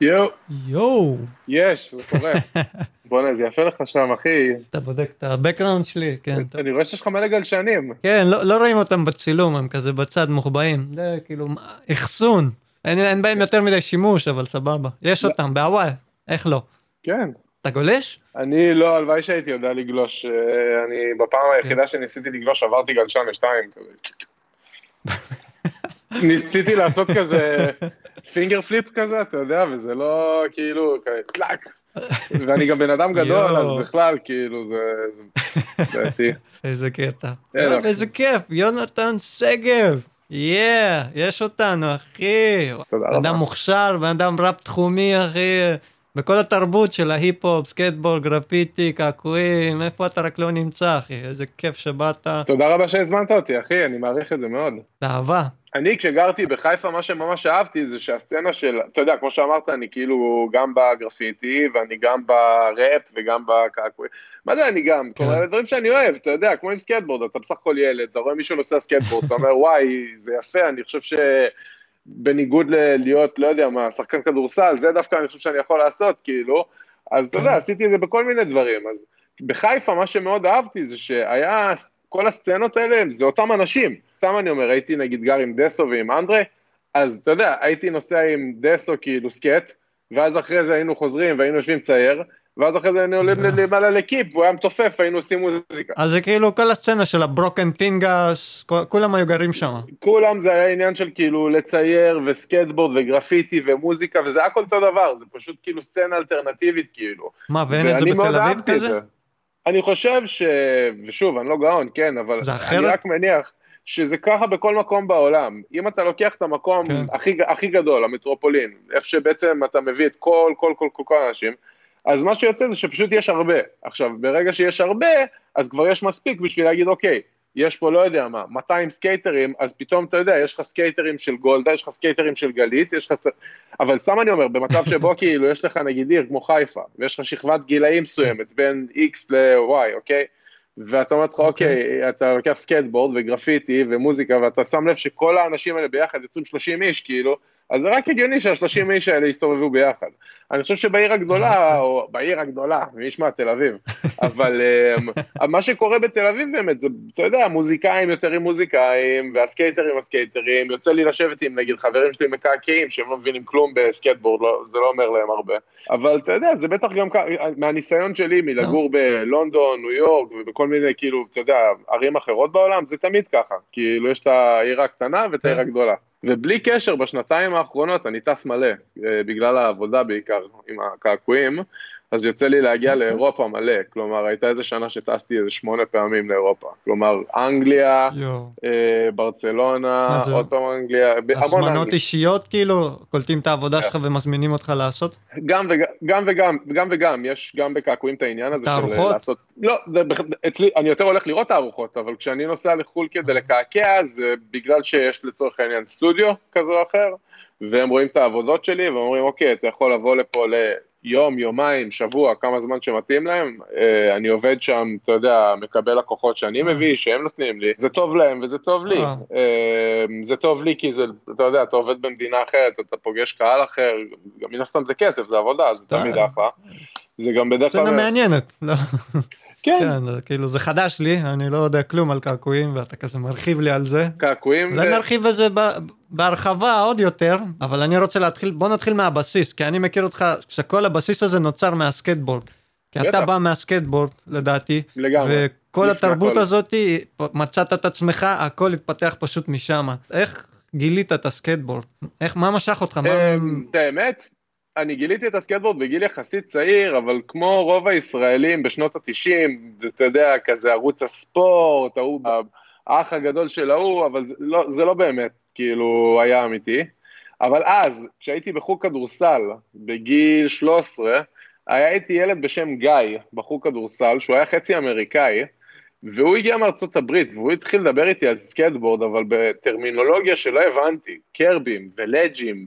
יואו. יואו. יש, זה קורה. בוא'נה, זה יפה לך שם, אחי. אתה בודק את הבקראונד שלי, כן. אני רואה שיש לך מלא גלשנים. כן, לא, לא רואים אותם בצילום, הם כזה בצד מוחבאים. זה כאילו, אחסון. אין, בהם יותר מדי שימוש, אבל סבבה. יש לא. אותם, בהוואי, איך לא? כן. אתה גולש? אני לא, הלוואי שהייתי יודע לגלוש. אה, אני בפעם היחידה כן. שניסיתי לגלוש עברתי גלשן לשתיים. ניסיתי לעשות כזה finger flip כזה, אתה יודע, וזה לא כאילו, קלאק. ואני גם בן אדם גדול, אז בכלל, כאילו, זה... איזה קטע. איזה כיף, יונתן שגב. yeah, יש אותנו, אחי. תודה רבה. אדם מוכשר, בן אדם רב תחומי, אחי. בכל התרבות של ההיפ-הופ, סקייטבורד, גרפיטי, קעקועים, איפה אתה רק לא נמצא, אחי, איזה כיף שבאת. תודה רבה שהזמנת אותי, אחי, אני מעריך את זה מאוד. באהבה. אני, כשגרתי בחיפה, מה שממש אהבתי זה שהסצנה של, אתה יודע, כמו שאמרת, אני כאילו גם בגרפיטי, ואני גם בראפ וגם בקעקועים. מה זה אני גם? כל כן. דברים שאני אוהב, אתה יודע, כמו עם סקייטבורד, אתה בסך הכל ילד, אתה רואה מישהו נוסע סקייטבורד, אתה אומר, וואי, זה יפה, אני חושב ש... בניגוד ללהיות, לא יודע מה, שחקן כדורסל, זה דווקא אני חושב שאני יכול לעשות, כאילו, אז אתה יודע, כן. עשיתי את זה בכל מיני דברים, אז בחיפה מה שמאוד אהבתי זה שהיה, כל הסצנות האלה זה אותם אנשים, סתם אני אומר, הייתי נגיד גר עם דסו ועם אנדרה, אז אתה יודע, הייתי נוסע עם דסו כאילו סקייט, ואז אחרי זה היינו חוזרים והיינו יושבים לצייר, ואז אחרי זה היינו עולים למעלה לקיפ, והוא היה מתופף, היינו עושים מוזיקה. אז זה כאילו כל הסצנה של ה Broken Fingaz, כולם היו גרים שם. כולם זה היה עניין של כאילו לצייר וסקייטבורד וגרפיטי ומוזיקה, וזה הכל אותו דבר, זה פשוט כאילו סצנה אלטרנטיבית כאילו. מה, ואין את זה בתל אביב כזה? אני חושב ש... ושוב, אני לא גאון, כן, אבל אני רק מניח שזה ככה בכל מקום בעולם. אם אתה לוקח את המקום כן. הכי, הכי גדול, המטרופולין, איפה שבעצם אתה מביא את כל, כל, כל, כל, כל האנשים, אז מה שיוצא זה שפשוט יש הרבה. עכשיו, ברגע שיש הרבה, אז כבר יש מספיק בשביל להגיד, אוקיי, יש פה לא יודע מה, 200 סקייטרים, אז פתאום אתה יודע, יש לך סקייטרים של גולדה, יש לך סקייטרים של גלית, יש לך... אבל סתם אני אומר, במצב שבו כאילו יש לך נגיד עיר כמו חיפה, ויש לך שכבת גילאים מסוימת בין X ל-Y, אוקיי? ואתה אומר לעצמך, אוקיי, אוקיי, אתה לוקח סקייטבורד וגרפיטי ומוזיקה, ואתה שם לב שכל האנשים האלה ביחד יוצאים 30 איש, כאילו, אז זה רק הגיוני שהשלושים איש האלה יסתובבו ביחד. אני חושב שבעיר הגדולה, או בעיר הגדולה, מי ישמע, תל אביב, אבל אמ, מה שקורה בתל אביב באמת, זה, אתה יודע, מוזיקאים יותר עם מוזיקאים, והסקייטרים עם הסקייטרים, יוצא לי לשבת עם נגיד חברים שלי מקעקעים, שהם לא מבינים כלום בסקייטבורד, לא, זה לא אומר להם הרבה. אבל אתה יודע, זה בטח גם מהניסיון שלי מלגור בלונדון, ניו יורק, ובכל מיני, כאילו, אתה יודע, ערים אחרות בעולם, זה תמיד ככה. כאילו, יש את העיר הקטנה ואת העיר הגדולה. ובלי קשר, בשנתיים האחרונות אני טס מלא, אה, בגלל העבודה בעיקר עם הקעקועים, אז יוצא לי להגיע אוקיי. לאירופה מלא, כלומר הייתה איזה שנה שטסתי איזה שמונה פעמים לאירופה, כלומר אנגליה, אה, ברצלונה, עוד פעם אנגליה, המון אנגליה. הזמנות אישיות כאילו, קולטים את העבודה שלך ומזמינים אותך לעשות? גם וגם, גם וגם, גם וגם, יש גם בקעקועים את העניין הזה של לעשות, לא, אצלי, אני יותר הולך לראות תערוכות, אבל כשאני נוסע לחו"ל כדי לקעקע, זה בגלל שיש לצורך העניין סטודיו כזה או אחר, והם רואים את העבודות שלי, ואומרים, אוקיי, אתה יכול לבוא לפה יום, יומיים, שבוע, כמה זמן שמתאים להם, אה, אני עובד שם, אתה יודע, מקבל לקוחות שאני אה. מביא, שהם נותנים לי, זה טוב להם וזה טוב לי. אה. זה טוב לי כי זה, אתה יודע, אתה עובד במדינה אחרת, אתה פוגש קהל אחר, גם מן הסתם זה כסף, זה עבודה, זה תמיד אחלה. זה גם בדרך כלל... סצנה מעניינת. כן. כן, כאילו זה חדש לי, אני לא יודע כלום על קעקועים ואתה כזה מרחיב לי על זה. קעקועים. אולי נרחיב על זה בהרחבה עוד יותר, אבל אני רוצה להתחיל, בוא נתחיל מהבסיס, כי אני מכיר אותך, שכל הבסיס הזה נוצר מהסקטבורד. כי אתה בא מהסקטבורד לדעתי. לגמרי. וכל התרבות הכל. הזאת, מצאת את עצמך, הכל התפתח פשוט משם. איך גילית את הסקייטבורד? איך, מה משך אותך? אמ, את האמת, אני גיליתי את הסקייטבורד בגיל יחסית צעיר, אבל כמו רוב הישראלים בשנות התשעים, אתה יודע, כזה ערוץ הספורט, ההוא, האח הגדול של ההוא, אבל זה לא, זה לא באמת, כאילו, היה אמיתי. אבל אז, כשהייתי בחוג כדורסל, בגיל 13, היה איתי ילד בשם גיא, בחוג כדורסל, שהוא היה חצי אמריקאי, והוא הגיע מארצות הברית, והוא התחיל לדבר איתי על סקייטבורד, אבל בטרמינולוגיה שלא הבנתי, curb ים ו ledge ים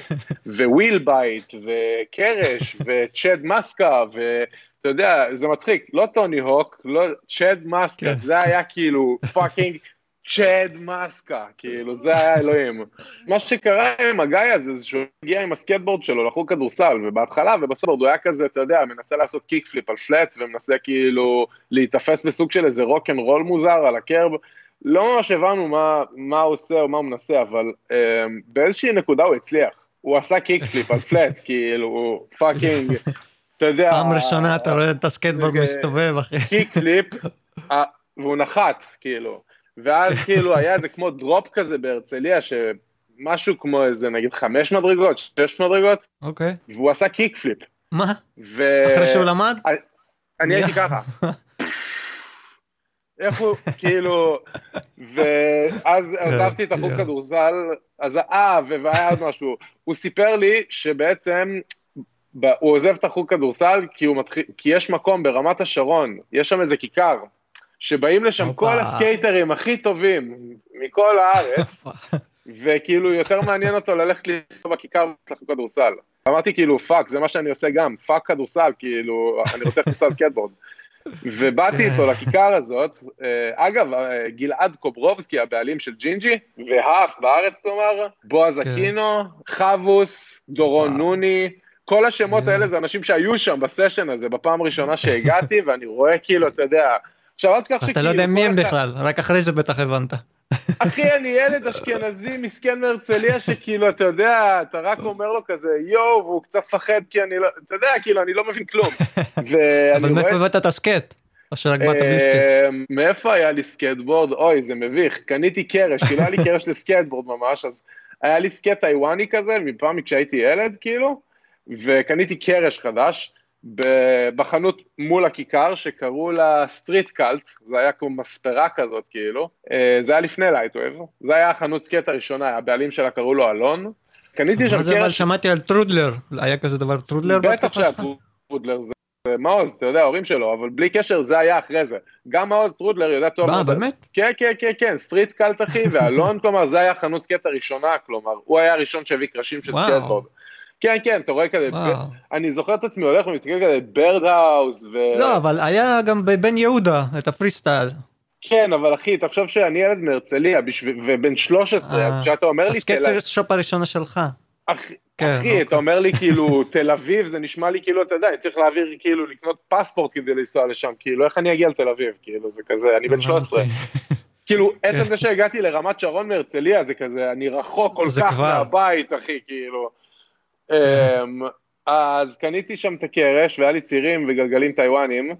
wheel bite וקרש ו Chad Muska, ואתה יודע, זה מצחיק, לא Tony Hawk, לא Chad Muska, כן. זה היה כאילו fucking Chad Muska, כאילו, זה היה אלוהים. מה שקרה עם הגיא הזה, זה שהוא הגיע עם הסקייטבורד שלו לחוג כדורסל, ובהתחלה ובסוף הוא היה כזה, אתה יודע, מנסה לעשות kick flip על flat, ומנסה כאילו להיתפס בסוג של איזה rock and roll מוזר על ה curb. לא ממש הבנו מה, מה הוא עושה או מה הוא מנסה, אבל אה, באיזושהי נקודה הוא הצליח. הוא עשה kick flip על flat, כאילו, fucking, אתה יודע... פעם ראשונה אתה רואה את הסקייטבורד מסתובב, אחי. kick flip, והוא נחת, כאילו. ואז כאילו היה איזה כמו drop כזה בהרצליה, שמשהו כמו איזה נגיד חמש מדרגות, שש מדרגות. אוקיי. והוא עשה kick flip. מה? ו... אחרי שהוא למד? אני הייתי ככה. איך הוא, כאילו, ואז כן, עזבתי את החוג כדורסל, אז אה, והיה עוד משהו, הוא סיפר לי שבעצם הוא עוזב את החוג כדורסל כי, מתחיל, כי יש מקום ברמת השרון, יש שם איזה כיכר, שבאים לשם כל הסקייטרים הכי טובים מכל הארץ, וכאילו יותר מעניין אותו ללכת לנסוע בכיכר לחוג כדורסל. אמרתי כאילו fuck, זה מה שאני עושה גם, fuck כדורסל, כאילו, אני רוצה לנסוע על סקייטבורד. ובאתי איתו לכיכר הזאת, אה, אגב, אה, גלעד קוברובסקי, הבעלים של ג'ינג'י, ו-Huf בארץ כלומר, בועז כן. אקינו, חבוס, דורון נוני, כל השמות האלה זה אנשים שהיו שם בסשן הזה בפעם הראשונה שהגעתי, ואני רואה כאילו, אתה יודע, עכשיו אל תשכח שכאילו... אתה לא יודע מי הם בכלל, רק אחרי זה בטח הבנת. אחי, אני ילד אשכנזי מסכן מהרצליה, שכאילו, אתה יודע, אתה רק אומר לו כזה, יואו, והוא קצת מפחד, כי אני לא, אתה יודע, כאילו, אני לא מבין כלום. אבל מאיפה הבאת את ה skate? או שרק באת בלי skate? אמ, מאיפה היה לי סקטבורד? אוי, זה מביך. קניתי קרש, כאילו היה לי קרש לסקטבורד ממש, אז היה לי skate טיוואני כזה, מפעם כשהייתי ילד, כאילו, וקניתי קרש חדש. בחנות מול הכיכר שקראו לה Street Cult, זה היה כמו מספרה כזאת כאילו, אה, זה היה לפני לייטווב, זה היה החנות skate הראשונה, הבעלים שלה קראו לו אלון. קניתי שם קרש... מה זה אבל שמעתי על טרודלר, היה כזה דבר טרודלר? בטח שהיה טרודלר, זה מעוז, אתה יודע, ההורים שלו, אבל בלי קשר זה היה אחרי זה. גם מעוז טרודלר יודע טוב. מה, באמת? כן, כן, כן, כן, Street Cult אחי, ואלון, כלומר, זה היה חנות skate הראשונה, כלומר, הוא היה הראשון שהביא קרשים של סקייטבורד. כן, כן, אתה רואה כזה, אני זוכר את עצמי הולך ומסתכל כזה, Birdhouse ו... לא, אבל היה גם בבן יהודה את הפרי סטייל. כן, אבל אחי, תחשוב שאני ילד מהרצליה ובן 13, אז אה. כשאתה אומר לי... ה skater shop הראשונה שלך. כן, אחי, אתה אוקיי. אומר לי כאילו, תל אביב, זה נשמע לי כאילו, אתה יודע, אני צריך להעביר, כאילו, לקנות פספורט כדי לנסוע לשם, כאילו, איך אני אגיע לתל אביב, כאילו, זה כזה, אני בן 13. כאילו, עצם זה שהגעתי לרמת שרון מהרצליה, זה כזה, אני רחוק כל כך מהבית, אחי, כאילו. אמ, אז קניתי שם את הקרש, והיה לי צירים וגלגלים טיוואנים.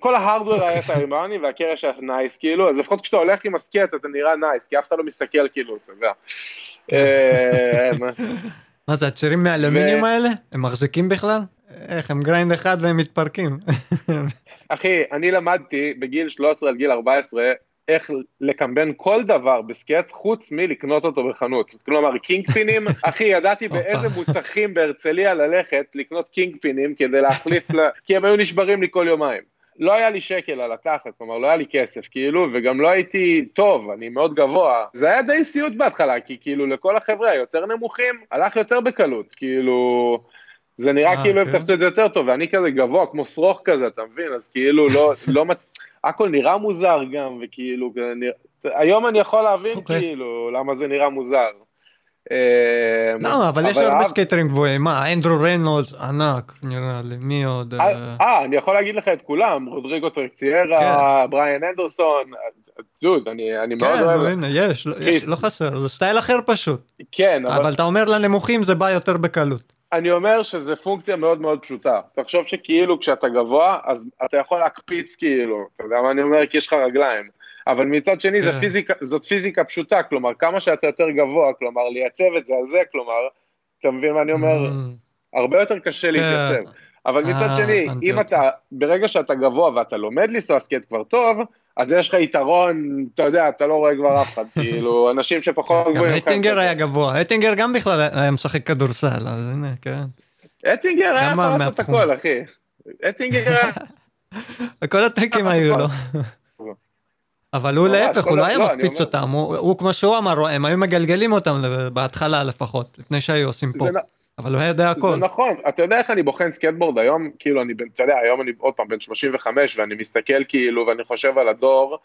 כל ה hardware היה טיוואני והקרש היה nice, כאילו, אז לפחות כשאתה הולך עם ה skate אתה נראה nice, כי אף אחד לא מסתכל, כאילו, אתה יודע. אמ, מה זה, הצירים מהאלומיניום האלה? הם מחזיקים בכלל? איך, הם grind אחד והם מתפרקים. אחי, אני למדתי בגיל 13 עד גיל 14 איך לקמבן כל דבר ב skate חוץ מלקנות אותו בחנות. כלומר, king pinים, אחי, ידעתי באיזה מוסכים בהרצליה ללכת לקנות king pinים כדי להחליף, לה... כי הם היו נשברים לי כל יומיים. לא היה לי שקל על לקחת, כלומר לא היה לי כסף, כאילו, וגם לא הייתי טוב, אני מאוד גבוה. זה היה די סיוט בהתחלה, כי כאילו לכל החבר'ה היותר נמוכים, הלך יותר בקלות, כאילו... זה נראה אה, כאילו הם כן. תפסו את זה יותר טוב, ואני כזה גבוה, כמו שרוך כזה, אתה מבין? אז כאילו לא, לא מצ... הכל נראה מוזר גם, וכאילו, היום אני יכול להבין אוקיי. כאילו למה זה נראה מוזר. אה, לא, אבל יש הרבה skaterים גבוהים, מה, אנדרו ריינולדס, ענק, נראה לי, מי עוד? אה, אה אני יכול להגיד לך את כולם, רודריגו טשיירה, כן. בריאן אנדרסון, דוד, אני מאוד כן, אוהב. כן, יש, לא חסר, זה style אחר פשוט. כן, אבל אתה אומר לנמוכים זה בא יותר בקלות. אני אומר שזה פונקציה מאוד מאוד פשוטה. תחשוב שכאילו כשאתה גבוה, אז אתה יכול להקפיץ כאילו, אתה יודע מה אני אומר? כי יש לך רגליים. אבל מצד שני כן. פיזיקה, זאת פיזיקה פשוטה, כלומר, כמה שאתה יותר גבוה, כלומר, לייצב את זה על זה, כלומר, אתה מבין מה אני אומר? Mm. הרבה יותר קשה כן. להתייצב. אבל מצד אה, שני, אם אתה, ברגע שאתה גבוה ואתה לומד לנסוע skate כבר טוב, אז יש לך יתרון, אתה יודע, אתה לא רואה כבר אף אחד, כאילו, אנשים שפחות גבוהים. גם אטינגר היה גבוה, אטינגר גם בכלל היה משחק כדורסל, אז הנה, כן. אטינגר היה יכול לעשות הכל, אחי. אטינגר היה... כל הטריקים היו לו. אבל הוא להפך, הוא לא היה לא, מקפיץ אותם, הוא כמו שהוא אמר, הם היו מגלגלים אותם בהתחלה לפחות, לפני שהיו עושים פה. אבל הוא היה יודע הכל. זה נכון, אתה יודע איך אני בוחן סקטבורד היום, כאילו אני, אתה יודע, היום אני עוד פעם בן 35 ואני מסתכל כאילו ואני חושב על הדור,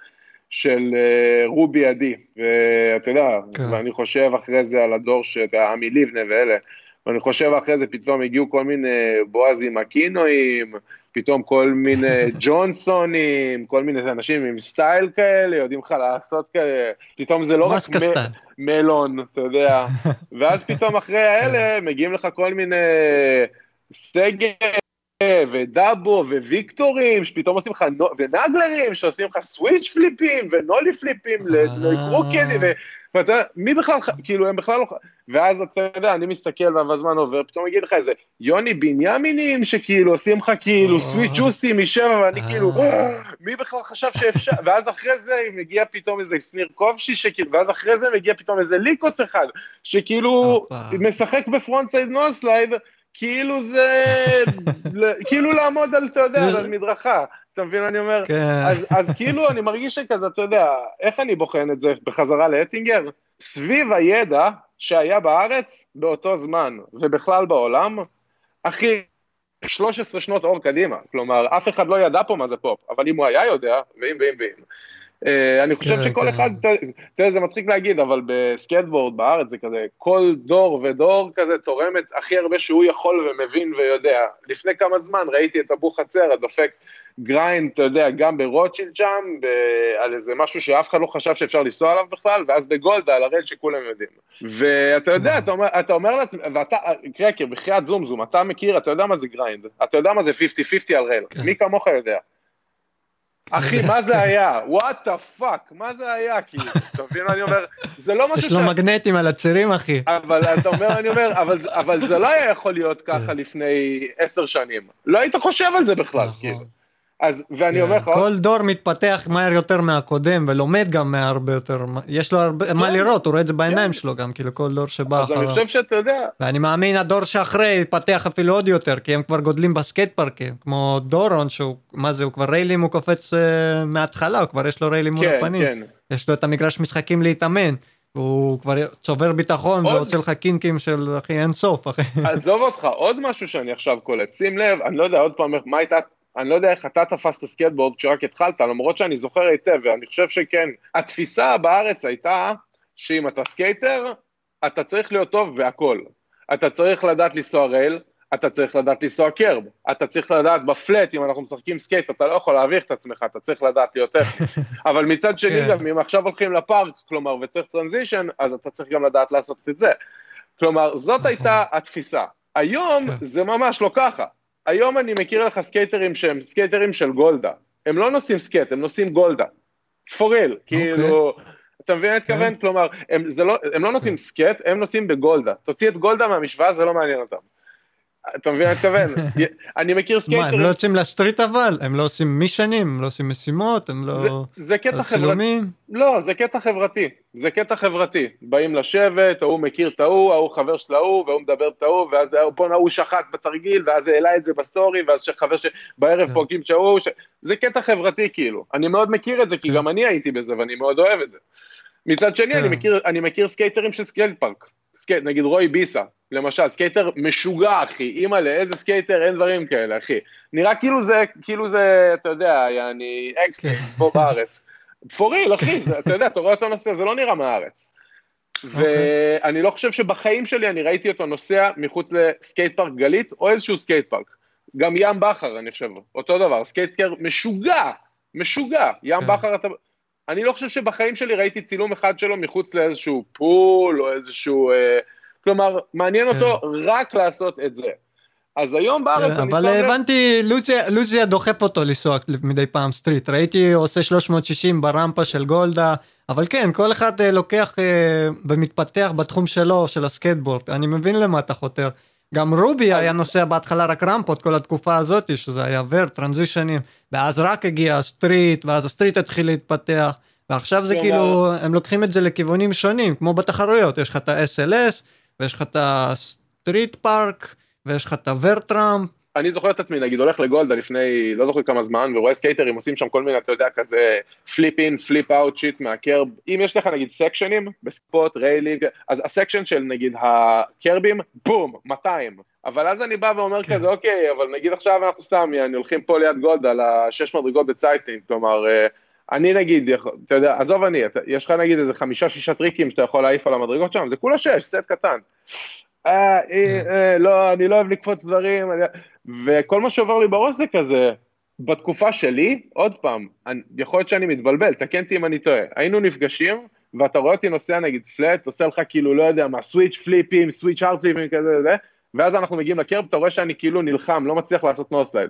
של uh, רובי עדי, ואתה יודע, כן. ואני חושב אחרי זה על הדור של עמי לבנה ואלה, ואני חושב אחרי זה פתאום הגיעו כל מיני בועזים הקינואים, פתאום כל מיני ג'ונסונים, כל מיני אנשים עם סטייל כאלה, יודעים לך לעשות כאלה, פתאום זה לא רק מ- מלון, אתה יודע, ואז פתאום אחרי האלה מגיעים לך כל מיני סגל ודאבו וויקטורים, שפתאום עושים לך, ונגלרים, שעושים לך סוויץ' פליפים ונולי פליפים לקרוקדים, ואתה יודע, מי בכלל, כאילו, הם בכלל לא... ואז אתה יודע, אני מסתכל והזמן עובר, פתאום מגיע לך איזה יוני בנימינים, שכאילו עושים לך כאילו סוויט ג'וסי משבע, ואני כאילו, מי בכלל חשב שאפשר, ואז אחרי זה מגיע פתאום איזה שניר כובשי, שכאילו, ואז אחרי זה מגיע פתאום איזה ליקוס אחד, שכאילו משחק ב frontside noseslide, כאילו זה, כאילו לעמוד על, אתה יודע, על מדרכה. אתה מבין מה אני אומר? כן. אז, אז כאילו אני מרגיש שכזה, אתה יודע, איך אני בוחן את זה בחזרה לאטינגר? סביב הידע שהיה בארץ באותו זמן, ובכלל בעולם, אחי, 13 שנות אור קדימה. כלומר, אף אחד לא ידע פה מה זה פופ, אבל אם הוא היה יודע, ואם ואם ואם. Uh, אני חושב כן, שכל כן. אחד, תראה, זה מצחיק להגיד, אבל בסקייטבורד בארץ זה כזה, כל דור ודור כזה תורם את הכי הרבה שהוא יכול ומבין ויודע. לפני כמה זמן ראיתי את אבו חצר, הדופק grind, אתה יודע, גם ברוטשילד שם, על איזה משהו שאף אחד לא חשב שאפשר לנסוע עליו בכלל, ואז בגולדה, על ה rail שכולם יודעים. ואתה יודע, אתה אומר, אתה אומר לעצמך, ואתה, crooked, בחייאת זום זום, אתה מכיר, אתה יודע מה זה grind, אתה יודע מה זה 50-50 על rail, כן. מי כמוך יודע. אחי, מה זה היה? what the fuck, מה זה היה? כאילו, אתה מבין מה אני אומר? זה לא משהו ש... יש לו מגנטים על הצירים, אחי. אבל אתה אומר, אני אומר, אבל זה לא היה יכול להיות ככה כן. לפני עשר שנים. לא היית חושב על זה בכלל, נכון. כאילו. אז, ואני אומר לך... כל דור מתפתח מהר יותר מהקודם ולומד גם מהרבה יותר, יש לו הרבה מה כן. לראות, הוא רואה את זה בעיניים כן. שלו גם, כאילו כל דור שבא אחריו. אז אני חושב שאתה יודע. ואני מאמין הדור שאחרי יתפתח אפילו עוד יותר, כי הם כבר גודלים ב skate parkים, כמו דורון שהוא, מה זה, הוא כבר railים, הוא קופץ uh, מההתחלה, הוא כבר יש לו rails ים מול הפנים. כן. יש לו את המגרש משחקים להתאמן. הוא כבר צובר ביטחון עוד... ועושה לך kinks של אחי אין סוף אחי. עזוב אותך עוד משהו שאני עכשיו קולט שים לב אני לא יודע עוד פעם מה הייתה אני לא יודע איך אתה תפסת סקייטבורד כשרק התחלת, למרות שאני זוכר היטב, ואני חושב שכן. התפיסה בארץ הייתה שאם אתה סקייטר, אתה צריך להיות טוב בהכל. אתה צריך לדעת לנסוע rail, אתה צריך לדעת לנסוע curb, אתה צריך לדעת ב flat, אם אנחנו משחקים skate, אתה לא יכול להביך את עצמך, אתה צריך לדעת להיות טכני. אבל מצד שני כן. גם, אם עכשיו הולכים לפארק, כלומר, וצריך transition, אז אתה צריך גם לדעת לעשות את זה. כלומר, זאת נכון. הייתה התפיסה. היום כן. זה ממש לא ככה. היום אני מכיר לך סקייטרים שהם סקייטרים של גולדה. הם לא נוסעים skate, הם נוסעים גולדה. for real, okay. כאילו, אתה מבין מה אני מתכוון? כלומר, הם, לא, הם לא נוסעים skate, הם נוסעים בגולדה. תוציא את גולדה מהמשוואה, זה לא מעניין אותם. אתה מבין מה אני מתכוון? אני מכיר סקייטרים... מה, הם לא יוצאים ל street אבל? הם לא עושים missions, הם לא עושים משימות, הם לא... זה קטע חברתי. לא, זה קטע חברתי. זה קטע חברתי. באים לשבת, ההוא מכיר את ההוא, ההוא חבר של ההוא, והוא מדבר את ההוא, ואז בואנה הוא שחט בתרגיל, ואז העלה את זה בסטורי, ואז שחבר שבערב כן. פוגעים שההוא... זה קטע חברתי כאילו. אני מאוד מכיר את זה, כי כן. גם אני הייתי בזה, ואני מאוד אוהב את זה. מצד שני, אני כן. מכיר סקייטרים של skate park. skate, נגיד רוי ביסה, למשל, סקייטר משוגע, אחי, אימא'לה, איזה סקייטר, אין דברים כאלה, אחי. נראה כאילו זה, כאילו זה, אתה יודע, יעני, X tricks פה בארץ. for real, אחי, זה, אתה יודע, אתה רואה אותו נוסע, זה לא נראה מהארץ. אוקיי. ואני לא חושב שבחיים שלי אני ראיתי אותו נוסע מחוץ ל skate park גלית, או איזשהו skate park. גם ים בכר, אני חושב, אותו דבר, סקייטר משוגע, משוגע. ים כן. בכר, אתה... אני לא חושב שבחיים שלי ראיתי צילום אחד שלו מחוץ לאיזשהו pool, או איזשהו... אה, כלומר, מעניין אותו כן. רק לעשות את זה. אז היום בארץ אני שם. אבל הבנתי, לוצ'יה דוחף אותו לנסוע מדי פעם street. ראיתי עושה 360 ברמפה של גולדה, אבל כן, כל אחד אה, לוקח אה, ומתפתח בתחום שלו, של הסקייטבורד. אני מבין למה אתה חותר. גם רובי היה נוסע בהתחלה רק רמפות כל התקופה הזאת, שזה היה vert, transition ים, ואז רק הגיע ה street, ואז ה street התחיל להתפתח, ועכשיו זה כאילו, הם לוקחים את זה לכיוונים שונים, כמו בתחרויות, יש לך את ה-SLS, ויש לך את ה street park, ויש לך את ה vert ramp. אני זוכר את עצמי, נגיד, הולך לגולדה לפני לא זוכר כמה זמן, ורואה סקייטרים עושים שם כל מיני, אתה יודע, כזה flip in, flip out shit מה curb. אם יש לך נגיד sections ב spot, railing, אז ה section של נגיד ה curb ים, בום, 200. אבל אז אני בא ואומר כן. כזה, אוקיי, אבל נגיד עכשיו אנחנו סתם, אני הולכים פה ליד גולדה, ל-6 מדרגות בצייטינג, כלומר, אה, אני נגיד, אתה יודע, עזוב אני, אתה, יש לך נגיד איזה חמישה-שישה tricks שאתה יכול להעיף על המדרגות שם, זה כולה שש, סט קטן. אה, אה, אה, לא, אני לא אוהב לקפוץ דברים, אני... וכל מה שעובר לי בראש זה כזה, בתקופה שלי, עוד פעם, אני, יכול להיות שאני מתבלבל, תקן אותי אם אני טועה, היינו נפגשים, ואתה רואה אותי נוסע נגיד flat, עושה לך כאילו, לא יודע מה, switch flip ים, switch hardflip ים כזה, וזה, ואז אנחנו מגיעים ל curb, אתה רואה שאני כאילו נלחם, לא מצליח לעשות noseslide.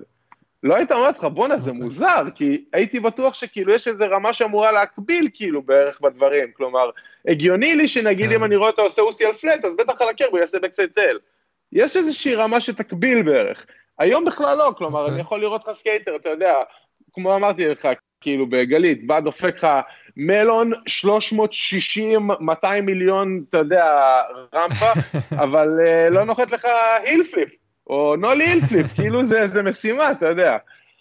לא היית אומר לך, בואנה, זה מוזר, כי הייתי בטוח שכאילו יש איזה רמה שאמורה להקביל כאילו בערך בדברים, כלומר, הגיוני לי שנגיד אם כן. אני רואה אותו עושה אוסי על flat, אז בטח על ה curb הוא יעשה backside tail. יש איזושהי רמה שתקביל בערך. היום בכלל לא, כלומר, אוקיי. אני יכול לראות לך סקייטר, אתה יודע, כמו אמרתי לך, כאילו בגלית, בא דופק לך melon 360, 200 מיליון, אתה יודע, רמפה, אבל uh, לא נוחת לך heelflip, או nollie heelflip, כאילו זה, זה משימה, אתה יודע.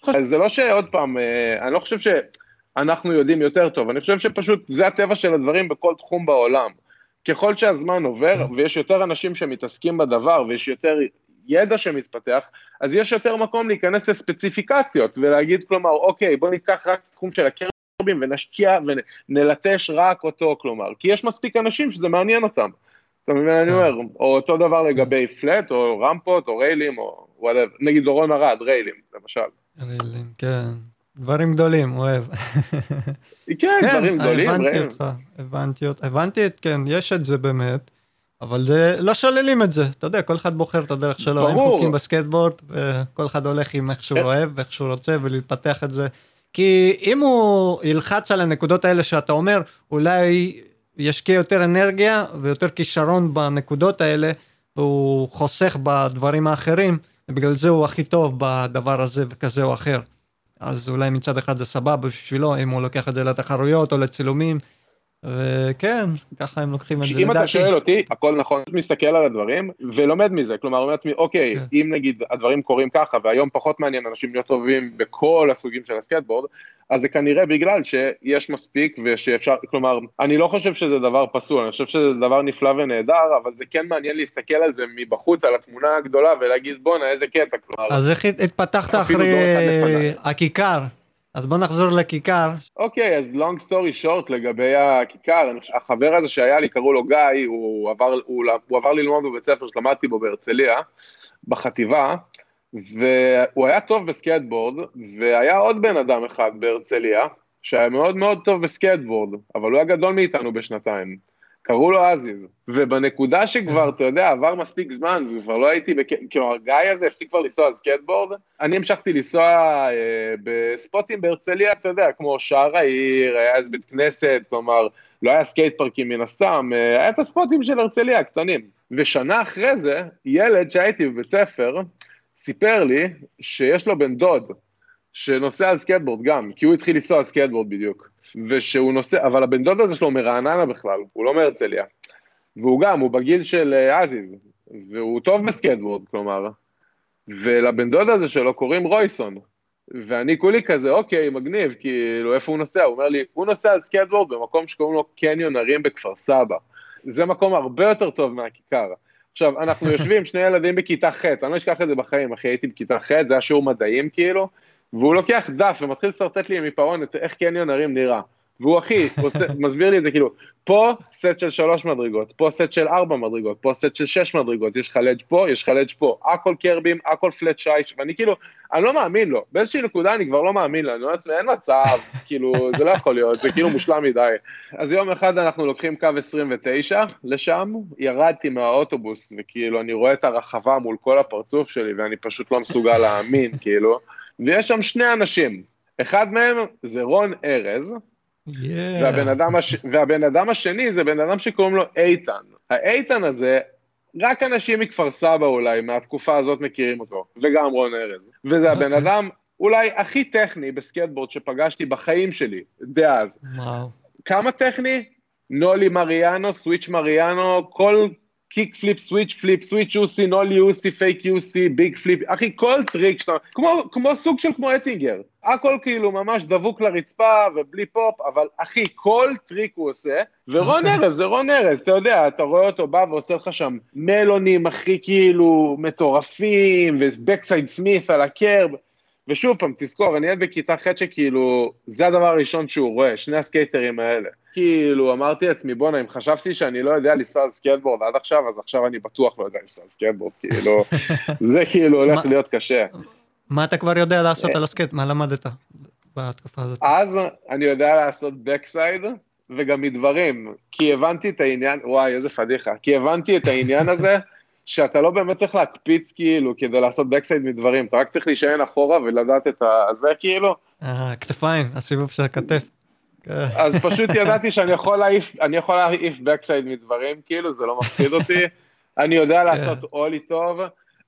אז זה לא שעוד פעם, uh, אני לא חושב שאנחנו יודעים יותר טוב, אני חושב שפשוט זה הטבע של הדברים בכל תחום בעולם. ככל שהזמן עובר, ויש יותר אנשים שמתעסקים בדבר, ויש יותר ידע שמתפתח, אז יש יותר מקום להיכנס לספציפיקציות ולהגיד, כלומר, אוקיי, בוא ניקח רק את התחום של ה curb ים ונשקיע ונלטש רק אותו, כלומר, כי יש מספיק אנשים שזה מעניין אותם. אתה מבין מה אני אומר? או אותו דבר לגבי flat, או רמפות, או rails ים, או whatever. נגיד דורון ארד, rails ים, למשל. rails ים, כן. דברים גדולים, אוהב. כן, דברים גדולים, rails ים. הבנתי אותך, הבנתי, הבנתי, כן, יש את זה באמת. אבל זה לא שוללים את זה אתה יודע כל אחד בוחר את הדרך שלו ברור. אין חוקים בסקייטבורד וכל אחד הולך עם איך שהוא אוהב ואיך שהוא רוצה ולהתפתח את זה. כי אם הוא ילחץ על הנקודות האלה שאתה אומר אולי ישקיע יותר אנרגיה ויותר כישרון בנקודות האלה והוא חוסך בדברים האחרים ובגלל זה הוא הכי טוב בדבר הזה וכזה או אחר. אז אולי מצד אחד זה סבבה בשבילו אם הוא לוקח את זה לתחרויות או לצילומים וכן, ככה הם לוקחים את זה. אם אתה שואל אותי, הכל נכון, מסתכל על הדברים ולומד מזה, כלומר, אומר לעצמי, אוקיי, כן. אם נגיד הדברים קורים ככה, והיום פחות מעניין אנשים להיות טובים בכל הסוגים של הסקטבורד, אז זה כנראה בגלל שיש מספיק ושאפשר, כלומר, אני לא חושב שזה דבר פסול, אני חושב שזה דבר נפלא ונהדר, אבל זה כן מעניין להסתכל על זה מבחוץ, על התמונה הגדולה, ולהגיד, בואנה, איזה קטע, כלומר... אז איך התפתחת אחרי הכיכר? אז בוא נחזור לכיכר. אוקיי, okay, אז long story short לגבי הכיכר, החבר הזה שהיה לי, קראו לו גיא, הוא עבר, הוא, הוא עבר ללמוד בבית ספר שלמדתי בו בהרצליה, בחטיבה, והוא היה טוב בסקייטבורד, והיה עוד בן אדם אחד בהרצליה, שהיה מאוד מאוד טוב בסקייטבורד, אבל הוא היה גדול מאיתנו בשנתיים. קראו לו עזיז, ובנקודה שכבר, אתה יודע, עבר מספיק זמן, וכבר לא הייתי, בק... כלומר, גיא הזה הפסיק כבר לנסוע סקייטבורד, אני המשכתי לנסוע אה, ב spot ים בהרצליה, אתה יודע, כמו שער העיר, היה איזה בית כנסת, כלומר, לא היה skate park ים מן הסתם, אה, היה את ה spot ים של הרצליה, הקטנים. ושנה אחרי זה, ילד שהייתי בבית ספר, סיפר לי שיש לו בן דוד, שנוסע על סקייטבורד גם, כי הוא התחיל לנסוע על סקייטבורד בדיוק. ושהוא נוסע, אבל הבן דוד הזה שלו מרעננה בכלל, הוא לא מהרצליה. והוא גם, הוא בגיל של אה, עזיז, והוא טוב בסקייטבורד, כלומר. ולבן דוד הזה שלו קוראים רויסון. ואני כולי כזה, אוקיי, מגניב, כאילו, איפה הוא נוסע? הוא אומר לי, הוא נוסע על סקייטבורד במקום שקוראים לו קניון הרים בכפר סבא. זה מקום הרבה יותר טוב מהכיכר. עכשיו, אנחנו יושבים, שני ילדים בכיתה ח', אני לא אשכח את זה בחיים, אחי, הייתי בכיתה ח', זה היה שיעור מדעים כאילו, והוא לוקח דף ומתחיל לשרטט לי עם עיפרון את איך קניון הרים נראה. והוא אחי, עושה, מסביר לי את זה כאילו, פה סט של שלוש מדרגות, פה סט של ארבע מדרגות, פה סט של שש מדרגות, יש לך לדג' פה, יש לך לדג' פה, הכל קרבים, הכל פלט שייש, ואני כאילו, אני לא מאמין לו, באיזושהי נקודה אני כבר לא מאמין לו, אני אומר לעצמי, אין מצב, כאילו, זה לא יכול להיות, זה כאילו מושלם מדי. אז יום אחד אנחנו לוקחים קו 29 לשם, ירדתי מהאוטובוס, וכאילו, אני רואה את הרחבה מול כל הפרצוף שלי, ואני פשוט לא מסוגל להאמין, כאילו. ויש שם שני אנשים, אחד מהם זה רון ארז, yeah. והבן, אדם הש... והבן אדם השני זה בן אדם שקוראים לו איתן. האיתן הזה, רק אנשים מכפר סבא אולי, מהתקופה הזאת מכירים אותו, וגם רון ארז. וזה okay. הבן אוקיי. אדם אולי הכי טכני בסקייטבורד שפגשתי בחיים שלי, דאז. וואו. כמה טכני? nollie Mariano, switch Mariano, כל kickflip, switch flip, switch יוסי, nollie יוסי, fakie יוסי, big flip, אחי, כל טריק שאתה, כמו, כמו סוג של כמו אטינגר, הכל כאילו ממש דבוק לרצפה ובלי פופ, אבל אחי, כל טריק הוא עושה, ורון אוקיי. ארז, זה רון ארז, אתה יודע, אתה רואה אותו בא ועושה לך שם מנואלים הכי כאילו מטורפים, ו backside smith על ה curb, ושוב פעם, תזכור, אני ילד בכיתה ח' שכאילו, זה הדבר הראשון שהוא רואה, שני הסקייטרים האלה. כאילו, אמרתי לעצמי, בואנה, אם חשבתי שאני לא יודע לנסוע על סקייטבורד עד עכשיו, אז עכשיו אני בטוח לא יודע לנסוע על סקייטבורד, כאילו, זה כאילו הולך להיות קשה. מה אתה כבר יודע לעשות על הסקייט? מה למדת בתקופה הזאת? אז אני יודע לעשות backside, וגם מדברים, כי הבנתי את העניין, וואי, איזה פדיחה, כי הבנתי את העניין הזה, שאתה לא באמת צריך להקפיץ כאילו כדי לעשות backside מדברים, אתה רק צריך להישען אחורה ולדעת את הזה כאילו. אה, כתפיים, הסיבוב של הכתף. אז פשוט ידעתי שאני יכול להעיף, אני יכול להעיף backside מדברים, כאילו, זה לא מפחיד אותי. אני יודע לעשות אולי טוב,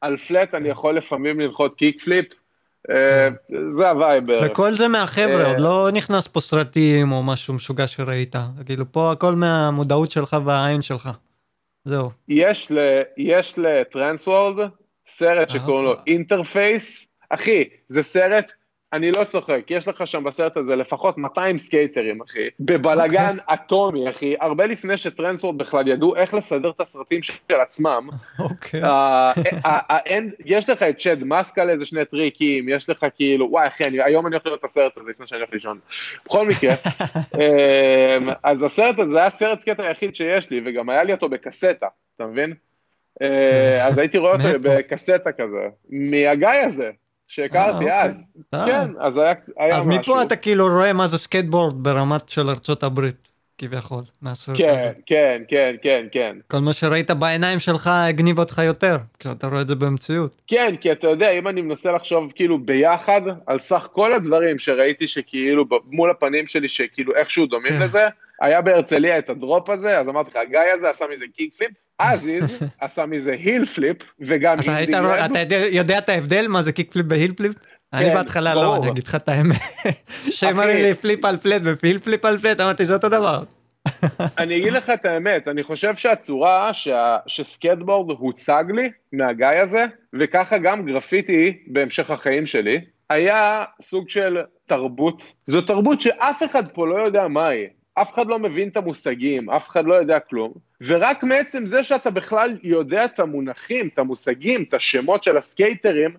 על flat אני יכול לפעמים לנחות kickflip, אה, זה ה vibe. וכל זה מהחבר'ה, עוד לא נכנס פה סרטים או משהו משוגע שראית, כאילו פה הכל מהמודעות שלך והעין שלך. זהו. יש, ל, יש ל Transworld סרט שקוראים לו Interface, אחי, זה סרט אני לא צוחק, יש לך שם בסרט הזה לפחות 200 סקייטרים, אחי, בבלגן okay. אוקיי. אטומי, אחי, הרבה לפני ש Transworld בכלל ידעו איך לסדר את הסרטים של עצמם. אוקיי. יש לך את Chad Muska איזה שני טריקים, יש לך כאילו, וואי אחי, אני, היום אני הולך לראות את הסרט הזה לפני שאני הולך לישון. בכל מקרה, אמ, אז הסרט הזה היה סרט סקייטר היחיד שיש לי, וגם היה לי אותו בקסטה, אתה מבין? אה, אז הייתי רואה אותו בקסטה כזה, מהגיא הזה. שהכרתי אה, אז. אוקיי. כן, אז היה, היה אז משהו. אז מפה אתה כאילו רואה מה זה סקייטבורד ברמת של ארצות הברית. כביכול, כן, כן, כן, כן, כן. כל מה שראית בעיניים שלך הגניב אותך יותר, כשאתה רואה את זה במציאות. כן, כי אתה יודע, אם אני מנסה לחשוב כאילו ביחד על סך כל הדברים שראיתי שכאילו מול הפנים שלי, שכאילו איכשהו דומים כן. לזה, היה בהרצליה את ה drop הזה, אז אמרתי לך, הגיא הזה עשה מזה kickflip, עזיז עשה מזה heelflip, וגם היל אתה יודע את ההבדל מה זה kickflip ו heelflip? אני כן, בהתחלה לא, אני אגיד לך את האמת. שאומרים לי flip על flat ו heelflip על flat, אמרתי זה אותו דבר. אני אגיד לך את האמת, אני חושב שהצורה שסקייטבורד הוצג לי מהגיא הזה, וככה גם גרפיטי בהמשך החיים שלי, היה סוג של תרבות. זו תרבות שאף אחד פה לא יודע מה היא. אף אחד לא מבין את המושגים, אף אחד לא יודע כלום, ורק מעצם זה שאתה בכלל יודע את המונחים, את המושגים, את השמות של הסקייטרים,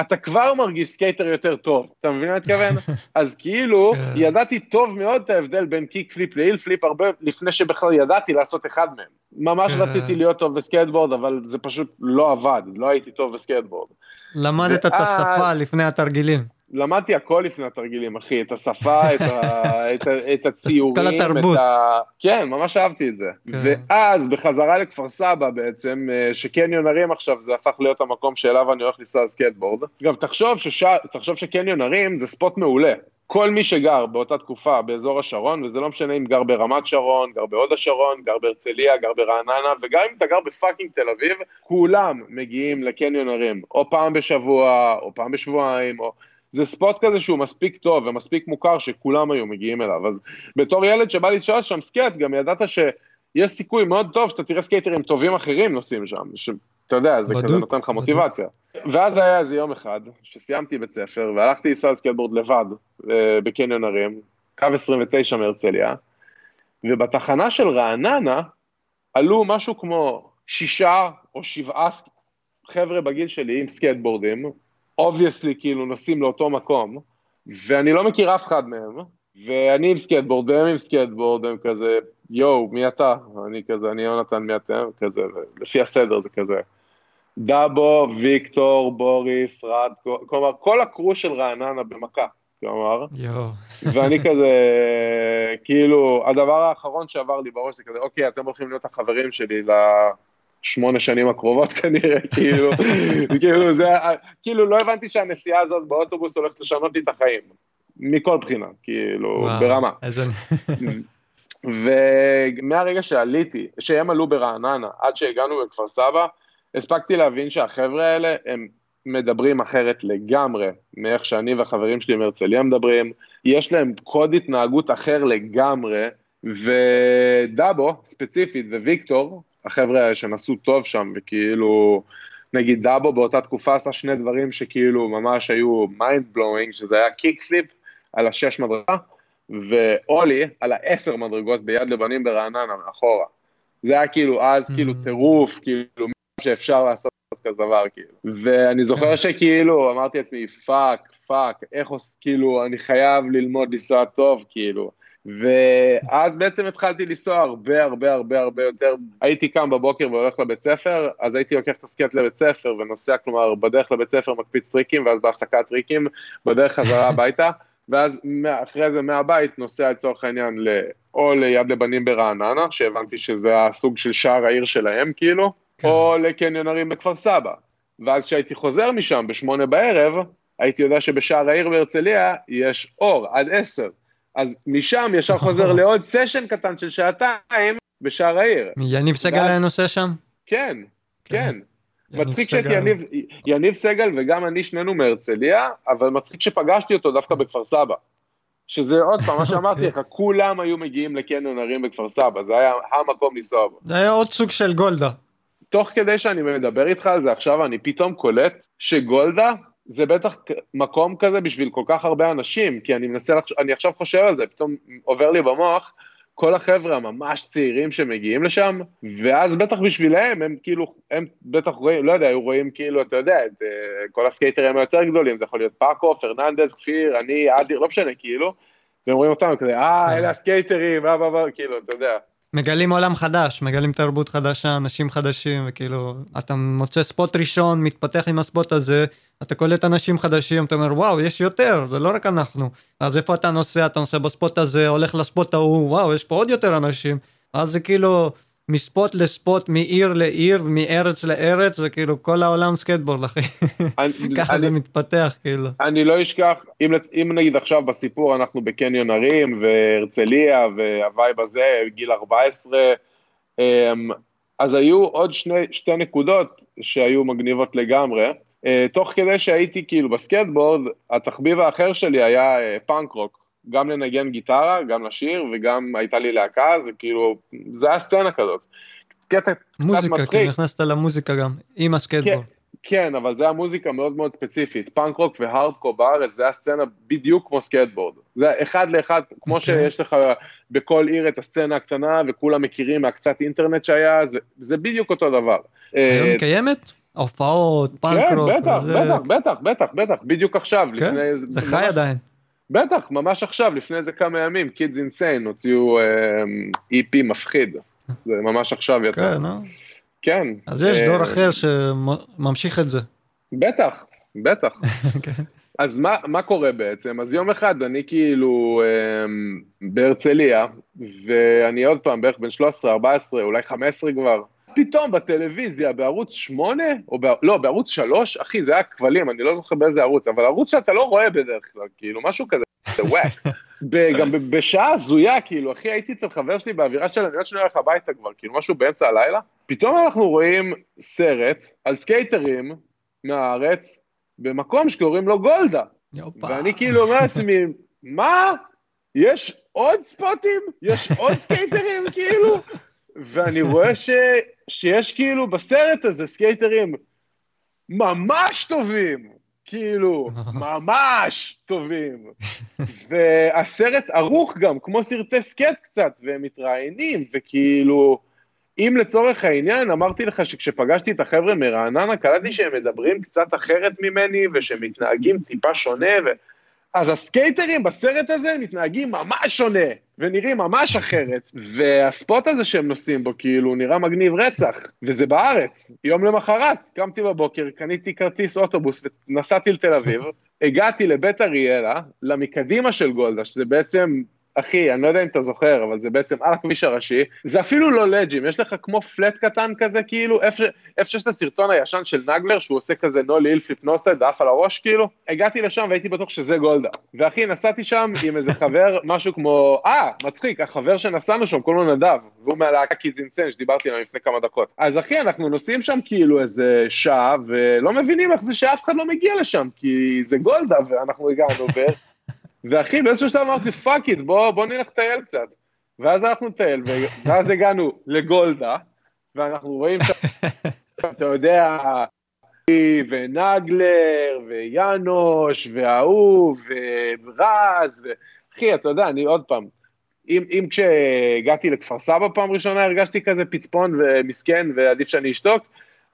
אתה כבר מרגיש סקייטר יותר טוב, אתה מבין מה אני מתכוון? אז כאילו, כן. ידעתי טוב מאוד את ההבדל בין kickflip ל heelflip הרבה לפני שבכלל ידעתי לעשות אחד מהם. ממש כן. רציתי להיות טוב בסקייטבורד, אבל זה פשוט לא עבד, לא הייתי טוב בסקייטבורד. למדת את השפה לפני התרגילים. למדתי הכל לפני התרגילים, אחי, את השפה, את, ה, את, ה, את הציורים, כל התרבות. את ה... כן, ממש אהבתי את זה. כן. ואז, בחזרה לכפר סבא בעצם, אה, שקניון הרים עכשיו, זה הפך להיות המקום שאליו אני הולך לנסוע סקייטבורד. גם תחשוב, שש... תחשוב שקניון הרים זה spot מעולה. כל מי שגר באותה תקופה באזור השרון, וזה לא משנה אם גר ברמת שרון, גר בהוד השרון, גר בהרצליה, גר ברעננה, וגם אם אתה גר ב fucking תל אביב, כולם מגיעים לקניון הרים, או פעם בשבוע, או פעם בשבועיים, או... זה spot כזה שהוא מספיק טוב ומספיק מוכר שכולם היו מגיעים אליו. אז בתור ילד שבא לשאול שם סקייט, גם ידעת שיש סיכוי מאוד טוב שאתה תראה סקייטרים טובים אחרים נוסעים שם, שאתה יודע, זה בדוק, כזה נותן לך מוטיבציה. ואז היה איזה יום אחד, שסיימתי בית ספר, והלכתי לנסוע סקייטבורד לבד אה, בקניון הרים, קו 29 מהרצליה, ובתחנה של רעננה עלו משהו כמו שישה או שבעה חבר'ה בגיל שלי עם סקייטבורדים, obviously כאילו נוסעים לאותו מקום, ואני לא מכיר אף אחד מהם, ואני עם סקייטבורד והם עם סקייטבורד, הם כזה, יואו, מי אתה? אני כזה, אני יונתן, מי אתם? כזה, לפי הסדר זה כזה. דאבו, ויקטור, בוריס, רד, כלומר, כל ה crew של רעננה במכה, כלומר. יואו. ואני כזה, כאילו, הדבר האחרון שעבר לי בראש זה כזה, אוקיי, אתם הולכים להיות החברים שלי שמונה שנים הקרובות כנראה, כאילו, כאילו זה, כאילו לא הבנתי שהנסיעה הזאת באוטובוס הולכת לשנות לי את החיים, מכל בחינה, כאילו, וואו, ברמה. איזה... ומהרגע שעליתי, שהם עלו ברעננה, עד שהגענו בכפר סבא, הספקתי להבין שהחבר'ה האלה, הם מדברים אחרת לגמרי מאיך שאני והחברים שלי מהרצליה מדברים, יש להם קוד התנהגות אחר לגמרי, ודאבו, ספציפית, וויקטור, החבר'ה שנסעו טוב שם, וכאילו, נגיד דאבו באותה תקופה עשה שני דברים שכאילו ממש היו mind blowing, שזה היה kickflip על השש מדרגה, ואולי על העשר מדרגות ביד לבנים ברעננה מאחורה. זה היה כאילו אז כאילו טירוף, כאילו שאפשר לעשות כזה דבר, כאילו. ואני זוכר כן. שכאילו, אמרתי לעצמי, fuck, fuck, איך עוש... כאילו, אני חייב ללמוד לנסוע טוב, כאילו. ואז בעצם התחלתי לנסוע הרבה הרבה הרבה הרבה יותר, הייתי קם בבוקר והולך לבית ספר, אז הייתי לוקח את הסקט לבית ספר ונוסע, כלומר, בדרך לבית ספר מקפיץ טריקים, ואז בהפסקת טריקים, בדרך חזרה הביתה, ואז אחרי זה מהבית נוסע לצורך העניין או ליד לבנים ברעננה, שהבנתי שזה הסוג של שער העיר שלהם כאילו, כן. או לקניונרים בכפר סבא. ואז כשהייתי חוזר משם בשמונה בערב, הייתי יודע שבשער העיר בהרצליה יש אור עד עשר. אז משם ישר חוזר לעוד סשן קטן של שעתיים בשער העיר. יניב סגל היה נוסע שם? כן, כן. כן. מצחיק שהייתי יניב, יניב סגל וגם אני שנינו מהרצליה, אבל מצחיק שפגשתי אותו דווקא בכפר סבא. שזה עוד פעם, מה שאמרתי לך, כולם היו מגיעים לקניון הרים בכפר סבא, זה היה המקום לנסוע בו. זה היה עוד סוג של גולדה. תוך כדי שאני מדבר איתך על זה עכשיו, אני פתאום קולט שגולדה זה בטח מקום כזה בשביל כל כך הרבה אנשים, כי אני מנסה, לחשוב, אני עכשיו חושב על זה, פתאום עובר לי במוח, כל החבר'ה הממש צעירים שמגיעים לשם, ואז בטח בשבילם, הם כאילו, הם בטח רואים, לא יודע, היו רואים כאילו, אתה יודע, את אה, כל הסקייטרים היותר גדולים, זה יכול להיות פאקו, פרננדס, כפיר, אני, אדיר, לא משנה, כאילו, והם רואים אותנו כזה, אה, כן. אלה הסקייטרים, אה, אה, אה, כאילו, אתה יודע. מגלים עולם חדש, מגלים תרבות חדשה, אנשים חדשים, וכאילו, אתה מוצא spot ראשון, מתפתח עם ה spot הזה, אתה קולט אנשים חדשים, אתה אומר, וואו, יש יותר, זה לא רק אנחנו. אז איפה אתה נוסע? אתה נוסע ב spot הזה, הולך ל spot ההוא, וואו, יש פה עוד יותר אנשים. אז זה כאילו, מ spot ל spot, מעיר לעיר, מארץ לארץ, זה כאילו כל העולם סקייטבורד, אחי. ככה זה מתפתח, כאילו. אני לא אשכח, אם, אם נגיד עכשיו בסיפור אנחנו בקניון ערים, והרצליה, וה vibe הזה, גיל 14, אמ, אז היו עוד שני, שתי נקודות שהיו מגניבות לגמרי. אה, תוך כדי שהייתי כאילו בסקטבורד, התחביב האחר שלי היה אה, פאנק רוק. גם לנגן גיטרה, גם לשיר, וגם הייתה לי להקה, זה כאילו, זה היה סצנה כזאת. קטע קצת מצחיק. כי נכנסת למוזיקה גם, עם הסקייטבורד. כן, כן, אבל זה היה מוזיקה מאוד מאוד ספציפית. פאנק רוק והארדקור בארץ, זה היה סצנה בדיוק כמו סקייטבורד. זה אחד לאחד, כמו okay. אוקיי. שיש לך בכל עיר את הסצנה הקטנה, וכולם מכירים מהקצת אינטרנט שהיה, זה, זה בדיוק אותו דבר. היום היא קיימת? הופעות, פאנק רוק. כן, בטח, בטח, בטח, בטח, בטח, בדיוק עכשיו. כן, זה חי עדיין. בטח, ממש עכשיו, לפני איזה כמה ימים, Kids Insane הוציאו EP מפחיד. זה ממש עכשיו יצא. כן, אה? כן. אז יש דור אחר שממשיך את זה. בטח, בטח. כן. אז מה, מה קורה בעצם? אז יום אחד אני כאילו בהרצליה, ואני עוד פעם בערך בן 13, 14, אולי 15 כבר, פתאום בטלוויזיה, בערוץ 8, או ב... לא, בערוץ 3, אחי, זה היה כבלים, אני לא זוכר באיזה ערוץ, אבל ערוץ שאתה לא רואה בדרך כלל, כאילו, משהו כזה, זה וואק. גם בשעה הזויה, כאילו, אחי, הייתי אצל חבר שלי באווירה של אני עוד שניה הולך הביתה כבר, כאילו, משהו באמצע הלילה. פתאום אנחנו רואים סרט על סקייטרים מהארץ, במקום שקוראים לו גולדה. יופה. ואני כאילו אומר לעצמי, מה? יש עוד ספוטים? יש עוד סקייטרים, כאילו? ואני רואה ש, שיש כאילו בסרט הזה סקייטרים ממש טובים, כאילו, ממש טובים. והסרט ערוך גם, כמו סרטי סקייט קצת, והם מתראיינים, וכאילו, אם לצורך העניין, אמרתי לך שכשפגשתי את החבר'ה מרעננה, קלטתי שהם מדברים קצת אחרת ממני, ושהם מתנהגים טיפה שונה, ו... אז הסקייטרים בסרט הזה מתנהגים ממש שונה, ונראים ממש אחרת, והספוט הזה שהם נוסעים בו כאילו נראה מגניב רצח, וזה בארץ. יום למחרת, קמתי בבוקר, קניתי כרטיס אוטובוס ונסעתי לתל אביב, הגעתי לבית אריאלה, למקדימה של גולדה, שזה בעצם אחי, אני לא יודע אם אתה זוכר, אבל זה בעצם על הכביש הראשי, זה אפילו לא לג'ים, יש לך כמו flat קטן כזה, כאילו, איפה שיש את הסרטון הישן של נגלר, שהוא עושה כזה nollie flip noseslide, עף על הראש, כאילו, הגעתי לשם והייתי בטוח שזה גולדה. ואחי, נסעתי שם עם איזה חבר, משהו כמו, אה, מצחיק, החבר שנסענו שם, קוראים לו נדב, והוא מהלהקה Kids Insane, שדיברתי עליו לפני כמה דקות. אז אחי, אנחנו נוסעים שם כאילו איזה שעה, ולא מבינים איך זה שאף אחד לא מגיע לשם, כי זה גולדה, ואנחנו הגענו, ואחי, באיזשהו שלב אמרתי, fuck it, בוא, בוא נלך לטייל קצת. ואז הלכנו לטייל, ואז הגענו לגולדה, ואנחנו רואים שם, אתה יודע, ונגלר, ויאנוש, וההוא, ורז, ואחי, אתה יודע, אני עוד פעם, אם, אם כשהגעתי לכפר סבא פעם ראשונה הרגשתי כזה פצפון ומסכן ועדיף שאני אשתוק,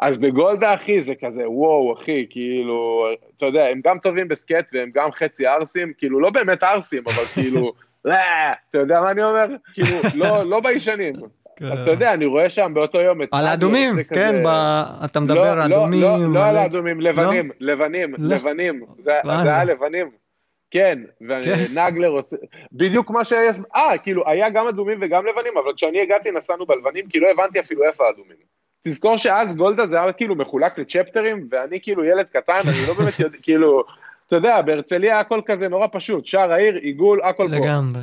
אז בגולדה, אחי, זה כזה, וואו, אחי, כאילו, אתה יודע, הם גם טובים בסקט והם גם חצי ערסים, כאילו, לא באמת ערסים, אבל כאילו, לא, אתה יודע מה אני אומר? כאילו, לא, לא ביישנים. אז אתה יודע, אני רואה שם באותו יום את... על האדומים, כן, אתה מדבר על אדומים. לא, לא על האדומים, לבנים, לבנים, לבנים, זה היה לבנים. כן, ונגלר כן. עושה, בדיוק מה שיש, אה, כאילו, היה גם אדומים וגם לבנים, אבל כשאני הגעתי נסענו בלבנים, כי לא הבנתי אפילו איפה האדומים. תזכור שאז גולדה זה היה כאילו מחולק לצ'פטרים, ואני כאילו ילד קטן, אני לא באמת יודע, כאילו, אתה יודע, בהרצליה הכל כזה נורא פשוט, שער העיר, עיגול, הכל פה. לגמרי.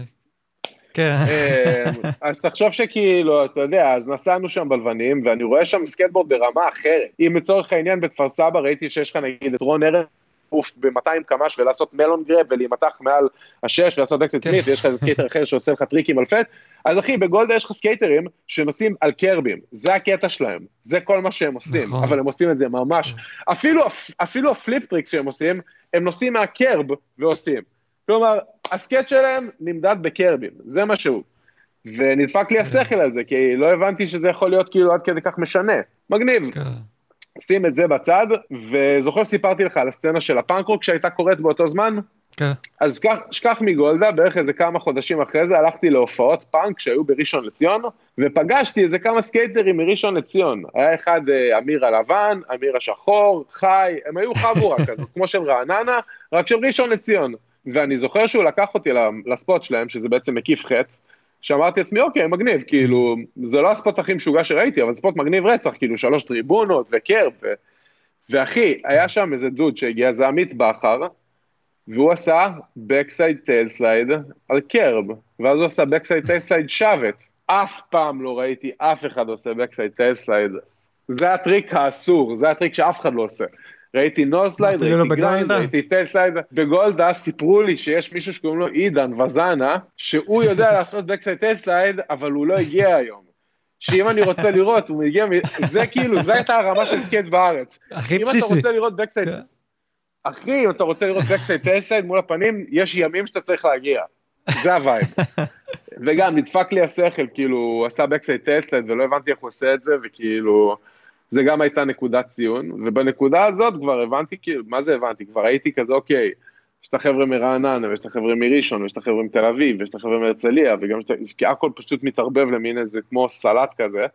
כן. אמ, אז תחשוב שכאילו, אתה יודע, אז נסענו שם בלבנים, ואני רואה שם סקייטבורד ברמה אחרת. אם לצורך העניין בכפר סבא ראיתי שיש לך נגיד את רון ארץ, לעוף ב-200 קמ"ש ולעשות melon grab ולהימתח מעל השש ולעשות backside smith, ויש לך איזה סקייטר אחר שעושה לך טריקים על flat, אז אחי, בגולדה יש לך סקייטרים שנוסעים על קרבים, זה הקטע שלהם, זה כל מה שהם עושים, נכון. אבל הם עושים את זה ממש, אפילו, אפילו ה flip tricks שהם עושים, הם נוסעים מה curb ועושים. כלומר, הסקייט שלהם נמדד בקרבים, זה מה שהוא. ונדפק לי השכל על זה, כי לא הבנתי שזה יכול להיות כאילו עד כדי כך משנה. מגניב. שים את זה בצד, וזוכר שסיפרתי לך על הסצנה של הפאנקרוק שהייתה קורית באותו זמן? כן. אז שכח מגולדה, בערך איזה כמה חודשים אחרי זה הלכתי להופעות פאנק שהיו בראשון לציון, ופגשתי איזה כמה סקייטרים מראשון לציון. היה אחד אה, אמיר הלבן, אמיר השחור, חי, הם היו חבורה כזאת, כמו של רעננה, רק של ראשון לציון. ואני זוכר שהוא לקח אותי ל spot שלהם, שזה בעצם מקיף חטא, שאמרתי לעצמי, אוקיי, מגניב, כאילו, זה לא ה spot הכי משוגע שראיתי, אבל spot מגניב רצח, כאילו, שלוש טריבונות ו curb, ו... ואחי, היה שם איזה דוד שהגיע, זה עמית בכר, והוא עשה backside tailslide על curb, ואז הוא עשה backside tailslide shove it. אף פעם לא ראיתי אף אחד עושה backside tailslide. זה הטריק האסור, זה הטריק שאף אחד לא עושה. ראיתי noseslide, ראיתי grind, ראיתי tailslide, בגולדה סיפרו לי שיש מישהו שקוראים לו עידן וזנה, שהוא יודע לעשות backside tailslide, אבל הוא לא הגיע היום. שאם אני רוצה לראות, הוא מגיע, זה כאילו, זו הייתה הרמה של סקייט בארץ. הכי בסיסי. אם אתה רוצה לראות backside, כן. אחי, אם אתה רוצה לראות backside tailslide מול הפנים, יש ימים שאתה צריך להגיע. זה ה vibe. וגם נדפק לי השכל, כאילו, הוא עשה backside tailslide ולא הבנתי איך הוא עושה את זה, וכאילו... זה גם הייתה נקודת ציון, ובנקודה הזאת כבר הבנתי, כאילו, מה זה הבנתי? כבר הייתי כזה, אוקיי, יש את החבר'ה מרעננה, ויש את החבר'ה מראשון, ויש את החבר'ה מתל אביב, ויש את החבר'ה מהרצליה, וגם, כי הכל פשוט מתערבב למין איזה כמו סלט כזה,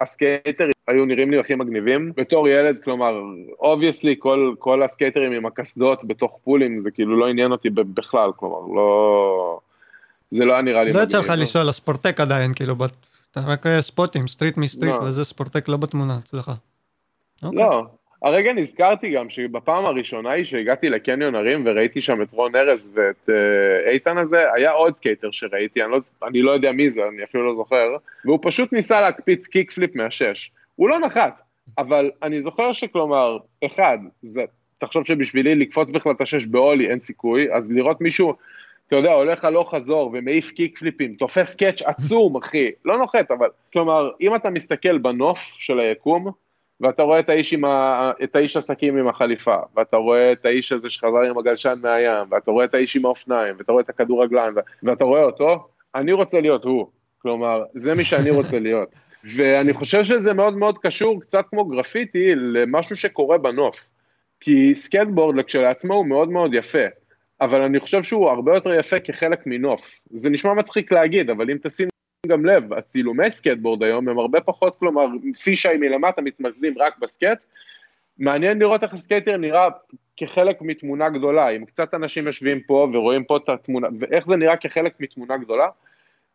והסקייטרים היו נראים לי הכי מגניבים. בתור ילד, כלומר, obviously, כל, כל הסקייטרים עם הקסדות בתוך פולים, זה כאילו לא עניין אותי בכלל, כלומר, לא... זה לא היה נראה לי לא יצא לך לנסוע לספורטק עדיין, כאילו, אתה רק ספוטים, street מ street, לא. וזה ספורטק לא בתמונה אצלך. אוקיי. לא, הרגע נזכרתי גם שבפעם הראשונה היא שהגעתי לקניון ערים וראיתי שם את רון ארז ואת uh, איתן הזה, היה עוד סקייטר שראיתי, אני לא, אני לא יודע מי זה, אני אפילו לא זוכר, והוא פשוט ניסה להקפיץ kickflip מהשש. הוא לא נחת, אבל אני זוכר שכלומר, אחד, זה, תחשוב שבשבילי לקפוץ בכלל את השש ב ollie אין סיכוי, אז לראות מישהו אתה יודע, הולך הלוך חזור ומעיף קיק פליפים, תופס קאץ' עצום, אחי, לא נוחת, אבל, כלומר, אם אתה מסתכל בנוף של היקום, ואתה רואה את האיש, ה... את האיש עסקים עם החליפה, ואתה רואה את האיש הזה שחזר עם הגלשן מהים, ואתה רואה את האיש עם האופניים, ואתה רואה את הכדור רגליים, ו... ואתה רואה אותו, אני רוצה להיות הוא. כלומר, זה מי שאני רוצה להיות. ואני חושב שזה מאוד מאוד קשור, קצת כמו גרפיטי, למשהו שקורה בנוף. כי סקטבורד כשלעצמו הוא מאוד מאוד יפה. אבל אני חושב שהוא הרבה יותר יפה כחלק מנוף. זה נשמע מצחיק להגיד, אבל אם תשים גם לב, הצילומי סקטבורד היום הם הרבה פחות, כלומר, fisheye מלמטה מתמקדים רק ב skate. מעניין לראות איך הסקייטר נראה כחלק מתמונה גדולה, אם קצת אנשים יושבים פה ורואים פה את התמונה, ואיך זה נראה כחלק מתמונה גדולה.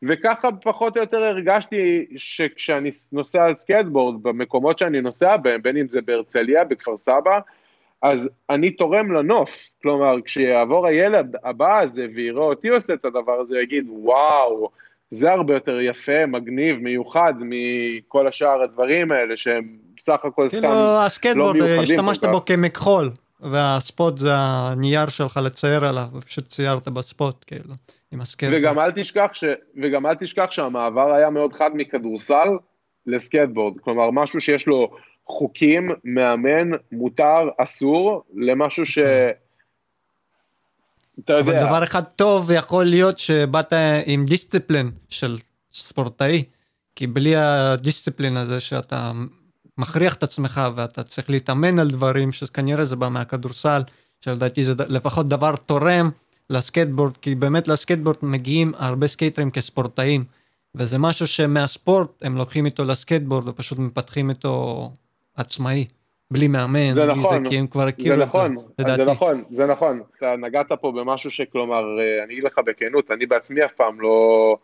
וככה פחות או יותר הרגשתי שכשאני נוסע על סקייטבורד, במקומות שאני נוסע בהם, בין אם זה בהרצליה, בכפר סבא, אז אני תורם לנוף, כלומר כשיעבור הילד הבא הזה ויראה אותי עושה את הדבר הזה, הוא יגיד וואו, זה הרבה יותר יפה, מגניב, מיוחד מכל השאר הדברים האלה שהם בסך הכל סתם כאילו לא הסקטבורד, השתמשת בו כמכחול, והספוט זה הנייר שלך לצייר עליו, ופשוט ציירת בספוט כאילו, עם הסקטבורד. וגם אל תשכח, ש... וגם אל תשכח שהמעבר היה מאוד חד מכדורסל לסקטבורד, כלומר משהו שיש לו חוקים, מאמן, מותר, אסור, למשהו ש... אתה יודע. אבל דבר אחד טוב יכול להיות שבאת עם discipline של ספורטאי, כי בלי ה discipline הזה שאתה מכריח את עצמך ואתה צריך להתאמן על דברים, שכנראה זה בא מהכדורסל, שלדעתי זה לפחות דבר תורם לסקייטבורד, כי באמת לסקייטבורד מגיעים הרבה סקייטרים כספורטאים, וזה משהו שמהספורט הם לוקחים איתו לסקייטבורד ופשוט מפתחים איתו עצמאי. בלי מאמן, זה בלי נכון, זה, כי הם כבר הכירו זה. נכון, זה נכון, זה נכון. אתה נגעת פה במשהו שכלומר, אה, אני אגיד לך בכנות, אני בעצמי אף פעם לא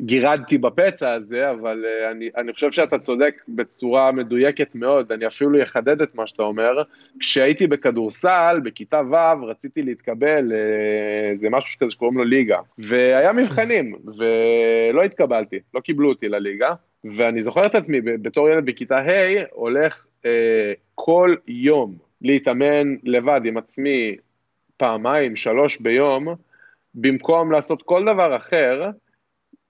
גירדתי בפצע הזה, אבל אה, אני, אני חושב שאתה צודק בצורה מדויקת מאוד, אני אפילו אחדד את מה שאתה אומר. כשהייתי בכדורסל, בכיתה ו', רציתי להתקבל, אה, זה משהו כזה שקוראים לו ליגה, והיה מבחנים, ולא התקבלתי, לא קיבלו אותי לליגה. ואני זוכר את עצמי בתור ילד בכיתה ה' הולך אה, כל יום להתאמן לבד עם עצמי פעמיים, שלוש ביום, במקום לעשות כל דבר אחר,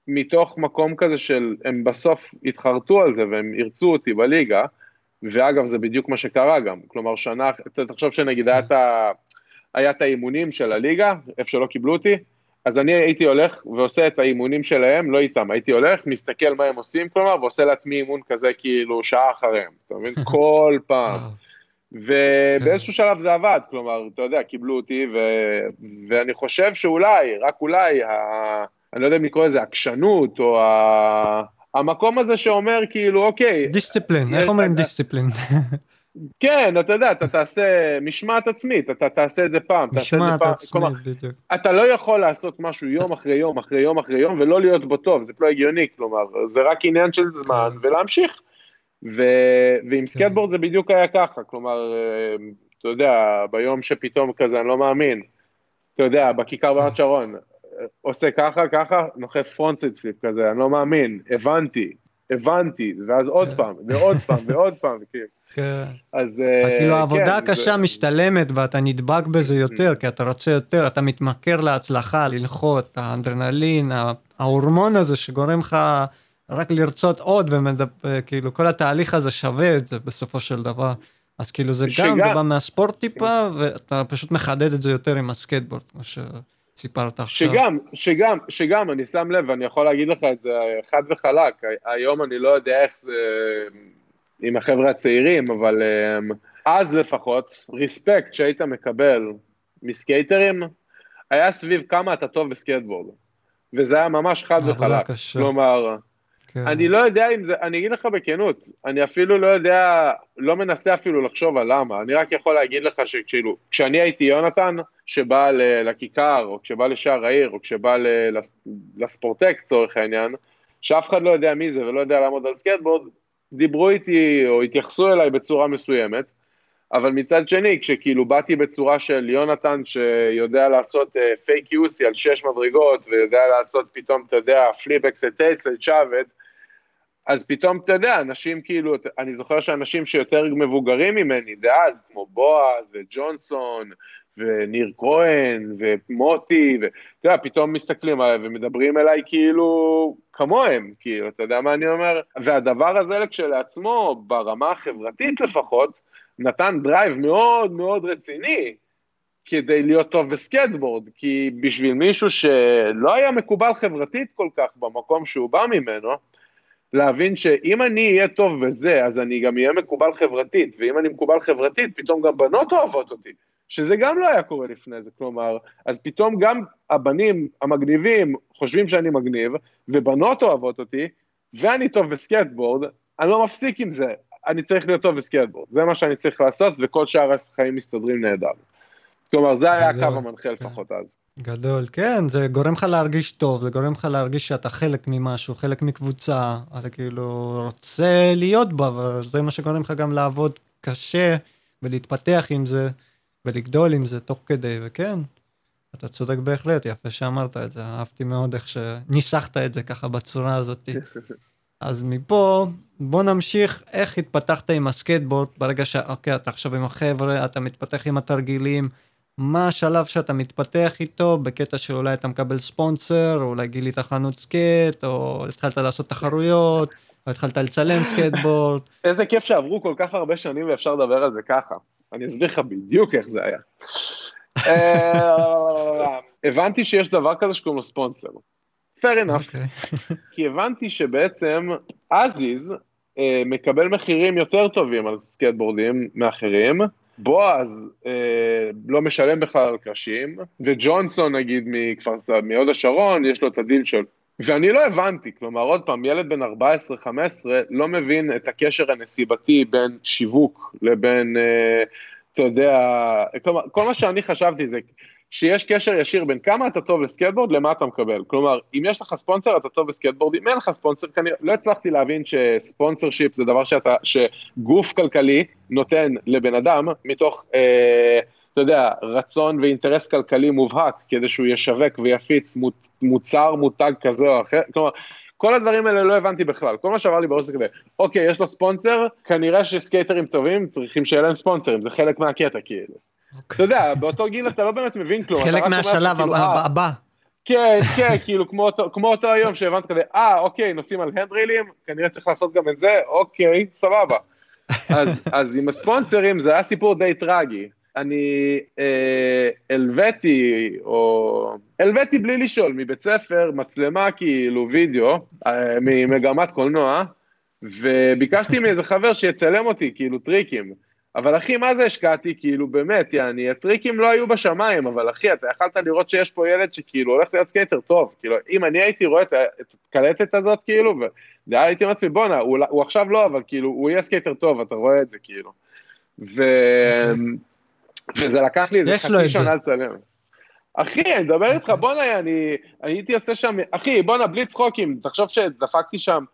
מתוך מקום כזה של, הם בסוף התחרטו על זה והם ירצו אותי בליגה, ואגב זה בדיוק מה שקרה גם, כלומר שנה, תחשוב שנגיד היה את האימונים של הליגה, איפה שלא קיבלו אותי, אז אני הייתי הולך ועושה את האימונים שלהם, לא איתם, הייתי הולך, מסתכל מה הם עושים, כלומר, ועושה לעצמי אימון כזה כאילו שעה אחריהם, אתה מבין? כל פעם. ובאיזשהו שלב זה עבד, כלומר, אתה יודע, קיבלו אותי, ו... ואני חושב שאולי, רק אולי, ה... אני לא יודע אם לקרוא לזה עקשנות, או ה... המקום הזה שאומר כאילו, אוקיי... דיסציפלין, איך אומרים דיסציפלין? כן, אתה יודע, אתה תעשה משמעת עצמית, אתה תעשה את זה פעם, תעשה את זה פעם, כלומר, אתה לא יכול לעשות משהו יום אחרי יום אחרי יום אחרי יום ולא להיות בו טוב, זה לא הגיוני, כלומר, זה רק עניין של זמן כן. ולהמשיך. ו... ועם כן. סקטבורד זה בדיוק היה ככה, כלומר, אה, אתה יודע, ביום שפתאום כזה, אני לא מאמין, אתה יודע, בכיכר כן. ברמת שרון, עושה ככה, ככה, נוחת frontside flip כזה, אני לא מאמין, הבנתי, הבנתי, ואז עוד פעם, ועוד פעם, ועוד פעם, כאילו. כן. אז אה, כאילו העבודה כן, הקשה זה... משתלמת ואתה נדבק בזה יותר, כי אתה רוצה יותר, אתה מתמכר להצלחה, ללחוץ, האדרנלין, ההורמון הזה שגורם לך רק לרצות עוד, וכאילו כל התהליך הזה שווה את זה בסופו של דבר. אז כאילו זה שגם, גם, זה בא מהספורט טיפה, ואתה פשוט מחדד את זה יותר עם הסקייטבורד, כמו שסיפרת עכשיו. שגם, שגם, שגם, אני שם לב, ואני יכול להגיד לך את זה חד וחלק, היום אני לא יודע איך זה עם החבר'ה הצעירים, אבל um, אז לפחות, respect שהיית מקבל מסקייטרים, היה סביב כמה אתה טוב בסקייטבורד. וזה היה ממש חד וחלק. כלומר, כן. אני לא יודע אם זה, אני אגיד לך בכנות, אני אפילו לא יודע, לא מנסה אפילו לחשוב על למה, אני רק יכול להגיד לך שכאילו, כשאני הייתי יונתן, שבא לכיכר, או כשבא לשער העיר, או כשבא לספורטק, לצורך העניין, שאף אחד לא יודע מי זה ולא יודע לעמוד על סקייטבורד, דיברו איתי או התייחסו אליי בצורה מסוימת, אבל מצד שני, כשכאילו באתי בצורה של יונתן שיודע לעשות פייק uh, יוסי על שש מדרגות, ויודע לעשות פתאום, אתה יודע, פליפ אקסטייטס צ'אבט, אז פתאום, אתה יודע, אנשים כאילו, אני זוכר שאנשים שיותר מבוגרים ממני דאז, כמו בועז וג'ונסון, וניר כהן, ומוטי, ואתה יודע, פתאום מסתכלים עליי ומדברים אליי כאילו כמוהם, כאילו, אתה יודע מה אני אומר? והדבר הזה כשלעצמו, ברמה החברתית לפחות, נתן drive מאוד מאוד רציני כדי להיות טוב בסקטבורד, כי בשביל מישהו שלא היה מקובל חברתית כל כך במקום שהוא בא ממנו, להבין שאם אני אהיה טוב בזה, אז אני גם אהיה מקובל חברתית, ואם אני מקובל חברתית, פתאום גם בנות אוהבות אותי. שזה גם לא היה קורה לפני זה, כלומר, אז פתאום גם הבנים המגניבים חושבים שאני מגניב, ובנות אוהבות אותי, ואני טוב בסקייטבורד, אני לא מפסיק עם זה, אני צריך להיות טוב בסקייטבורד, זה מה שאני צריך לעשות, וכל שאר החיים מסתדרים נהדר. כלומר, זה היה הקו המנחה לפחות אז. גדול, כן, זה גורם לך להרגיש טוב, זה גורם לך להרגיש שאתה חלק ממשהו, חלק מקבוצה, אתה כאילו רוצה להיות בה, וזה מה שגורם לך גם לעבוד קשה ולהתפתח עם זה. ולגדול עם זה תוך כדי, וכן, אתה צודק בהחלט, יפה שאמרת את זה, אהבתי מאוד איך שניסחת את זה ככה בצורה הזאת. אז מפה, בוא נמשיך איך התפתחת עם הסקייטבורד ברגע שאוקיי, אתה עכשיו עם החבר'ה, אתה מתפתח עם התרגילים, מה השלב שאתה מתפתח איתו בקטע שאולי אתה מקבל ספונסר, או אולי גילית חנות skate, או התחלת לעשות תחרויות, או התחלת לצלם סקייטבורד. איזה כיף שעברו כל כך הרבה שנים ואפשר לדבר על זה ככה. אני אסביר לך בדיוק איך זה היה. אה, הבנתי שיש דבר כזה שקוראים לו ספונסר. fair enough. Okay. אוקיי. כי הבנתי שבעצם אזיז אה, מקבל מחירים יותר טובים על סקייטבורדים מאחרים, בועז אה, לא משלם בכלל על קרשים, וג'ונסון נגיד מכפר סבא, מהוד השרון, יש לו את הדיל שלו. ואני לא הבנתי, כלומר עוד פעם, ילד בן 14-15 לא מבין את הקשר הנסיבתי בין שיווק לבין, אה, אתה יודע, כלומר, כל מה שאני חשבתי זה שיש קשר ישיר בין כמה אתה טוב לסקייטבורד למה אתה מקבל. כלומר, אם יש לך ספונסר אתה טוב בסקייטבורד, אם אין לך ספונסר, כנראה, לא הצלחתי להבין ש sponsorship זה דבר שאתה, שגוף כלכלי נותן לבן אדם מתוך, אה, אתה יודע, רצון ואינטרס כלכלי מובהק, כדי שהוא ישווק ויפיץ מוצר, מותג כזה או אחר, כלומר, כל הדברים האלה לא הבנתי בכלל, כל מה שעבר לי בראש זה כזה, אוקיי, יש לו ספונסר, כנראה שסקייטרים טובים צריכים שיהיה להם ספונסרים, זה חלק מהקטע כאילו. אתה יודע, באותו גיל אתה לא באמת מבין כלום. חלק מהשלב הבא. כן, כן, כאילו כמו אותו, כמו אותו היום שהבנת כזה, אה, אוקיי, נוסעים על הנדרילים, כנראה צריך לעשות גם את זה, אוקיי, סבבה. אז, אז עם הספונסרים זה היה סיפור די טרגי. אני אה, הלוויתי, או... הלוויתי בלי לשאול, מבית ספר, מצלמה כאילו, וידאו, אה, ממגמת קולנוע, וביקשתי מאיזה חבר שיצלם אותי, כאילו טריקים. אבל אחי, מה זה השקעתי? כאילו, באמת, יעני, הטריקים לא היו בשמיים, אבל אחי, אתה יכלת לראות שיש פה ילד שכאילו הולך להיות סקייטר טוב. כאילו, אם אני הייתי רואה את הקלטת הזאת, כאילו, והייתי אומר לעצמי, בואנה, הוא, הוא עכשיו לא, אבל כאילו, הוא יהיה סקייטר טוב, אתה רואה את זה, כאילו. ו... וזה לקח לי איזה חצי שנה לצלם. אחי, אני מדבר איתך, בואנה, אני הייתי עושה שם, אחי, בואנה, בלי צחוקים, תחשוב שדפקתי שם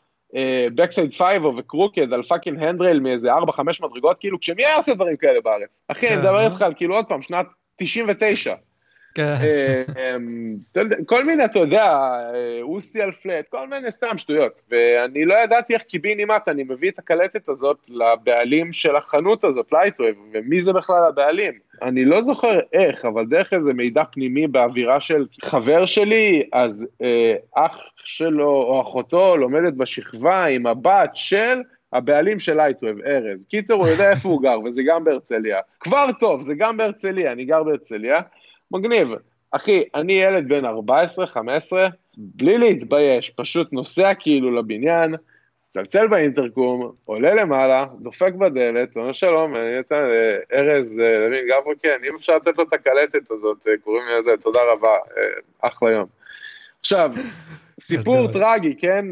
backside five-o ו crooked על fucking handrail מאיזה 4-5 מדרגות, כאילו, כאילו, מי היה עושה דברים כאלה בארץ? אחי, אני מדבר איתך על כאילו עוד פעם, שנת 99. כן. אמ, כל מיני, אתה יודע, ollie על flat, כל מיני סתם שטויות. ואני לא ידעתי איך קיבינימט, אני מביא את הקלטת הזאת לבעלים של החנות הזאת, לייטווב, ומי זה בכלל הבעלים? אני לא זוכר איך, אבל דרך איזה מידע פנימי באווירה של חבר שלי, אז אה, אח שלו או אחותו לומדת בשכבה עם הבת של הבעלים של לייטווב, ארז. קיצר, הוא יודע איפה הוא גר, וזה גם בהרצליה. כבר טוב, זה גם בהרצליה, אני גר בהרצליה. מגניב. אחי, אני ילד בן 14-15, בלי להתבייש, פשוט נוסע כאילו לבניין, צלצל באינטרקום, עולה למעלה, דופק בדלת, אומר שלום, אני אתן אה, ארז אה, לוין גברי, כן, אם אפשר לתת לו את הקלטת הזאת, אה, קוראים לי לזה, תודה רבה, אחלה יום. עכשיו, סיפור טרגי, כן,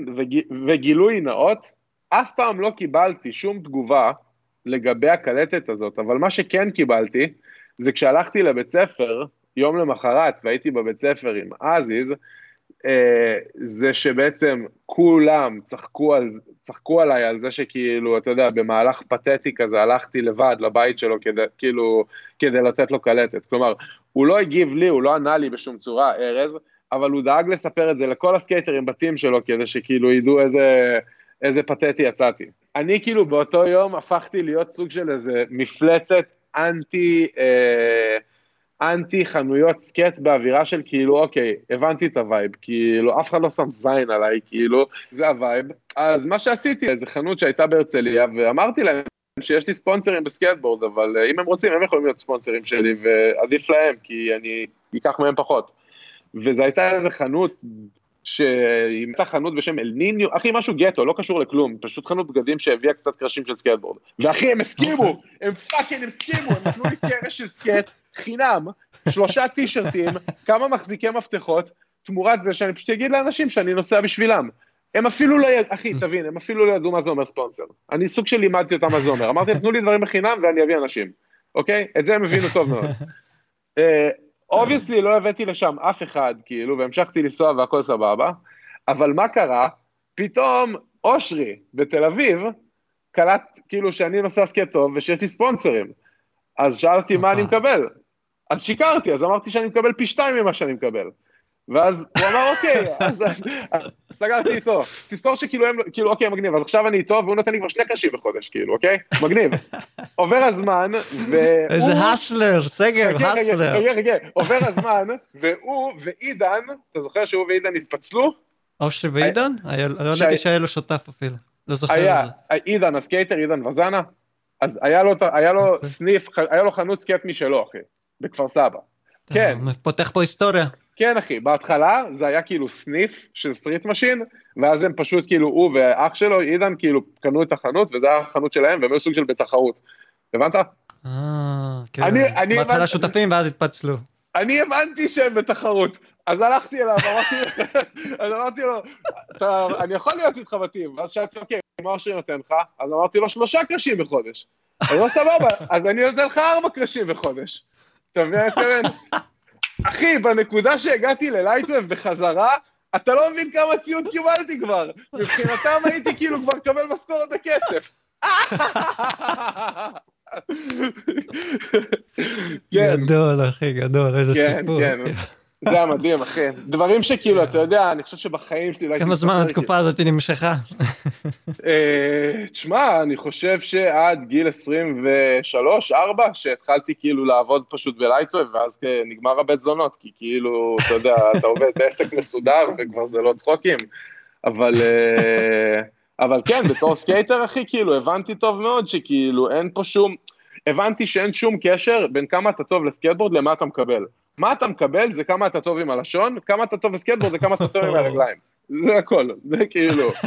וגילוי נאות, אף פעם לא קיבלתי שום תגובה לגבי הקלטת הזאת, אבל מה שכן קיבלתי, זה כשהלכתי לבית ספר, יום למחרת והייתי בבית ספר עם עזיז, אה, זה שבעצם כולם צחקו, על, צחקו עליי על זה שכאילו, אתה יודע, במהלך פתטי כזה הלכתי לבד לבית שלו כדי, כאילו, כדי לתת לו קלטת. כלומר, הוא לא הגיב לי, הוא לא ענה לי בשום צורה, ארז, אבל הוא דאג לספר את זה לכל הסקייטרים ב team שלו, כדי שכאילו ידעו איזה, איזה פתטי יצאתי. אני כאילו באותו יום הפכתי להיות סוג של איזה מפלצת אנטי... אה, אנטי חנויות סקייט באווירה של כאילו, אוקיי, הבנתי את ה vibe, כאילו, אף אחד לא שם זין עליי, כאילו, זה ה vibe. אז מה שעשיתי, איזה חנות שהייתה בהרצליה, ואמרתי להם שיש לי ספונסרים בסקייטבורד, אבל אה, אם הם רוצים, הם יכולים להיות ספונסרים שלי, ועדיף להם, כי אני אקח מהם פחות. וזו הייתה איזה חנות שהיא הייתה חנות בשם אל ניניו, אחי משהו גטו, לא קשור לכלום, פשוט חנות בגדים שהביאה קצת קרשים של סקייטבורד. ואחי הם הסכימו, הם fucking הסכימו, הם נתנו לי קרש של סקייט, חינם, שלושה טישרטים, כמה מחזיקי מפתחות, תמורת זה שאני פשוט אגיד לאנשים שאני נוסע בשבילם. הם אפילו לא ידעו, אחי, תבין, הם אפילו לא ידעו מה זה אומר ספונסר. אני סוג של לימדתי אותם מה זה אומר. אמרתי, תנו לי דברים בחינם ואני אביא אנשים, אוקיי? את זה הם הבינו טוב מאוד. obviously לא הבאתי לשם אף אחד, כאילו, והמשכתי לנסוע והכל סבבה, אבל מה קרה? פתאום אושרי בתל אביב קלט כאילו שאני נוסע סקייט טוב ושיש לי ספונסרים. אז שאלתי מה אני מקבל. אז שיקרתי, אז אמרתי שאני מקבל פי שתיים ממה שאני מקבל. ואז הוא אמר אוקיי, אז, אז, אז סגרתי איתו. תזכור שכאילו הם, כאילו אוקיי מגניב, אז עכשיו אני איתו והוא נותן לי כבר שני קרשים בחודש, כאילו, אוקיי? מגניב. עובר הזמן, והוא... איזה hustler, סגר, hustler. רגע, רגע, עובר הזמן, והוא ועידן, אתה זוכר שהוא ועידן התפצלו? אושרי ועידן? לא ידעתי שהיה לו שותף אפילו, לא זוכר את זה. עידן הסקייטר, עידן וזנה, אז היה לו, היה לו אוקיי. סניף, היה לו חנות סקייט משלו, אחי, בכפר סבא. כן. פותח פה היסטוריה. כן, אחי, בהתחלה זה היה כאילו סניף של Street Machine, ואז הם פשוט כאילו, הוא ואח שלו, עידן, כאילו, קנו את החנות, וזה היה החנות שלהם, והם היו סוג של בתחרות. הבנת? אה, כן. אני, אני בהתחלה שותפים ואז התפצלו. אני הבנתי שהם בתחרות. אז הלכתי אליו, אמרתי, אז אמרתי לו, אני יכול להיות איתך ב team, ואז שאלתי, אוקיי, מה אושרי נותן לך? אז אמרתי לו, שלושה קרשים בחודש. אז לא סבבה, אז אני נותן לך ארבע קרשים בחודש. אתה מבין מה אני מתכוון? אחי, בנקודה שהגעתי ללייטווב בחזרה, אתה לא מבין כמה ציוד קיבלתי כבר. מבחינתם הייתי כאילו כבר מקבל משכורת בכסף. כן. גדול, אחי, גדול, איזה כן, סיפור. כן, כן. זה היה מדהים, אחי. דברים שכאילו, אתה יודע, אני חושב שבחיים שלי... לא כמה זמן התקופה הזאת נמשכה? אה, תשמע, אני חושב שעד גיל 23-4, שהתחלתי כאילו לעבוד פשוט בלייטווב, ואז נגמר הבית זונות, כי כאילו, אתה יודע, אתה עובד בעסק מסודר, וכבר זה לא צחוקים. אבל... אה, אבל כן, בתור סקייטר, אחי, כאילו, הבנתי טוב מאוד שכאילו אין פה שום... הבנתי שאין שום קשר בין כמה אתה טוב לסקייטבורד למה אתה מקבל. מה אתה מקבל זה כמה אתה טוב עם הלשון, כמה אתה טוב בסקייטבורד זה כמה אתה טוב עם הרגליים. זה הכל, זה כאילו.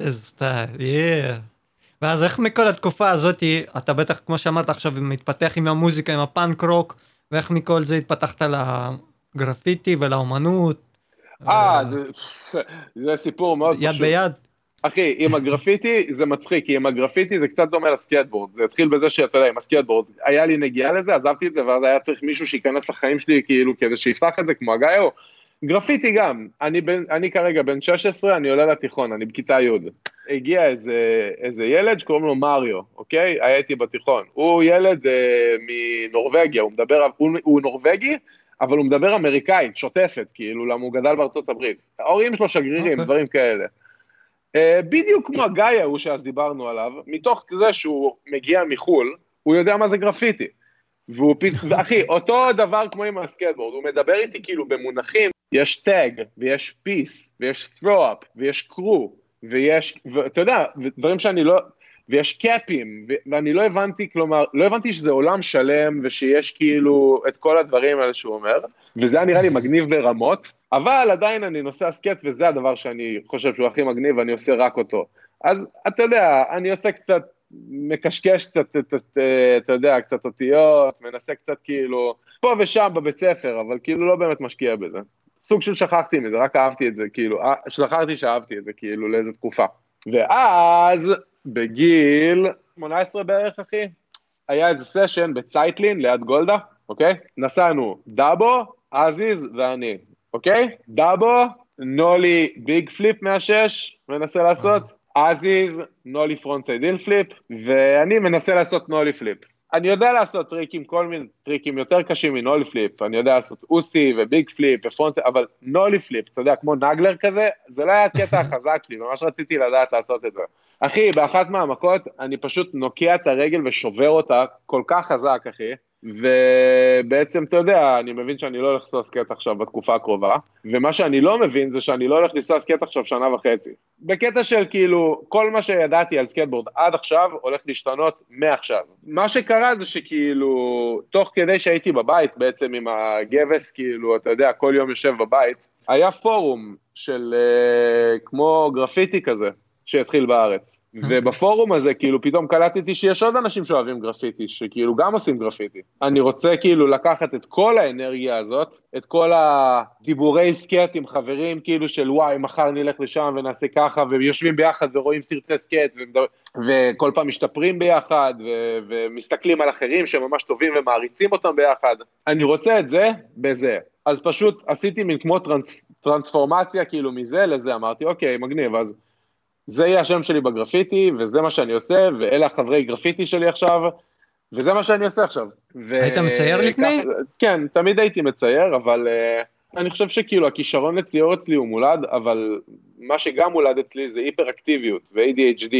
איזה סטייל, יאה. ואז איך מכל התקופה הזאת, אתה בטח, כמו שאמרת עכשיו, מתפתח עם המוזיקה, עם הפאנק רוק, ואיך מכל זה התפתחת לגרפיטי ולאומנות? אה, זה, זה סיפור מאוד פשוט. יד ביד? אחי, עם הגרפיטי זה מצחיק, כי עם הגרפיטי זה קצת דומה לסקייטבורד. זה התחיל בזה שאתה יודע, עם הסקייטבורד, היה לי נגיעה לזה, עזבתי את זה, ואז היה צריך מישהו שייכנס לחיים שלי, כאילו, כדי שיפתח את זה, כמו הגאיו. גרפיטי גם, אני, בין, אני כרגע בן 16, אני עולה לתיכון, אני בכיתה י'. הגיע איזה, איזה ילד שקוראים לו מריו, אוקיי? הייתי בתיכון. הוא ילד אה, מנורבגיה, הוא מדבר, הוא, הוא נורבגי, אבל הוא מדבר אמריקאית, שוטפת, כאילו, למה הוא גדל בארצות הברית. ההורים שלו שגרירים, okay. אוקיי. דברים כאלה. Uh, בדיוק כמו הגיא ההוא שאז דיברנו עליו, מתוך זה שהוא מגיע מחו"ל, הוא יודע מה זה גרפיטי. והוא פ... ואחי, אותו דבר כמו עם הסקייטבורד, הוא מדבר איתי כאילו במונחים, יש tag, ויש piece, ויש throw-up, ויש crew, ויש, ואתה יודע, דברים שאני לא, ויש קאפים, ואני לא הבנתי, כלומר, לא הבנתי שזה עולם שלם, ושיש כאילו את כל הדברים האלה שהוא אומר, וזה היה נראה לי מגניב ברמות, אבל עדיין אני נוסע סקייט, וזה הדבר שאני חושב שהוא הכי מגניב, ואני עושה רק אותו. אז אתה יודע, אני עושה קצת, מקשקש קצת, אתה יודע, קצת אותיות, מנסה קצת כאילו, פה ושם בבית ספר, אבל כאילו לא באמת משקיע בזה. סוג של שכחתי מזה, רק אהבתי את זה, כאילו, אה, שכחתי שאהבתי את זה, כאילו, לאיזה תקופה. ואז, בגיל 18 בערך, אחי, היה איזה סשן בצייטלין ליד גולדה, אוקיי? נסענו דאבו, עזיז ואני, אוקיי? דאבו, nollie big flip מהשש, מנסה לעשות, עזיז, nollie frontside flip, ואני מנסה לעשות nollie flip. אני יודע לעשות טריקים, כל מיני טריקים יותר קשים מ nollie flip, אני יודע לעשות אוסי ו big flip ו front, אבל nollie flip, אתה יודע, כמו regular כזה, זה לא היה הקטע החזק שלי, ממש רציתי לדעת לעשות את זה. אחי, באחת מהמכות, אני פשוט נוקע את הרגל ושובר אותה כל כך חזק, אחי, ובעצם, אתה יודע, אני מבין שאני לא הולך לנסוע סקייט עכשיו בתקופה הקרובה, ומה שאני לא מבין זה שאני לא הולך לנסוע סקייט עכשיו שנה וחצי. בקטע של כאילו, כל מה שידעתי על סקייטבורד עד עכשיו הולך להשתנות מעכשיו. מה שקרה זה שכאילו, תוך כדי שהייתי בבית בעצם עם הגבס, כאילו, אתה יודע, כל יום יושב בבית, היה פורום של uh, כמו גרפיטי כזה, שהתחיל בארץ. Okay. אוקיי. ובפורום הזה, כאילו, פתאום קלטתי שיש עוד אנשים שאוהבים גרפיטי, שכאילו גם עושים גרפיטי. אני רוצה כאילו לקחת את כל האנרגיה הזאת, את כל הדיבורי סקייט עם חברים, כאילו של וואי, מחר נלך לשם ונעשה ככה, ויושבים ביחד ורואים סרטי סקייט, ומדבר, וכל פעם משתפרים ביחד, ו- ומסתכלים על אחרים שממש טובים ומעריצים אותם ביחד. אני רוצה את זה בזה. אז פשוט עשיתי מין כמו טרנס, טרנספורמציה כאילו מזה לזה, אמרתי, אוקיי, מגניב, אז... זה יהיה השם שלי בגרפיטי, וזה מה שאני עושה, ואלה החברי גרפיטי שלי עכשיו, וזה מה שאני עושה עכשיו. ו... היית מצייר לפני? כן, תמיד הייתי מצייר, אבל uh, אני חושב שכאילו הכישרון לציור אצלי הוא מולד, אבל מה שגם מולד אצלי זה היפר-אקטיביות ו-ADHD,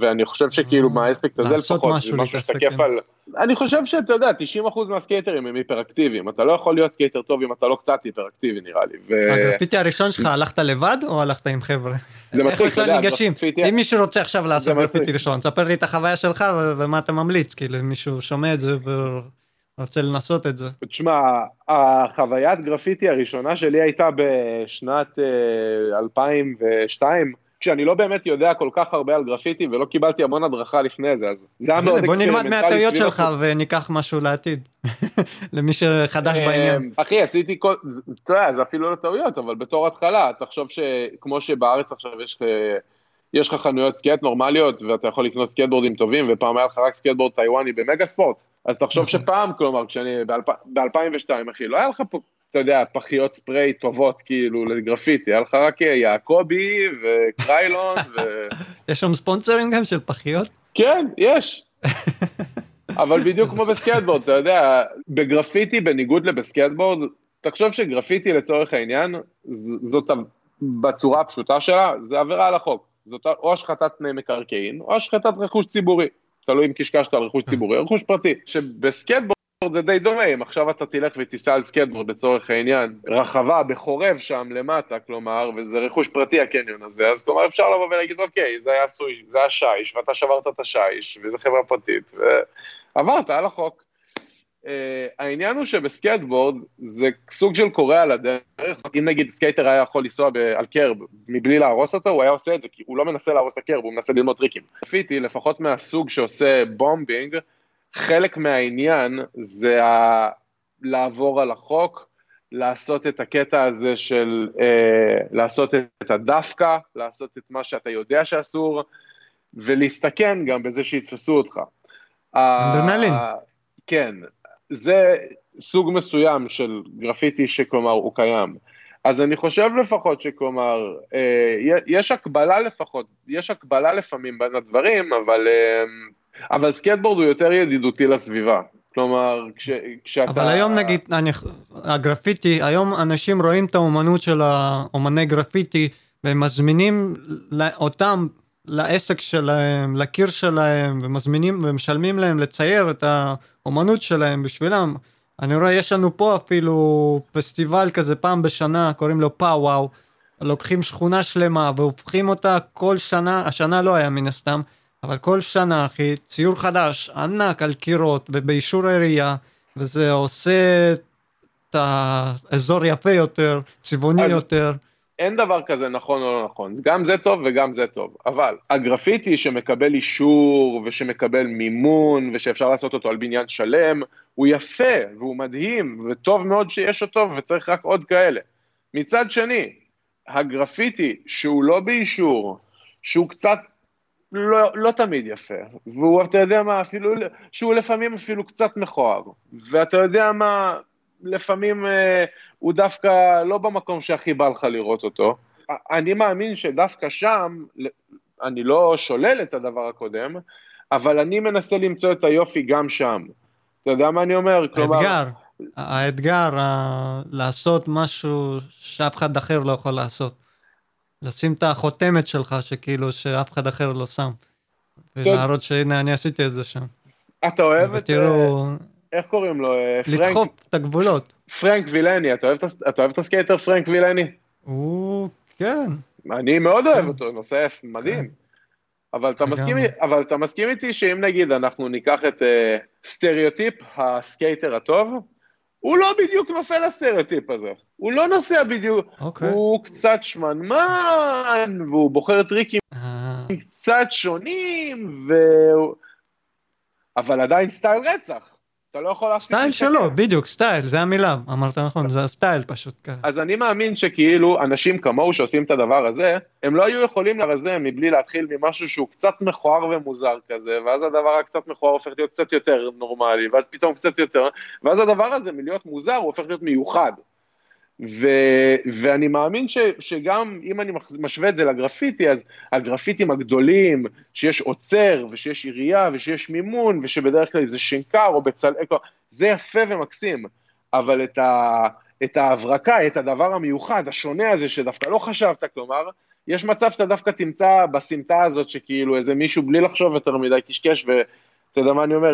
ואני חושב שכאילו אה, מהאספקט הזה לפחות, זה משהו שתקף על... אני חושב שאתה יודע, 90% מהסקייטרים הם היפראקטיביים, אתה לא יכול להיות סקייטר טוב אם אתה לא קצת היפראקטיבי נראה לי. הגרפיטי הראשון שלך הלכת לבד או הלכת עם חבר'ה? זה מצחיק, אתה יודע, אם מישהו רוצה עכשיו לעשות גרפיטי ראשון, ספר לי את החוויה שלך ומה אתה ממליץ, כאילו אם מישהו שומע את זה רוצה לנסות את זה. תשמע, החוויית גרפיטי הראשונה שלי הייתה בשנת 2002, אה, כשאני לא באמת יודע כל כך הרבה על גרפיטי ולא קיבלתי המון הדרכה לפני זה, אז זה היה מאוד אקספרימנטלי. בוא נלמד מהטעויות שלך וניקח משהו לעתיד, למי שחדש אה, בעניין. אחי, עשיתי כל, אתה יודע, זה אפילו לא טעויות, אבל בתור התחלה, תחשוב שכמו שבארץ עכשיו יש... יש לך חנויות סקייט נורמליות, ואתה יכול לקנות סקייטבורדים טובים, ופעם היה לך רק סקייטבורד טיוואני במגה ספורט, אז תחשוב נכון. שפעם, כלומר, כשאני, ב-2002, אחי, לא היה לך פה, אתה יודע, פחיות ספריי טובות, כאילו, לגרפיטי, היה לך רק יעקבי ו Krylon ו... יש שם ספונסרים גם של פחיות? כן, יש. אבל בדיוק כמו בסקייטבורד, אתה יודע, בגרפיטי, בניגוד לבסקייטבורד, תחשוב שגרפיטי לצורך העניין, זאת בצורה הפשוטה שלה, זה עבירה על החוק. זאת או השחתת פני מקרקעין, או השחתת רכוש ציבורי. תלוי אם קשקשת על רכוש ציבורי או רכוש פרטי. שבסקייטבורד זה די דומה, אם עכשיו אתה תלך ותיסע על סקייטבורד לצורך העניין, רחבה בחורב שם למטה, כלומר, וזה רכוש פרטי הקניון הזה, אז כלומר אפשר לבוא ולהגיד, אוקיי, זה היה סוי, זה היה שיש, ואתה שברת את השיש, וזו חברה פרטית, ועברת על החוק. Uh, העניין הוא שבסקייטבורד זה סוג של קורה על הדרך, אם נגיד סקייטר היה יכול לנסוע על curb מבלי להרוס אותו, הוא היה עושה את זה, כי הוא לא מנסה להרוס את ה curb, הוא מנסה ללמוד טריקים. פיטי, לפחות מהסוג שעושה bombing, חלק מהעניין זה ה... לעבור על החוק, לעשות את הקטע הזה של uh, לעשות את הדווקא, לעשות את מה שאתה יודע שאסור, ולהסתכן גם בזה שיתפסו אותך. אדרנלין. Uh, כן, זה סוג מסוים של גרפיטי שכלומר הוא קיים. אז אני חושב לפחות שכלומר, אה, יש הקבלה לפחות, יש הקבלה לפעמים בין הדברים, אבל, אה, אבל סקייטבורד הוא יותר ידידותי לסביבה. כלומר, כש, כשאתה... אבל היום נגיד, אני, הגרפיטי, היום אנשים רואים את האומנות של האומני גרפיטי, והם מזמינים אותם לעסק שלהם, לקיר שלהם, ומזמינים ומשלמים להם לצייר את האומנות שלהם בשבילם. אני רואה, יש לנו פה אפילו פסטיבל כזה פעם בשנה, קוראים לו Pow Wow. לוקחים שכונה שלמה והופכים אותה כל שנה, השנה לא היה מן הסתם, אבל כל שנה, אחי, ציור חדש, ענק על קירות ובאישור העירייה, וזה עושה את האזור יפה יותר, צבעוני אז, יותר. אין דבר כזה נכון או לא נכון, גם זה טוב וגם זה טוב, אבל הגרפיטי שמקבל אישור ושמקבל מימון ושאפשר לעשות אותו על בניין שלם, הוא יפה והוא מדהים וטוב מאוד שיש אותו וצריך רק עוד כאלה. מצד שני, הגרפיטי שהוא לא באישור, שהוא קצת לא, לא תמיד יפה, והוא, אתה יודע מה, אפילו, שהוא לפעמים אפילו קצת מכוער, ואתה יודע מה, לפעמים אה, הוא דווקא לא במקום שהכי בא לך לראות אותו. אני מאמין שדווקא שם, אני לא שולל את הדבר הקודם, אבל אני מנסה למצוא את היופי גם שם. אתה יודע מה אני אומר? כלומר... האתגר, ה... לעשות משהו שאף אחד אחר לא יכול לעשות. לשים את החותמת שלך שכאילו שאף אחד אחר לא שם. ולהראות שהנה אני עשיתי את זה שם. אתה אוהב את... ותראו... איך קוראים לו? אה, פרנק... לדחוף את הגבולות. פרנק וילני, אתה אוהב, אתה אוהב את הסקייטר פרנק וילני? הוא, כן. אני מאוד אוהב כן. אותו, נושא מדהים. כן. אבל אתה, מסכים, אבל אתה מסכים איתי שאם נגיד אנחנו ניקח את uh, סטריאוטיפ הסקייטר הטוב, הוא לא בדיוק נופל לסטריאוטיפ הזה. הוא לא נוסע בדיוק, okay. אוקיי. הוא קצת שמנמן, והוא בוחר טריקים uh... קצת שונים, ו... אבל עדיין סטייל רצח. אתה לא יכול להפסיק סטייל שלו, בדיוק, סטייל, זה המילה, אמרת נכון, זה הסטייל פשוט. אז אני מאמין שכאילו אנשים כמוהו שעושים את הדבר הזה, הם לא היו יכולים לרזה מבלי להתחיל ממשהו שהוא קצת מכוער ומוזר כזה, ואז הדבר הקצת מכוער הופך להיות קצת יותר נורמלי, ואז פתאום קצת יותר, ואז הדבר הזה מלהיות מוזר הוא הופך להיות מיוחד. ו, ואני מאמין ש, שגם אם אני משווה את זה לגרפיטי, אז הגרפיטים הגדולים, שיש עוצר ושיש עירייה ושיש מימון ושבדרך כלל זה שינקר או בצלאל, זה יפה ומקסים, אבל את, ה, את ההברקה, את הדבר המיוחד, השונה הזה שדווקא לא חשבת, כלומר, יש מצב שאתה דווקא תמצא בסמטה הזאת שכאילו איזה מישהו בלי לחשוב יותר מדי קשקש אתה יודע מה אני אומר,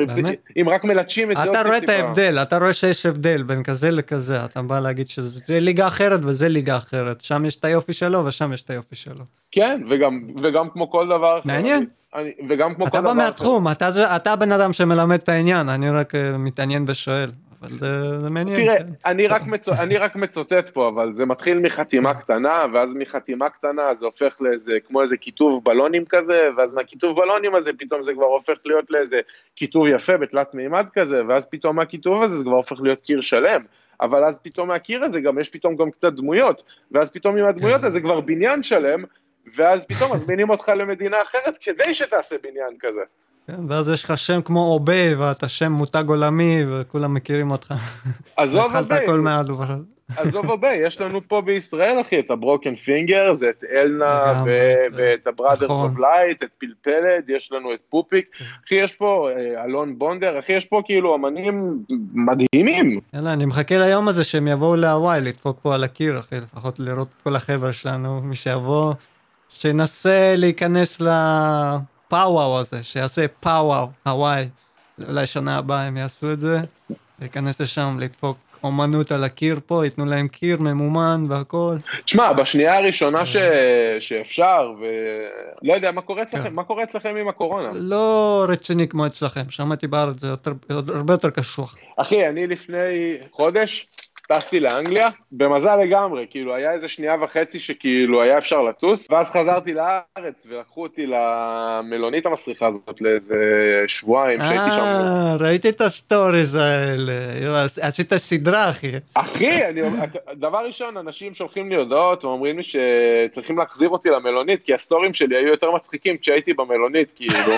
אם רק מלטשים את זה אתה רואה את ההבדל, אתה רואה שיש הבדל בין כזה לכזה, אתה בא להגיד שזה ליגה אחרת וזה ליגה אחרת, שם יש את היופי שלו ושם יש את היופי שלו. כן, וגם, וגם כמו כל דבר. מעניין. אני, וגם כמו כל דבר... אתה בא מהתחום, אתה, אתה הבן אדם שמלמד את העניין, אני רק אה, מתעניין ושואל. אבל זה, זה מעניין. תראה, כן. אני, רק מצ... אני רק מצוטט פה, אבל זה מתחיל מחתימה קטנה, ואז מחתימה קטנה זה הופך לאיזה, כמו איזה כיתוב בלונים כזה, ואז מהכיתוב בלונים הזה פתאום זה כבר הופך להיות לאיזה כיתוב יפה בתלת מימד כזה, ואז פתאום מהכיתוב הזה זה כבר הופך להיות קיר שלם. אבל אז פתאום מהקיר הזה גם יש פתאום גם קצת דמויות, ואז פתאום עם הדמויות כן. הזה כבר בניין שלם, ואז פתאום מזמינים אותך למדינה אחרת כדי שתעשה בניין כזה. כן, ואז יש לך שם כמו Obey, ואתה שם מותג עולמי, וכולם מכירים אותך. עזוב Obey. עזוב Obey, יש לנו פה בישראל, אחי, את ה Broken Fingaz, זה את אלנה, ואת ה brothers of light, את פלפלד, יש לנו את פופיק. כן. אחי, יש פה אה, אלון בונדר, אחי, יש פה כאילו אמנים מדהימים. יאללה, אני מחכה ליום הזה שהם יבואו להוואי, לדפוק פה על הקיר, אחי, לפחות לראות את כל החבר'ה שלנו, מי שיבוא, שינסה להיכנס ל... ה POW! WOW! הזה, שיעשה POW! WOW!, הוואי, אולי שנה הבאה הם יעשו את זה, להיכנס לשם, לדפוק אומנות על הקיר פה, ייתנו להם קיר ממומן והכל. תשמע, בשנייה הראשונה ש... שאפשר, ולא יודע, מה קורה אצלכם, כן. מה קורה אצלכם עם הקורונה? לא רציני כמו אצלכם, שמעתי בארץ זה יותר, הרבה יותר קשוח. אחי, אני לפני חודש, טסתי לאנגליה, במזל לגמרי, כאילו היה איזה שנייה וחצי שכאילו היה אפשר לטוס, ואז חזרתי לארץ ולקחו אותי למלונית המסריחה הזאת לאיזה שבועיים שהייתי שם. אה, ראיתי את הסטוריז האלה, עשית סדרה אחי. אחי, אני, דבר ראשון, אנשים שולחים לי הודעות ואומרים לי שצריכים להחזיר אותי למלונית, כי הסטורים שלי היו יותר מצחיקים כשהייתי במלונית, כאילו.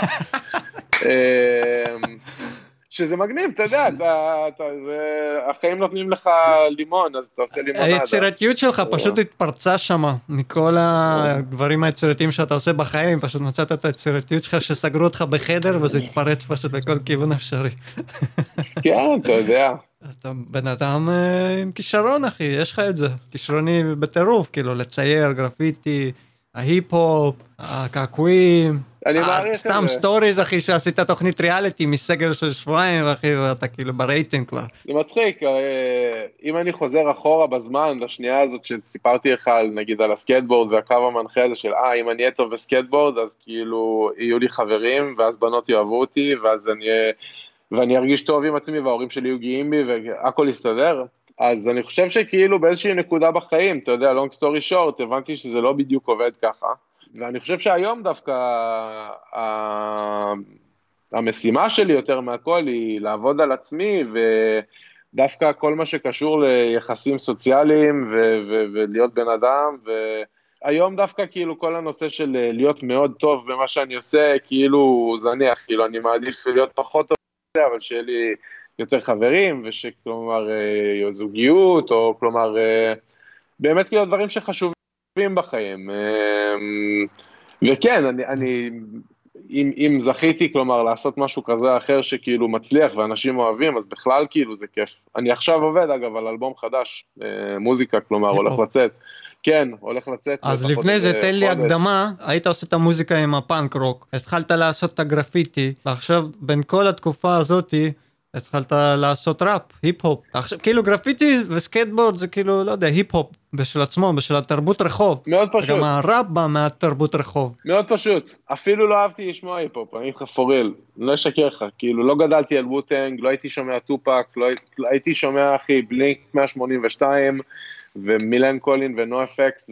שזה מגניב, אתה יודע, אתה, אתה, זה, החיים נותנים לך לימון, אז אתה עושה לימון. היצירתיות שלך פשוט התפרצה שם, מכל הדברים היצירתיים שאתה עושה בחיים, פשוט מצאת את היצירתיות שלך שסגרו אותך בחדר וזה התפרץ פשוט לכל כיוון אפשרי. כן, אתה יודע. אתה בן אדם אה, עם כישרון אחי, יש לך את זה, כישרוני בטירוף, כאילו לצייר, גרפיטי, ההיפ-הופ, הקעקועים. אני אה, מעריך את זה. סתם stories אחי שעשית תוכנית ריאליטי מסגר של שבועיים אחי ואתה כאילו ברייטינג כבר. זה מצחיק, אה, אם אני חוזר אחורה בזמן לשנייה הזאת שסיפרתי לך נגיד על הסקטבורד והקו המנחה הזה של אה אם אני אהיה טוב בסקטבורד אז כאילו יהיו לי חברים ואז בנות יאהבו אותי ואז אני ואני ארגיש טוב עם עצמי וההורים שלי יהיו גאים בי והכל יסתדר. אז אני חושב שכאילו באיזושהי נקודה בחיים, אתה יודע, long story short, הבנתי שזה לא בדיוק עובד ככה. ואני חושב שהיום דווקא המשימה שלי יותר מהכל היא לעבוד על עצמי, ודווקא כל מה שקשור ליחסים סוציאליים ו- ו- ולהיות בן אדם, והיום דווקא כאילו כל הנושא של להיות מאוד טוב במה שאני עושה, כאילו זניח, כאילו אני מעדיף להיות פחות טוב, אבל שיהיה לי יותר חברים, ושכלומר אה, זוגיות, או כלומר, אה, באמת כאילו דברים שחשובים. בחיים. אמ, וכן, אני, אני אם, אם זכיתי, כלומר, לעשות משהו כזה או אחר שכאילו מצליח ואנשים אוהבים, אז בכלל כאילו זה כיף. אני עכשיו עובד, אגב, על אלבום חדש, אה, מוזיקה, כלומר, הולך לצאת. כן, הולך לצאת. אז לפני זה תן לי הקדמה, היית עושה את המוזיקה עם הפאנק רוק, התחלת לעשות את הגרפיטי, ועכשיו בין כל התקופה הזאתי, התחלת לעשות ראפ, היפ-הופ. עכשיו, כאילו גרפיטי וסקייטבורד זה כאילו, לא יודע, היפ-הופ בשל עצמו, בשל התרבות רחוב. מאוד פשוט. גם הראפ בא מהתרבות רחוב. מאוד פשוט. אפילו לא אהבתי לשמוע היפ-הופ, אני אגיד לך for real, לא אשקר לך, כאילו לא גדלתי על Wu-Tang, לא הייתי שומע 2Pac, לא לא הייתי שומע אחי Blink 182 ו Millencolin ו NOFX,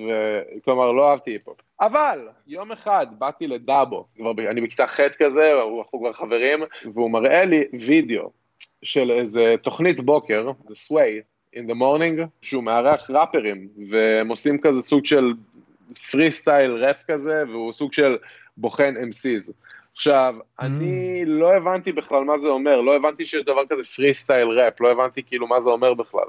כלומר לא אהבתי היפ-הופ. אבל יום אחד באתי לדאבו, כבר, אני בכיתה ח' כזה, אנחנו כבר חברים, והוא מראה לי וידאו של איזה תוכנית בוקר, זה Sway, in the morning, שהוא מארח ראפרים, והם עושים כזה סוג של פרי סטייל ראפ כזה, והוא סוג של בוחן MCs. עכשיו, mm. אני לא הבנתי בכלל מה זה אומר, לא הבנתי שיש דבר כזה פרי סטייל ראפ, לא הבנתי כאילו מה זה אומר בכלל.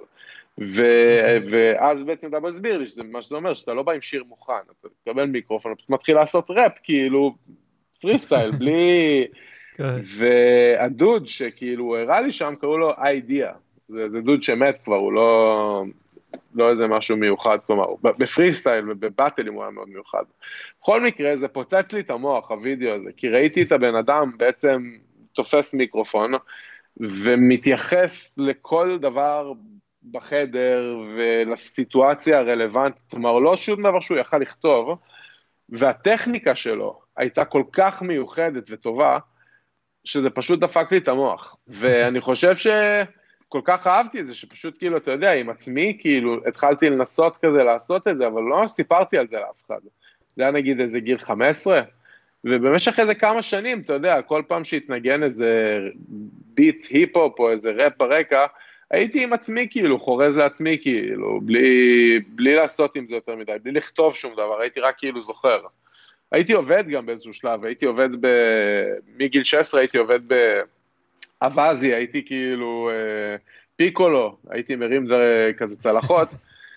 ו, ואז בעצם אתה מסביר לי שזה מה שזה אומר, שאתה לא בא עם שיר מוכן, אתה מקבל מיקרופון, אתה מתחיל לעשות ראפ, כאילו, פרי סטייל, בלי... והדוד שכאילו הראה לי שם, קראו לו Eyedea. זה, זה דוד שמת כבר, הוא לא, לא איזה משהו מיוחד, כלומר, בפרי סטייל ובבטלים הוא היה מאוד מיוחד. בכל מקרה, זה פוצץ לי את המוח, הווידאו הזה, כי ראיתי את הבן אדם בעצם תופס מיקרופון, ומתייחס לכל דבר בחדר ולסיטואציה הרלוונטית, כלומר, לא שום דבר שהוא יכל לכתוב, והטכניקה שלו, הייתה כל כך מיוחדת וטובה, שזה פשוט דפק לי את המוח. ואני חושב שכל כך אהבתי את זה, שפשוט כאילו, אתה יודע, עם עצמי, כאילו, התחלתי לנסות כזה לעשות את זה, אבל לא סיפרתי על זה לאף אחד. זה היה נגיד איזה גיל 15, ובמשך איזה כמה שנים, אתה יודע, כל פעם שהתנגן איזה ביט היפ-הופ או איזה ראפ ברקע, הייתי עם עצמי כאילו, חורז לעצמי כאילו, בלי, בלי לעשות עם זה יותר מדי, בלי לכתוב שום דבר, הייתי רק כאילו זוכר. הייתי עובד גם באיזשהו שלב, הייתי עובד ב... מגיל 16 הייתי עובד באווזי, הייתי כאילו אה, פיקולו, הייתי מרים דר... כזה צלחות.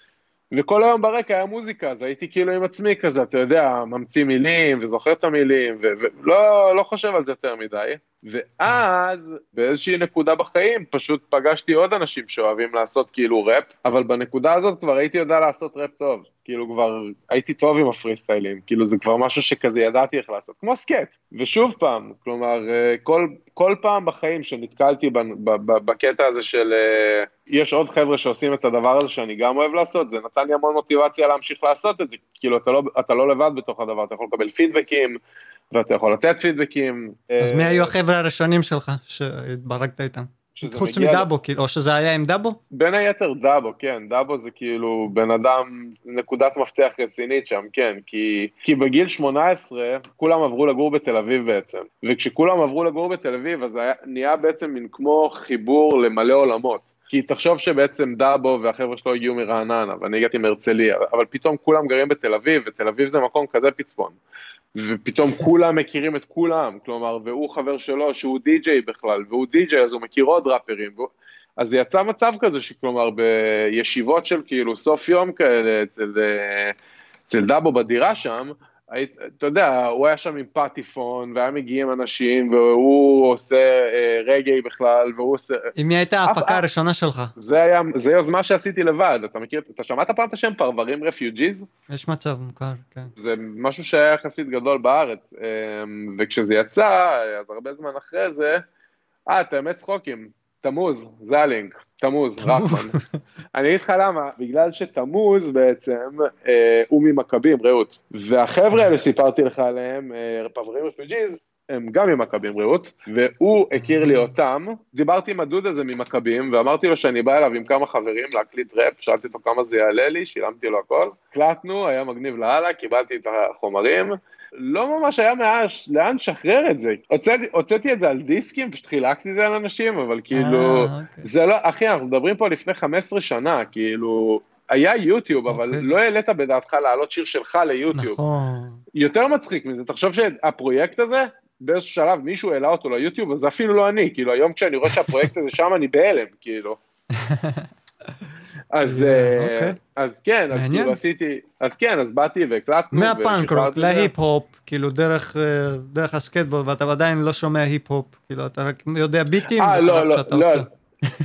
וכל היום ברקע היה מוזיקה, אז הייתי כאילו עם עצמי כזה, אתה יודע, ממציא מילים וזוכר את המילים, ולא לא חושב על זה יותר מדי. ואז באיזושהי נקודה בחיים פשוט פגשתי עוד אנשים שאוהבים לעשות כאילו ראפ, אבל בנקודה הזאת כבר הייתי יודע לעשות ראפ טוב. כאילו כבר הייתי טוב עם הפרי סטיילים, כאילו זה כבר משהו שכזה ידעתי איך לעשות, כמו סקט. ושוב פעם, כלומר, אה, כל, כל פעם בחיים שנתקלתי בקטע הזה של אה, יש עוד חבר'ה שעושים את הדבר הזה שאני גם אוהב לעשות, זה נתן לי המון מוטיבציה להמשיך לעשות את זה, כאילו אתה לא, אתה לא לבד בתוך הדבר, אתה יכול לקבל פידבקים, ואתה יכול לתת פידבקים. אז מי היו החבר'ה הראשונים שלך שהתברגת איתם? חוץ מדאבו, כאילו, או שזה היה עם דאבו? בין היתר דאבו, כן, דאבו זה כאילו בן אדם, נקודת מפתח רצינית שם, כן, כי, כי בגיל 18 כולם עברו לגור בתל אביב בעצם, וכשכולם עברו לגור בתל אביב אז היה, נהיה בעצם מין כמו חיבור למלא עולמות. כי תחשוב שבעצם דאבו והחבר'ה שלו הגיעו מרעננה, ואני הגעתי מהרצליה, אבל פתאום כולם גרים בתל אביב, ותל אביב זה מקום כזה פצפון. ופתאום כולם מכירים את כולם, כלומר, והוא חבר שלו שהוא די-ג'יי בכלל, והוא די-ג'יי אז הוא מכיר עוד ראפרים, והוא... אז יצא מצב כזה שכלומר בישיבות של כאילו סוף יום כאלה אצל, אה, אצל דאבו בדירה שם, היית, אתה יודע, הוא היה שם עם פטיפון, והיה מגיעים אנשים, והוא עושה אה, רגעי בכלל, והוא עושה... עם מי הייתה ההפקה הראשונה שלך? זה היה, זה יוזמה שעשיתי לבד, אתה מכיר, אתה שמעת פעם את השם פרברים רפיוג'יז? יש מצב מוכר, כן. זה משהו שהיה יחסית גדול בארץ, אה, וכשזה יצא, אז הרבה זמן אחרי זה, אה, את האמת צחוקים, תמוז, זה הלינק. תמוז, רחמן. אני אגיד לך למה, בגלל שתמוז בעצם אה, הוא ממכבים, רעות. והחבר'ה האלה סיפרתי לך עליהם, אה, פברים רפיוג'יז, הם גם ממכבים רעות, והוא הכיר לי אותם, דיברתי עם הדוד הזה ממכבים, ואמרתי לו שאני בא אליו עם כמה חברים להקליט ראפ, שאלתי אותו כמה זה יעלה לי, שילמתי לו הכל, הקלטנו, היה מגניב לאללה, קיבלתי את החומרים, לא ממש היה מאש לאן לשחרר את זה. הוצאתי, הוצאתי את זה על דיסקים, פשוט חילקתי את זה על אנשים, אבל כאילו, אה, אוקיי. זה לא, אחי, אנחנו מדברים פה לפני 15 שנה, כאילו, היה יוטיוב. אבל אוקיי. לא העלית בדעתך להעלות שיר שלך ליוטיוב. נכון. יותר מצחיק מזה, תחשוב שהפרויקט הזה, באיזשהו שלב מישהו העלה אותו ליוטיוב, אז זה אפילו לא אני, כאילו היום כשאני רואה שהפרויקט הזה שם אני בהלם, כאילו. אז, אה, אוקיי. אז כן, אז כאילו עשיתי, אז כן, אז באתי והקלטנו. מהפאנק רוק להיפ-הופ, כאילו דרך, אה, דרך הסקטבורד, ואתה עדיין לא שומע היפ-הופ, כאילו אתה רק יודע beats. אה, לא, לא, לא,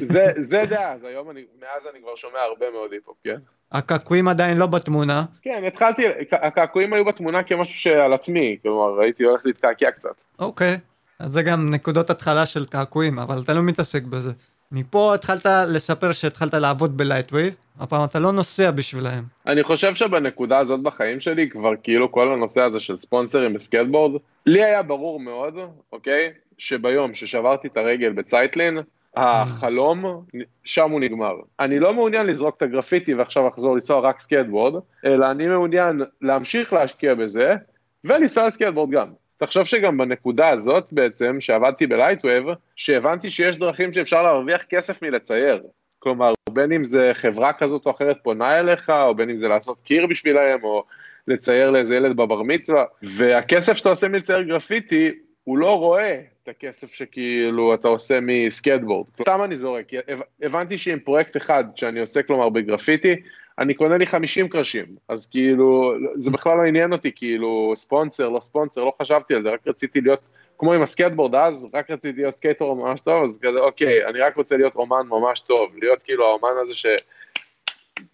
זה, זה דאז, היום אני, מאז אני כבר שומע הרבה מאוד היפ-הופ, כן? הקעקועים עדיין לא בתמונה. כן, התחלתי, הקעקועים היו בתמונה כמשהו שעל עצמי, כלומר הייתי הולך להתקעקע קצת. אוקיי, אז זה גם נקודות התחלה של קעקועים, אבל אתה לא מתעסק בזה. מפה התחלת לספר שהתחלת לעבוד ב Lightwave, הפעם אתה לא נוסע בשבילהם. אני חושב שבנקודה הזאת בחיים שלי, כבר כאילו כל הנושא הזה של ספונסרים בסקייטבורד, לי היה ברור מאוד, אוקיי, שביום ששברתי את הרגל בצייטלין, החלום, שם הוא נגמר. אני לא מעוניין לזרוק את הגרפיטי ועכשיו לחזור לנסוע רק סקייטבורד, אלא אני מעוניין להמשיך להשקיע בזה, ולנסוע סקייטבורד גם. תחשוב שגם בנקודה הזאת בעצם, שעבדתי ב Lightwave, שהבנתי שיש דרכים שאפשר להרוויח כסף מלצייר. כלומר, בין אם זה חברה כזאת או אחרת פונה אליך, או בין אם זה לעשות קיר בשבילהם, או לצייר לאיזה ילד בבר מצווה, והכסף שאתה עושה מלצייר גרפיטי, הוא לא רואה את הכסף שכאילו אתה עושה מסקייטבורד. סתם אני זורק, הבנתי שעם פרויקט אחד שאני עושה כלומר בגרפיטי, אני קונה לי 50 קרשים, אז כאילו, זה בכלל לא עניין אותי, כאילו, ספונסר, לא ספונסר, לא חשבתי על זה, רק רציתי להיות, כמו עם הסקייטבורד אז, רק רציתי להיות skater ממש טוב, אז כזה, אוקיי, אני רק רוצה להיות אומן ממש טוב, להיות כאילו האומן הזה ש...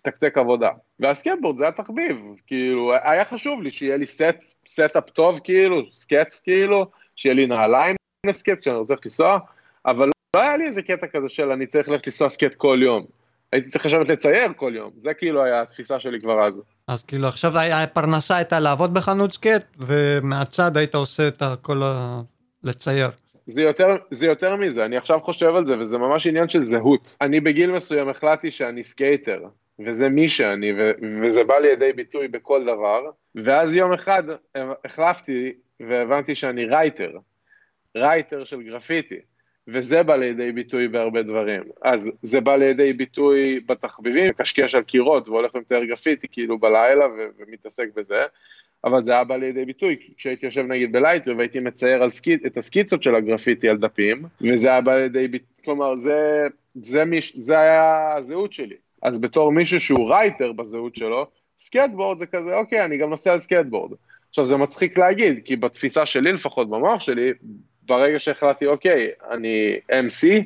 תקתק עבודה. והסקייטבורד זה התחביב, כאילו, היה חשוב לי שיהיה לי סט, setup טוב, כאילו, skate, כאילו, שיהיה לי נעליים ל skate שאני רוצה לנסוע, אבל לא היה לי איזה קטע כזה של אני צריך ללכת לנסוע skate כל יום. הייתי צריך לשבת לצייר כל יום, זה כאילו היה התפיסה שלי כבר אז. אז כאילו עכשיו הפרנסה הייתה לעבוד בחנות skate, ומהצד היית עושה את הכל ה... לצייר. זה יותר, זה יותר מזה, אני עכשיו חושב על זה, וזה ממש עניין של זהות. אני בגיל מסוים החלטתי שאני skater, וזה מי שאני, ו- וזה בא לידי ביטוי בכל דבר, ואז יום אחד החלפתי והבנתי שאני writer, writer של גרפיטי. וזה בא לידי ביטוי בהרבה דברים. אז זה בא לידי ביטוי בתחביבים, מקשקש על קירות והולך ומתאר גרפיטי כאילו בלילה ו- ומתעסק בזה, אבל זה היה בא לידי ביטוי כשהייתי יושב נגיד בלייטר והייתי מצייר sketch... את הסקיצות של הגרפיטי על דפים, וזה היה בא לידי ביטוי, כלומר זה, זה, מיש... זה היה הזהות שלי. אז בתור מישהו שהוא writer בזהות שלו, סקייטבורד זה כזה, אוקיי, אני גם נוסע על סקייטבורד. עכשיו זה מצחיק להגיד, כי בתפיסה שלי לפחות, במוח שלי, ברגע שהחלטתי, אוקיי, אני MC,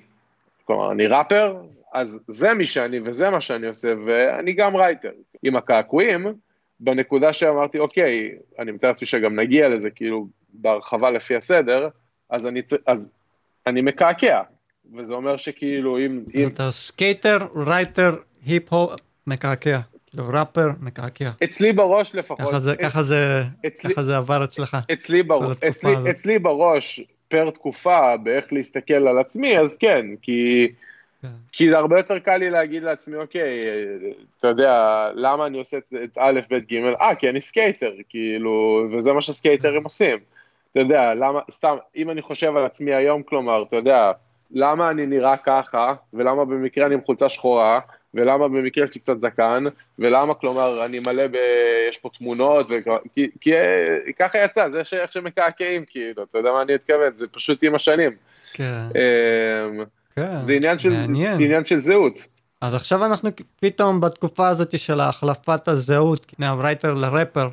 כלומר, אני ראפר, אז זה מי שאני וזה מה שאני עושה, ואני גם writer. עם הקעקועים, בנקודה שאמרתי, אוקיי, אני מתאר לעצמי שגם נגיע לזה, כאילו, בהרחבה לפי הסדר, אז אני, אז אני מקעקע, וזה אומר שכאילו, אם... אתה סקייטר, writer, היפ-הופ, מקעקע. כאילו ראפר מקעקע. אצלי בראש לפחות. ככה זה, ככה זה, אצלי, ככה זה עבר אצלך. אצלי, בר, אצלי, אצלי בראש, פר תקופה, באיך להסתכל על עצמי, אז כן, כי... כי זה הרבה יותר קל לי להגיד לעצמי, אוקיי, אתה יודע, למה אני עושה את, את א', ב', ג', אה, כי אני סקייטר, כאילו, וזה מה שסקייטרים. עושים. אתה יודע, למה, סתם, אם אני חושב על עצמי היום, כלומר, אתה יודע, למה אני נראה ככה, ולמה במקרה אני עם חולצה שחורה, ולמה במקרה יש לי קצת זקן, ולמה, כלומר, אני מלא ב... יש פה תמונות, ו... כי, כי ככה יצא, זה איך שמקעקעים, כאילו, אתה יודע מה אני מתכוון, זה פשוט עם השנים. כן. אמ, כן, זה עניין של, מעניין. עניין של זהות. אז עכשיו אנחנו פתאום בתקופה הזאת של החלפת הזהות מהרייטר לראפר,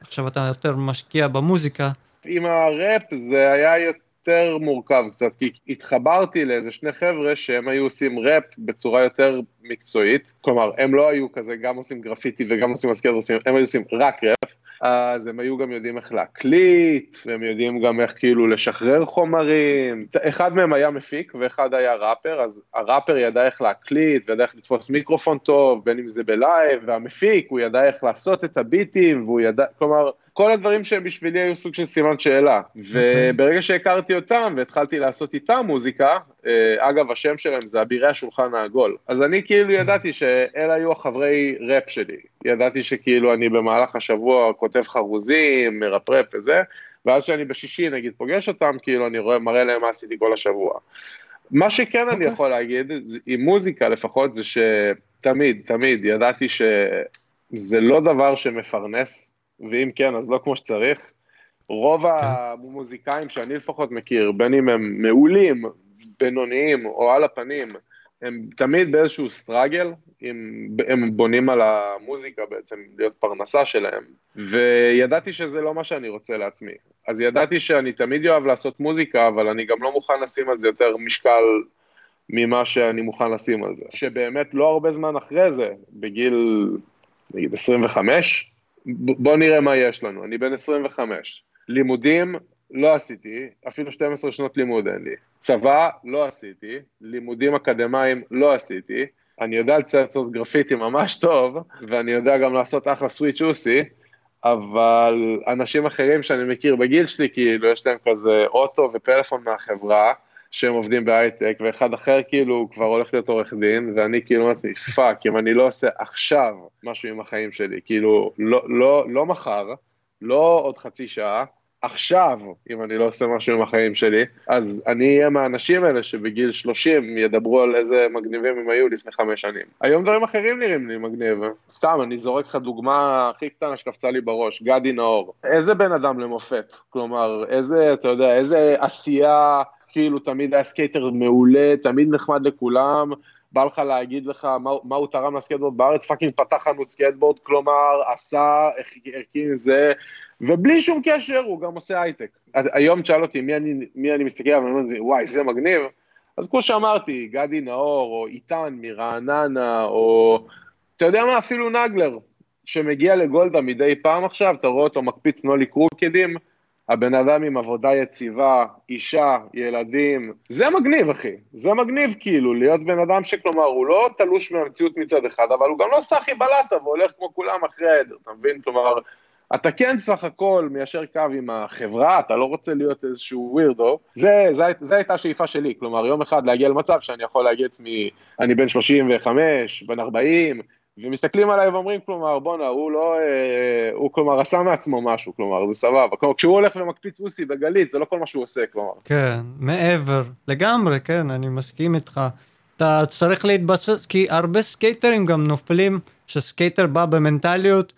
עכשיו אתה יותר משקיע במוזיקה. עם הראפ זה היה יותר מורכב קצת, כי התחברתי לאיזה שני חבר'ה שהם היו עושים ראפ בצורה יותר מקצועית, כלומר הם לא היו כזה גם עושים גרפיטי וגם עושים הסקייט, הם היו עושים רק ראפ, אז הם היו גם יודעים איך להקליט, והם יודעים גם איך כאילו לשחרר חומרים. אחד מהם היה מפיק ואחד היה ראפר, אז הראפר ידע איך להקליט וידע איך לתפוס מיקרופון טוב, בין אם זה בלייב, והמפיק הוא ידע איך לעשות את הביטים, והוא ידע, כלומר, כל הדברים שהם בשבילי היו סוג של סימן שאלה. וברגע שהכרתי אותם והתחלתי לעשות איתם מוזיקה, אה, אגב, השם שלהם זה אבירי השולחן העגול. אז אני כאילו ידעתי שאלה היו החברי ראפ שלי. ידעתי שכאילו אני במהלך השבוע כותב חרוזים, מרפרפ וזה, ואז כשאני בשישי נגיד פוגש אותם, כאילו אני רואה, מראה להם מה עשיתי כל השבוע. מה שכן אני אוקיי. יכול להגיד, עם מוזיקה לפחות, זה שתמיד, תמיד ידעתי שזה לא דבר שמפרנס, ואם כן, אז לא כמו שצריך. רוב כן. המוזיקאים שאני לפחות מכיר, בין אם הם מעולים, בינוניים או על הפנים, הם תמיד באיזשהו סטראגל, הם, הם בונים על המוזיקה בעצם, להיות פרנסה שלהם, וידעתי שזה לא מה שאני רוצה לעצמי. אז ידעתי שאני תמיד אוהב לעשות מוזיקה, אבל אני גם לא מוכן לשים על זה יותר משקל ממה שאני מוכן לשים על זה. שבאמת לא הרבה זמן אחרי זה, בגיל, נגיד 25, בוא נראה מה יש לנו, אני בן 25. לימודים לא עשיתי, אפילו 12 שנות לימוד אין לי. צבא, לא עשיתי. לימודים אקדמיים, לא עשיתי. אני יודע לצייר גרפיטי ממש טוב, ואני יודע גם לעשות אחלה switch אוסי, אבל אנשים אחרים שאני מכיר בגיל שלי, כאילו, יש להם כזה אוטו ופלאפון מהחברה, שהם עובדים בהייטק, ואחד אחר כאילו כבר הולך להיות עורך דין, ואני כאילו אומר לעצמי, fuck, אם אני לא עושה עכשיו משהו עם החיים שלי, כאילו, לא, לא, לא מחר, לא עוד חצי שעה, עכשיו, אם אני לא עושה משהו עם החיים שלי, אז אני אהיה מהאנשים האלה שבגיל 30 ידברו על איזה מגניבים הם היו לפני חמש שנים. היום דברים אחרים נראים לי מגניב. סתם, אני זורק לך דוגמה הכי קטנה שקפצה לי בראש, גדי נאור. איזה בן אדם למופת. כלומר, איזה, אתה יודע, איזה עשייה, כאילו תמיד היה סקייטר מעולה, תמיד נחמד לכולם. בא לך להגיד לך מה, מה הוא תרם לסקייטבורד בארץ, fucking פתח חנות סקייטבורד, כלומר, עשה, הקים זה, ובלי שום קשר הוא גם עושה הייטק. היום תשאל אותי מי אני, מי אני מסתכל ואני אומר, וואי, זה מגניב. אז כמו שאמרתי, גדי נאור, או איתן מרעננה, או אתה יודע מה, אפילו נגלר, שמגיע לגולדה מדי פעם עכשיו, אתה רואה אותו מקפיץ nollie crooked ים, הבן אדם עם עבודה יציבה, אישה, ילדים, זה מגניב אחי, זה מגניב כאילו להיות בן אדם שכלומר הוא לא תלוש מהמציאות מצד אחד, אבל הוא גם לא סחי בלטה והולך כמו כולם אחרי העדר, אתה מבין? כלומר, אתה כן סך הכל מיישר קו עם החברה, אתה לא רוצה להיות איזשהו weirdo, זה, זה, זה הייתה השאיפה שלי, כלומר יום אחד להגיע למצב שאני יכול להגיד עצמי, אני בן 35, בן 40, ומסתכלים עליי ואומרים, כלומר, בואנה, הוא לא, אה, הוא כלומר עשה מעצמו משהו, כלומר, זה סבבה. כלומר, כשהוא הולך ומקפיץ אולי בגלית, זה לא כל מה שהוא עושה, כלומר. כן, מעבר, לגמרי, כן, אני מסכים איתך. אתה צריך להתבסס, כי הרבה סקייטרים גם נופלים, שסקייטר בא במנטליות,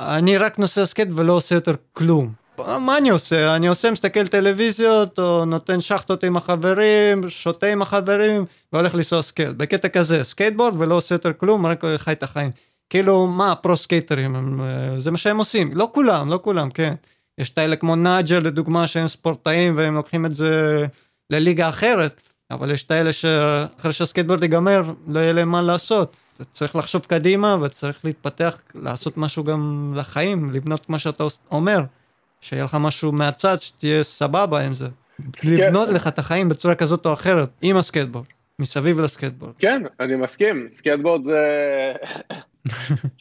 אני רק נוסע סקייט ולא עושה יותר כלום. מה אני עושה? אני עושה, מסתכל טלוויזיות, או נותן שחטות עם החברים, שותה עם החברים, והולך לנסוע סקייט. בקטע כזה, סקייטבורד ולא עושה יותר כלום, רק חי את החיים. כאילו, מה, pro סקייטרים, אה, זה מה שהם עושים. לא כולם, לא כולם, כן. יש את האלה כמו נייג'ה לדוגמה, שהם ספורטאים והם לוקחים את זה לליגה אחרת, אבל יש את האלה שאחרי שהסקייטבורד ייגמר, לא יהיה להם מה לעשות. צריך לחשוב קדימה וצריך להתפתח, לעשות משהו גם לחיים, לבנות מה שאתה אומר. שיהיה לך משהו מהצד, שתהיה סבבה עם זה. לבנות לך את החיים בצורה כזאת או אחרת, עם הסקייטבורד, מסביב לסקייטבורד. כן, אני מסכים, סקייטבורד זה...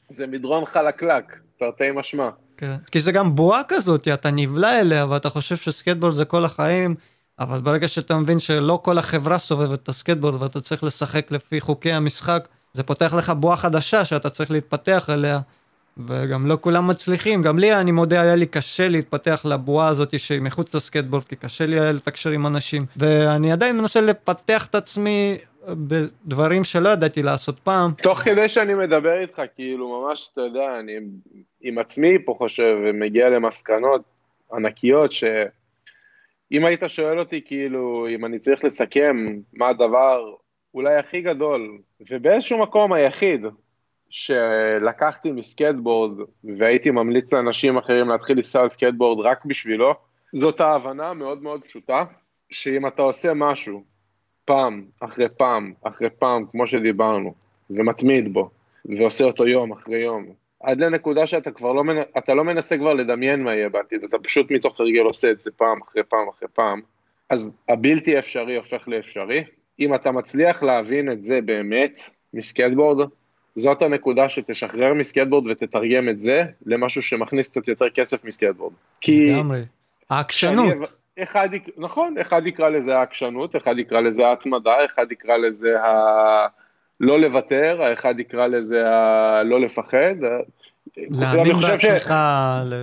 זה מדרון חלקלק, תרתי משמע. כן, כי זה גם בועה כזאת, אתה נבלע אליה ואתה חושב שסקייטבורד זה כל החיים, אבל ברגע שאתה מבין שלא כל החברה סובבת את הסקייטבורד ואתה צריך לשחק לפי חוקי המשחק, זה פותח לך בועה חדשה שאתה צריך להתפתח אליה. וגם לא כולם מצליחים, גם לי, אני מודה, היה לי קשה להתפתח לבועה הזאת שהיא מחוץ לסקייטבורד, כי קשה לי היה לתקשר עם אנשים, ואני עדיין מנסה לפתח את עצמי בדברים שלא ידעתי לעשות פעם. תוך כדי שאני מדבר איתך, כאילו, ממש, אתה יודע, אני עם עצמי פה חושב, ומגיע למסקנות ענקיות, שאם היית שואל אותי, כאילו, אם אני צריך לסכם מה הדבר אולי הכי גדול, ובאיזשהו מקום היחיד, שלקחתי מסקייטבורד והייתי ממליץ לאנשים אחרים להתחיל לנסוע על סקייטבורד רק בשבילו, זאת ההבנה מאוד מאוד פשוטה, שאם אתה עושה משהו פעם אחרי פעם אחרי פעם, כמו שדיברנו, ומתמיד בו, ועושה אותו יום אחרי יום, עד לנקודה שאתה כבר לא, אתה לא מנסה כבר לדמיין מה יהיה בעתיד, אתה פשוט מתוך הרגל עושה את זה פעם אחרי פעם אחרי פעם, אז הבלתי אפשרי הופך לאפשרי. אם אתה מצליח להבין את זה באמת מסקטבורד, זאת הנקודה שתשחרר מסקטבורד ותתרגם את זה למשהו שמכניס קצת יותר כסף מסקטבורד. כי... לגמרי. העקשנות. אחד, נכון, אחד יקרא לזה העקשנות, אחד יקרא לזה ההתמדה, אחד יקרא לזה ה... לא לוותר, האחד יקרא לזה ה... לא לפחד. להאמין בעצמך.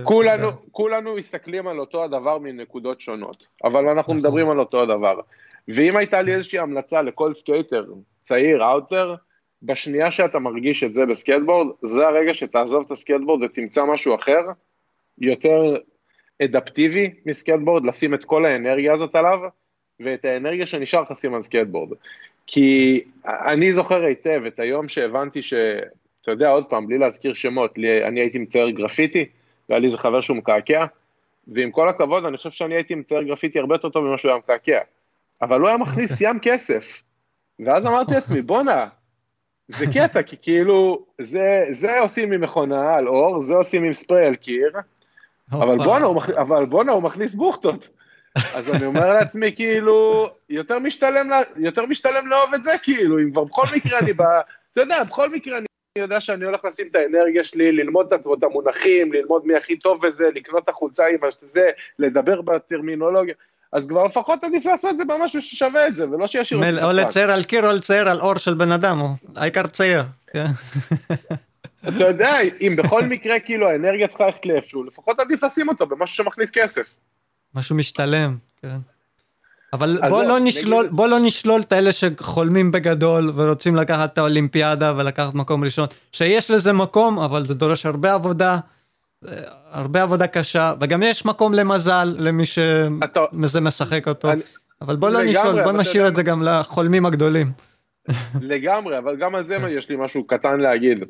כולנו, כולנו מסתכלים על אותו הדבר מנקודות שונות, אבל אנחנו נכון. מדברים על אותו הדבר. ואם הייתה לי איזושהי המלצה לכל סקייטר צעיר, אאוטר, בשנייה שאתה מרגיש את זה בסקייטבורד, זה הרגע שתעזוב את הסקייטבורד ותמצא משהו אחר, יותר אדפטיבי מסקייטבורד, לשים את כל האנרגיה הזאת עליו, ואת האנרגיה שנשאר לך שים על סקייטבורד. כי אני זוכר היטב את היום שהבנתי ש... אתה יודע, עוד פעם, בלי להזכיר שמות, לי, אני הייתי מצייר גרפיטי, והיה לי איזה חבר שהוא מקעקע, ועם כל הכבוד, אני חושב שאני הייתי מצייר גרפיטי הרבה יותר טוב ממה שהוא היה מקעקע. אבל הוא היה מכניס ים כסף. ואז אמרתי לעצמי, בואנה, זה קטע, כי כאילו, זה, זה עושים עם מכונה על עור, זה עושים עם ספריי על קיר, אבל בואנה, הוא, אבל בואנה, הוא מכניס בוכטות. אז אני אומר לעצמי, כאילו, יותר משתלם, יותר משתלם לאהוב את זה, כאילו, אם כבר בכל מקרה אני ב... אתה יודע, בכל מקרה אני יודע שאני הולך לשים את האנרגיה שלי, ללמוד את המונחים, ללמוד מי הכי טוב בזה, לקנות את החולצה עם זה, לדבר בטרמינולוגיה. אז כבר לפחות עדיף לעשות את זה במשהו ששווה את זה, ולא שישאיר אותי או לצייר על קיר או לצייר על אור של בן אדם, העיקר צייר. כן. אתה יודע, אם בכל מקרה כאילו האנרגיה צריכה ללכת לאיפשהו, לפחות עדיף לשים אותו במשהו שמכניס כסף. משהו משתלם, כן. אבל בוא לא, נשלול, בוא לא נשלול את אלה שחולמים בגדול ורוצים לקחת את האולימפיאדה ולקחת מקום ראשון, שיש לזה מקום, אבל זה דורש הרבה עבודה. הרבה עבודה קשה, וגם יש מקום למזל למי שזה משחק אותו. אני, אבל בוא לא נשאול, בוא נשאיר את זה גם לחולמים הגדולים. לגמרי, אבל גם על זה כן. יש לי משהו קטן להגיד.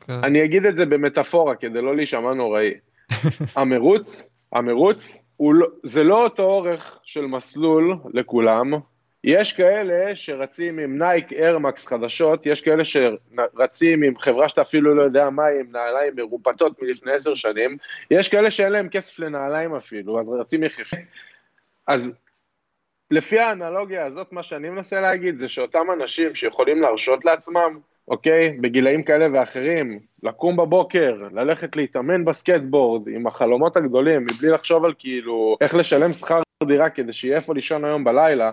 כן. אני אגיד את זה במטאפורה כדי לא להישמע נוראי. המרוץ, המרוץ, לא, זה לא אותו אורך של מסלול לכולם, יש כאלה שרצים עם נייק איירמקס חדשות, יש כאלה שרצים עם חברה שאתה אפילו לא יודע מה היא, עם נעליים מרופטות מלפני עשר שנים, יש כאלה שאין להם כסף לנעליים אפילו, אז רצים יחפים. אז לפי האנלוגיה הזאת, מה שאני מנסה להגיד זה שאותם אנשים שיכולים להרשות לעצמם, אוקיי, בגילאים כאלה ואחרים, לקום בבוקר, ללכת להתאמן בסקטבורד עם החלומות הגדולים, מבלי לחשוב על כאילו איך לשלם שכר דירה כדי שיהיה איפה לישון היום בלילה,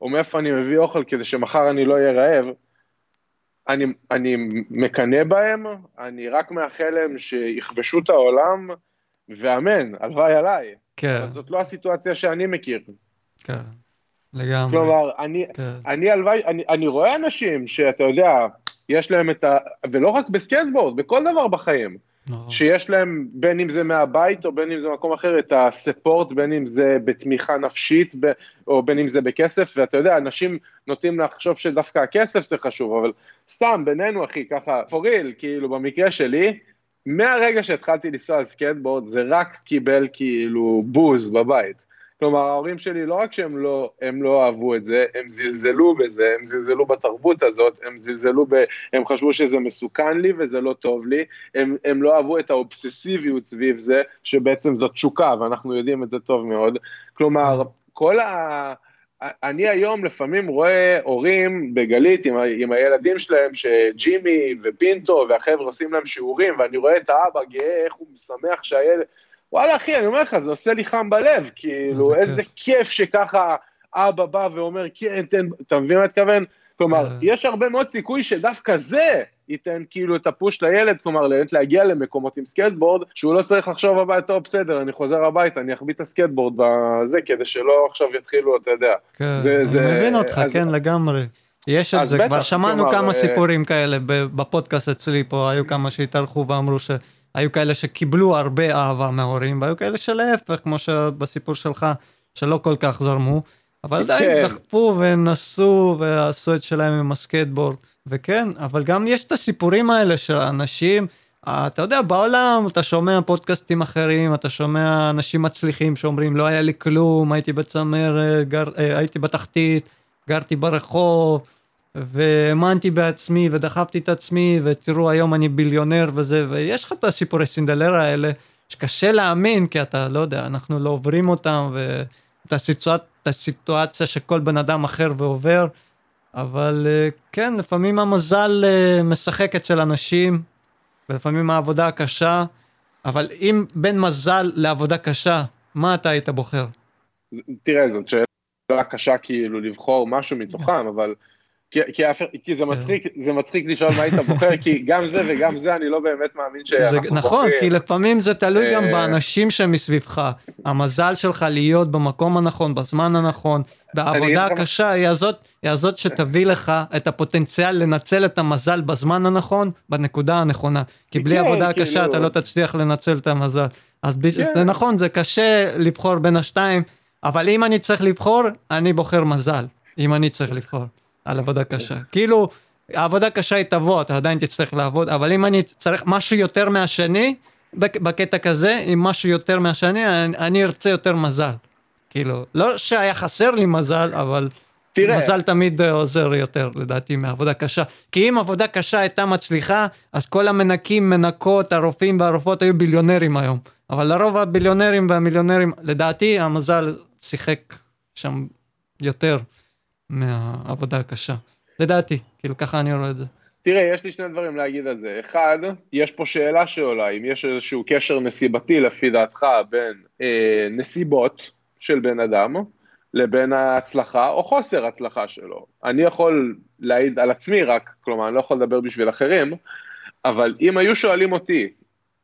או מאיפה אני מביא אוכל כדי שמחר אני לא אהיה רעב, אני, אני מקנא בהם, אני רק מאחל להם שיכבשו את העולם, ואמן, הלוואי עליי. כן. אבל זאת לא הסיטואציה שאני מכיר. כן, לגמרי. כלומר, אני, כן. אני הלוואי, אני, אני רואה אנשים שאתה יודע, יש להם את ה... ולא רק בסקייטבורד, בכל דבר בחיים. נכון. שיש להם, בין אם זה מהבית או בין אם זה מקום אחר, את ה support, בין אם זה בתמיכה נפשית או בין אם זה בכסף, ואתה יודע, אנשים נוטים לחשוב שדווקא הכסף זה חשוב, אבל סתם, בינינו אחי, ככה, real, כאילו במקרה שלי, מהרגע שהתחלתי לנסוע על סקייטבורד, זה רק קיבל כאילו בוז בבית. כלומר, ההורים שלי, לא רק שהם לא, הם לא אהבו את זה, הם זלזלו בזה, הם זלזלו בתרבות הזאת, הם זלזלו ב... הם חשבו שזה מסוכן לי וזה לא טוב לי, הם, הם לא אהבו את האובססיביות סביב זה, שבעצם זאת תשוקה, ואנחנו יודעים את זה טוב מאוד. כלומר, כל ה... אני היום לפעמים רואה הורים בגלית עם, עם הילדים שלהם, שג'ימי ופינטו והחבר'ה עושים להם שיעורים, ואני רואה את האבא גאה, איך הוא שמח שהילד... וואלה אחי, אני אומר לך, זה עושה לי חם בלב, כאילו, איזה כיף שככה אבא בא ואומר, כן, תן, אתה מבין מה אני מתכוון? כלומר, כן. יש הרבה מאוד סיכוי שדווקא זה ייתן כאילו את הפוש לילד, כלומר, לילד להגיע למקומות עם סקייטבורד, שהוא לא צריך לחשוב הביתה, טוב, בסדר, אני חוזר הביתה, אני אחביא את הסקייטבורד בזה, כדי שלא עכשיו יתחילו, אתה יודע. כן, זה, אני זה, מבין אותך, אז, כן, לגמרי. יש את זה, בטח, כבר שמענו כלומר, כמה אה, סיפורים כאלה בפודקאסט אצלי פה, היו כמה שהתארחו ואמרו ש... היו כאלה שקיבלו הרבה אהבה מההורים, והיו כאלה שלהפך, כמו שבסיפור שלך, שלא כל כך זרמו, אבל עדיין כן. דחפו ונסו ועשו את שלהם עם הסקייטבורד, וכן, אבל גם יש את הסיפורים האלה של אנשים, אתה יודע, בעולם אתה שומע פודקאסטים אחרים, אתה שומע אנשים מצליחים שאומרים, לא היה לי כלום, הייתי בצמרת, גר, אה, הייתי בתחתית, גרתי ברחוב, והאמנתי בעצמי ודחפתי את עצמי ותראו היום אני ביליונר וזה ויש לך את הסיפורי סינדרלה האלה שקשה להאמין כי אתה לא יודע אנחנו לא עוברים אותם ואת הסיטואצ... הסיטואציה שכל בן אדם אחר ועובר אבל אה, כן לפעמים המזל אה, משחק אצל אנשים ולפעמים העבודה הקשה אבל אם בין מזל לעבודה קשה מה אתה היית בוחר? תראה זאת שאלה קשה כאילו לבחור משהו מתוכם אבל כי, כי, כי זה, כן. מצחיק, זה מצחיק לשאול מה היית בוחר, כי גם זה וגם זה אני לא באמת מאמין שאנחנו בוחרים. נכון, כי לפעמים זה תלוי גם אה, באנשים שמסביבך. המזל שלך להיות במקום הנכון, בזמן הנכון, והעבודה הקשה היא הזאת, היא הזאת שתביא לך את הפוטנציאל לנצל את המזל בזמן הנכון, בנקודה הנכונה. כי בלי כן, עבודה כאילו... קשה אתה לא תצליח לנצל את המזל. אז כן. זה נכון, זה קשה לבחור בין השתיים, אבל אם אני צריך לבחור, אני בוחר מזל. אם אני צריך לבחור. על עבודה קשה. כאילו, העבודה קשה היא תבוא, אתה עדיין תצטרך לעבוד, אבל אם אני צריך משהו יותר מהשני, בקטע כזה, עם משהו יותר מהשני, אני, אני ארצה יותר מזל. כאילו, לא שהיה חסר לי מזל, אבל תראה. מזל תמיד עוזר יותר, לדעתי, מעבודה קשה. כי אם עבודה קשה הייתה מצליחה, אז כל המנקים, מנקות, הרופאים והרופאות היו ביליונרים היום. אבל לרוב הביליונרים והמיליונרים, לדעתי, המזל שיחק שם יותר. מהעבודה הקשה. לדעתי, כאילו ככה אני רואה את זה. תראה, יש לי שני דברים להגיד על זה. אחד, יש פה שאלה שעולה, אם יש איזשהו קשר נסיבתי לפי דעתך בין אה, נסיבות של בן אדם לבין ההצלחה או חוסר הצלחה שלו. אני יכול להעיד על עצמי רק, כלומר, אני לא יכול לדבר בשביל אחרים, אבל אם היו שואלים אותי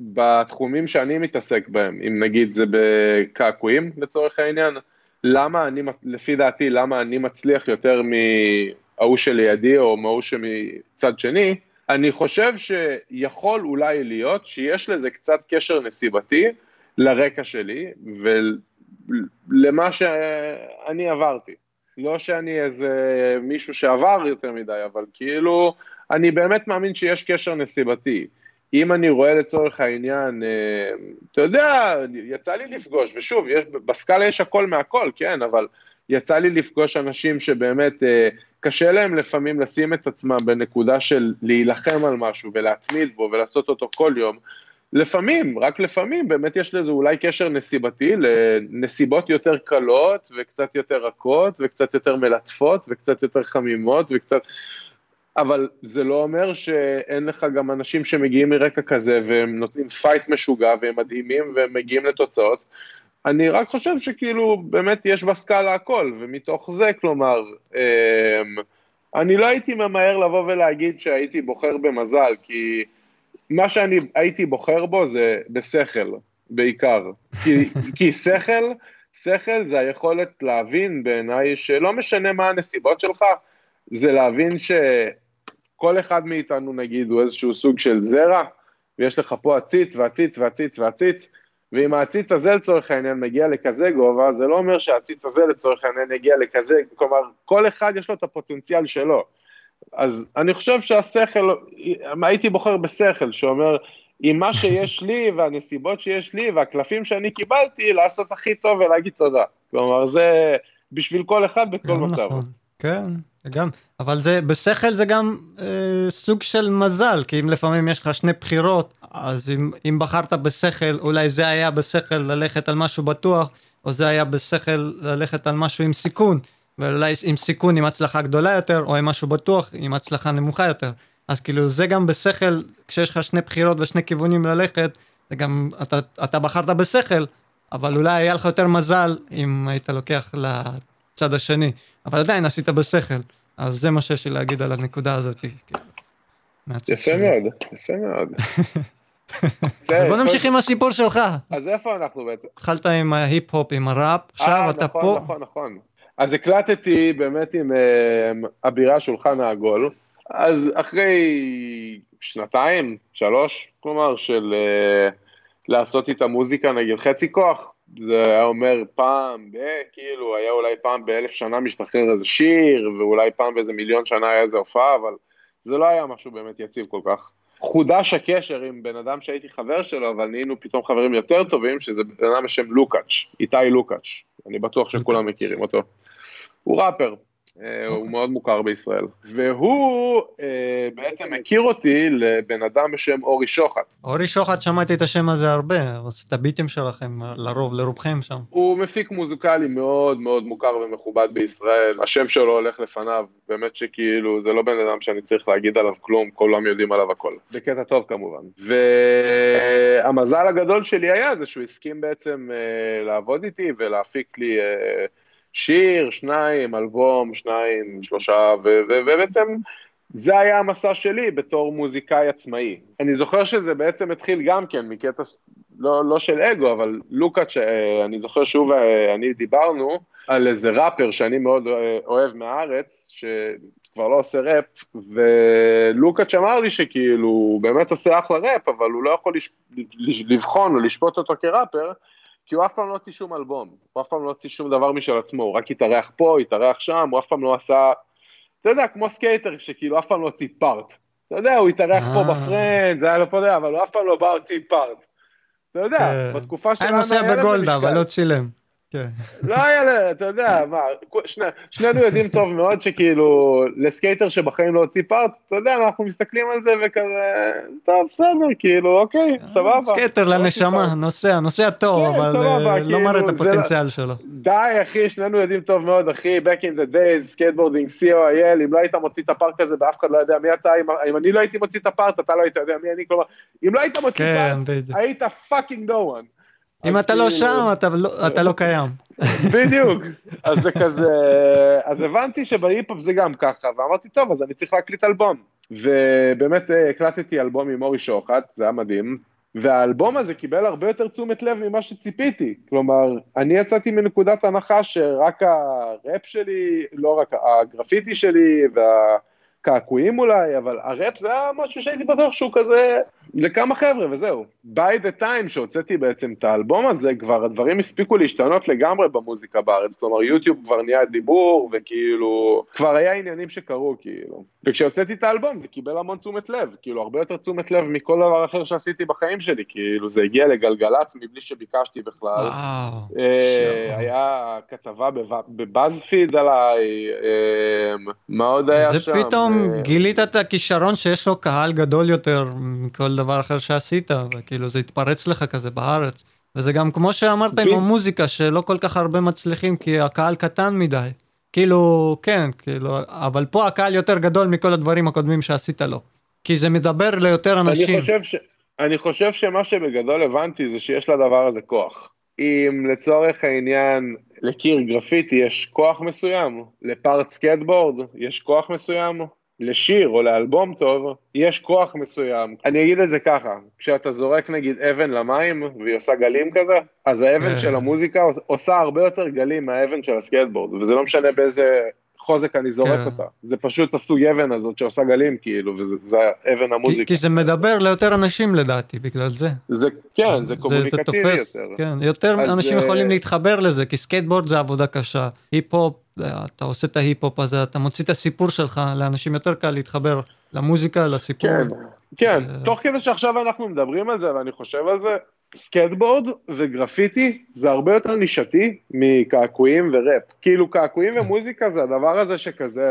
בתחומים שאני מתעסק בהם, אם נגיד זה בקעקועים לצורך העניין, למה אני, לפי דעתי, למה אני מצליח יותר מההוא שלידי או מההוא שמצד שני, אני חושב שיכול אולי להיות שיש לזה קצת קשר נסיבתי לרקע שלי ולמה שאני עברתי. לא שאני איזה מישהו שעבר יותר מדי, אבל כאילו, אני באמת מאמין שיש קשר נסיבתי. אם אני רואה לצורך העניין, אה, אתה יודע, יצא לי לפגוש, ושוב, יש, בסקאלה יש הכל מהכל, כן, אבל יצא לי לפגוש אנשים שבאמת אה, קשה להם לפעמים לשים את עצמם בנקודה של להילחם על משהו ולהתמיד בו ולעשות אותו כל יום. לפעמים, רק לפעמים, באמת יש לזה אולי קשר נסיבתי לנסיבות יותר קלות וקצת יותר רכות וקצת יותר מלטפות וקצת יותר חמימות וקצת... אבל זה לא אומר שאין לך גם אנשים שמגיעים מרקע כזה והם נותנים fight משוגע והם מדהימים והם מגיעים לתוצאות. אני רק חושב שכאילו באמת יש בסקאלה הכל, ומתוך זה, כלומר, אמ, אני לא הייתי ממהר לבוא ולהגיד שהייתי בוחר במזל, כי מה שאני הייתי בוחר בו זה בשכל, בעיקר. כי, כי שכל, שכל זה היכולת להבין בעיניי שלא משנה מה הנסיבות שלך, זה להבין שכל אחד מאיתנו נגיד הוא איזשהו סוג של זרע, ויש לך פה עציץ ועציץ ועציץ ועציץ, ואם העציץ הזה לצורך העניין מגיע לכזה גובה, זה לא אומר שהעציץ הזה לצורך העניין יגיע לכזה, כלומר, כל אחד יש לו את הפוטנציאל שלו. אז אני חושב שהשכל, הייתי בוחר בשכל שאומר, עם מה שיש לי והנסיבות שיש לי והקלפים שאני קיבלתי, לעשות הכי טוב ולהגיד תודה. כלומר, זה בשביל כל אחד בכל מצב. נכון, כן. גם, אבל זה, בשכל זה גם אה, סוג של מזל, כי אם לפעמים יש לך שני בחירות, אז אם, אם בחרת בשכל, אולי זה היה בשכל ללכת על משהו בטוח, או זה היה בשכל ללכת על משהו עם סיכון, ואולי עם סיכון עם הצלחה גדולה יותר, או עם משהו בטוח עם הצלחה נמוכה יותר. אז כאילו זה גם בשכל, כשיש לך שני בחירות ושני כיוונים ללכת, זה גם, אתה, אתה בחרת בשכל, אבל אולי היה לך יותר מזל אם היית לוקח לצד השני. אבל עדיין עשית בשכל. אז זה מה שיש לי להגיד על הנקודה הזאת. יפה מאוד, יפה מאוד. בוא נמשיך עם הסיפור שלך. אז איפה אנחנו בעצם? התחלת עם ההיפ-הופ, עם הראפ, עכשיו אה, אתה נכון, פה. נכון, נכון. אז הקלטתי באמת עם אה, אבירה שולחן העגול, אז אחרי שנתיים, שלוש, כלומר, של אה, לעשות איתה מוזיקה נגיד חצי כוח, זה היה אומר פעם ב... כאילו, היה אולי פעם באלף שנה משתחרר איזה שיר, ואולי פעם באיזה מיליון שנה היה איזה הופעה, אבל זה לא היה משהו באמת יציב כל כך. חודש הקשר עם בן אדם שהייתי חבר שלו, אבל נהיינו פתאום חברים יותר טובים, שזה בן אדם בשם לוקאץ', איתי לוקאץ', אני בטוח שכולם מכירים אותו. הוא ראפר, אה, הוא מאוד מוכר בישראל. והוא אה, בעצם הכיר אותי לבן אדם בשם אורי שוחט. אורי שוחט, שמעתי את השם הזה הרבה, את הביטים שלכם, לרוב, לרובכם שם. הוא מפיק מוזיקלי מאוד מאוד מוכר ומכובד בישראל, השם שלו הולך לפניו, באמת שכאילו, זה לא בן אדם שאני צריך להגיד עליו כלום, כולם יודעים עליו הכל. בקטע טוב כמובן. והמזל הגדול שלי היה זה שהוא הסכים בעצם אה, לעבוד איתי ולהפיק לי... שיר, שניים, אלבום, שניים, שלושה, ובעצם זה היה המסע שלי בתור מוזיקאי עצמאי. אני זוכר שזה בעצם התחיל גם כן מקטע, לא, לא של אגו, אבל לוקאץ', אה, אני זוכר שהוא ואני דיברנו על איזה ראפר שאני מאוד אה, אוהב מהארץ, שכבר לא עושה ראפ, ולוקאץ' אמר לי שכאילו, הוא באמת עושה אחלה ראפ, אבל הוא לא יכול לבחון או לשפוט אותו כראפר, כי הוא אף פעם לא הוציא שום אלבום, הוא אף פעם לא הוציא שום דבר משל עצמו, הוא רק התארח פה, התארח שם, הוא אף פעם לא עשה, אתה יודע, כמו סקייטר שכאילו אף פעם לא הוציא part. אתה יודע, הוא התארח פה אה. בפרנד, זה היה לו פה, אבל הוא אף פעם לא בא להוציא part. אתה יודע, כן. בתקופה שלנו. היה נוסע בגולדה, אבל לא צילם. כן. לא היה, אתה יודע, מה, שני, שנינו יודעים טוב מאוד שכאילו, לסקייטר שבחיים לא הוציא part, אתה יודע, אנחנו מסתכלים על זה וכזה, טוב, בסדר, כאילו, אוקיי, אה, סבבה. סקייטר לא לנשמה, נוסע, נוסע טוב, אבל סבבה, לא כאילו, מראה את הפוטנציאל שלו. די, אחי, שנינו יודעים טוב מאוד, אחי, back in the days, skateboarding, co.il, אם לא היית מוציא את ה part הזה, ואף אחד לא יודע מי אתה, אם, אני לא הייתי מוציא את ה part, אתה לא היית יודע מי אני, כלומר, אם לא היית מוציא כן, part, היית fucking no one. אם אתה לא כאילו- שם, לא- אתה לא קיים. בדיוק. אז זה כזה, אז הבנתי שבהיפ-הופ זה גם ככה, ואמרתי, טוב, אז אני צריך להקליט אלבום. ובאמת אה, הקלטתי אלבום עם אורי שוחט, זה היה מדהים. והאלבום הזה קיבל הרבה יותר תשומת לב ממה שציפיתי. כלומר, אני יצאתי מנקודת הנחה שרק הראפ שלי, לא רק הגרפיטי שלי והקעקועים אולי, אבל הראפ זה היה משהו שהייתי בטוח שהוא כזה לכמה חבר'ה וזהו. by the time שהוצאתי בעצם את האלבום הזה, כבר הדברים הספיקו להשתנות לגמרי במוזיקה בארץ, כלומר יוטיוב כבר נהיה דיבור, וכאילו, כבר היה עניינים שקרו, כאילו. וכשהוצאתי את האלבום זה קיבל המון תשומת לב, כאילו הרבה יותר תשומת לב מכל דבר אחר שעשיתי בחיים שלי, כאילו זה הגיע לגלגלצ מבלי שביקשתי בכלל. וואו. אה, היה כתבה בבאזפיד עליי, אה, מה עוד היה שם? זה פתאום אה, גילית את הכישרון שיש לו קהל גדול יותר מכל דבר אחר שעשית, וכאילו זה התפרץ לך כזה בארץ. וזה גם כמו שאמרת עם המוזיקה, שלא כל כך הרבה מצליחים כי הקהל קטן מדי. כאילו, כן, כאילו, אבל פה הקהל יותר גדול מכל הדברים הקודמים שעשית לו. כי זה מדבר ליותר אנשים. אני חושב, ש... אני חושב שמה שבגדול הבנתי זה שיש לדבר הזה כוח. אם לצורך העניין לקיר גרפיטי יש כוח מסוים, ל part סקייטבורד יש כוח מסוים, לשיר או לאלבום טוב, יש כוח מסוים. אני אגיד את זה ככה, כשאתה זורק נגיד אבן למים והיא עושה גלים כזה, אז האבן כן. של המוזיקה עושה הרבה יותר גלים מהאבן של הסקייטבורד, וזה לא משנה באיזה חוזק אני זורק כן. אותה. זה פשוט הסוג אבן הזאת שעושה גלים כאילו, וזה אבן המוזיקה. כי, כי זה מדבר ליותר אנשים לדעתי, בגלל זה. זה, כן, זה קומוניקטיבי יותר. כן, יותר אז, אנשים uh... יכולים להתחבר לזה, כי סקייטבורד זה עבודה קשה. היפ-הופ, אתה עושה את ההיפ-הופ הזה, אתה מוציא את הסיפור שלך, לאנשים יותר קל להתחבר למוזיקה, לסיפור. כן, כן, ו... תוך כדי שעכשיו אנחנו מדברים על זה ואני חושב על זה, סקייטבורד וגרפיטי זה הרבה יותר נישתי מקעקועים וראפ. כאילו קעקועים ומוזיקה זה הדבר הזה שכזה,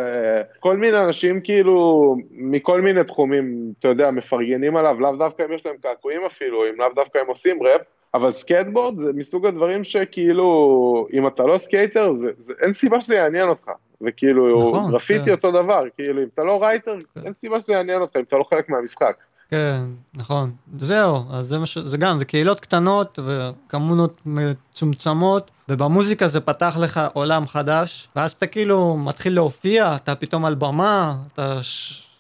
כל מיני אנשים כאילו מכל מיני תחומים, אתה יודע, מפרגנים עליו, לאו דווקא אם יש להם קעקועים אפילו, אם לאו דווקא הם עושים ראפ, אבל סקייטבורד זה מסוג הדברים שכאילו, אם אתה לא סקייטר, זה, זה, אין סיבה שזה יעניין אותך. וכאילו, נכון, גרפיטי כן. אותו דבר, כאילו, אם אתה לא writer, כן. אין סיבה שזה יעניין אותך, אם אתה לא חלק מהמשחק. כן, נכון. זהו, אז זה, מש... זה גם, זה קהילות קטנות וקומונות מצומצמות, ובמוזיקה זה פתח לך עולם חדש, ואז אתה כאילו מתחיל להופיע, אתה פתאום על במה, אתה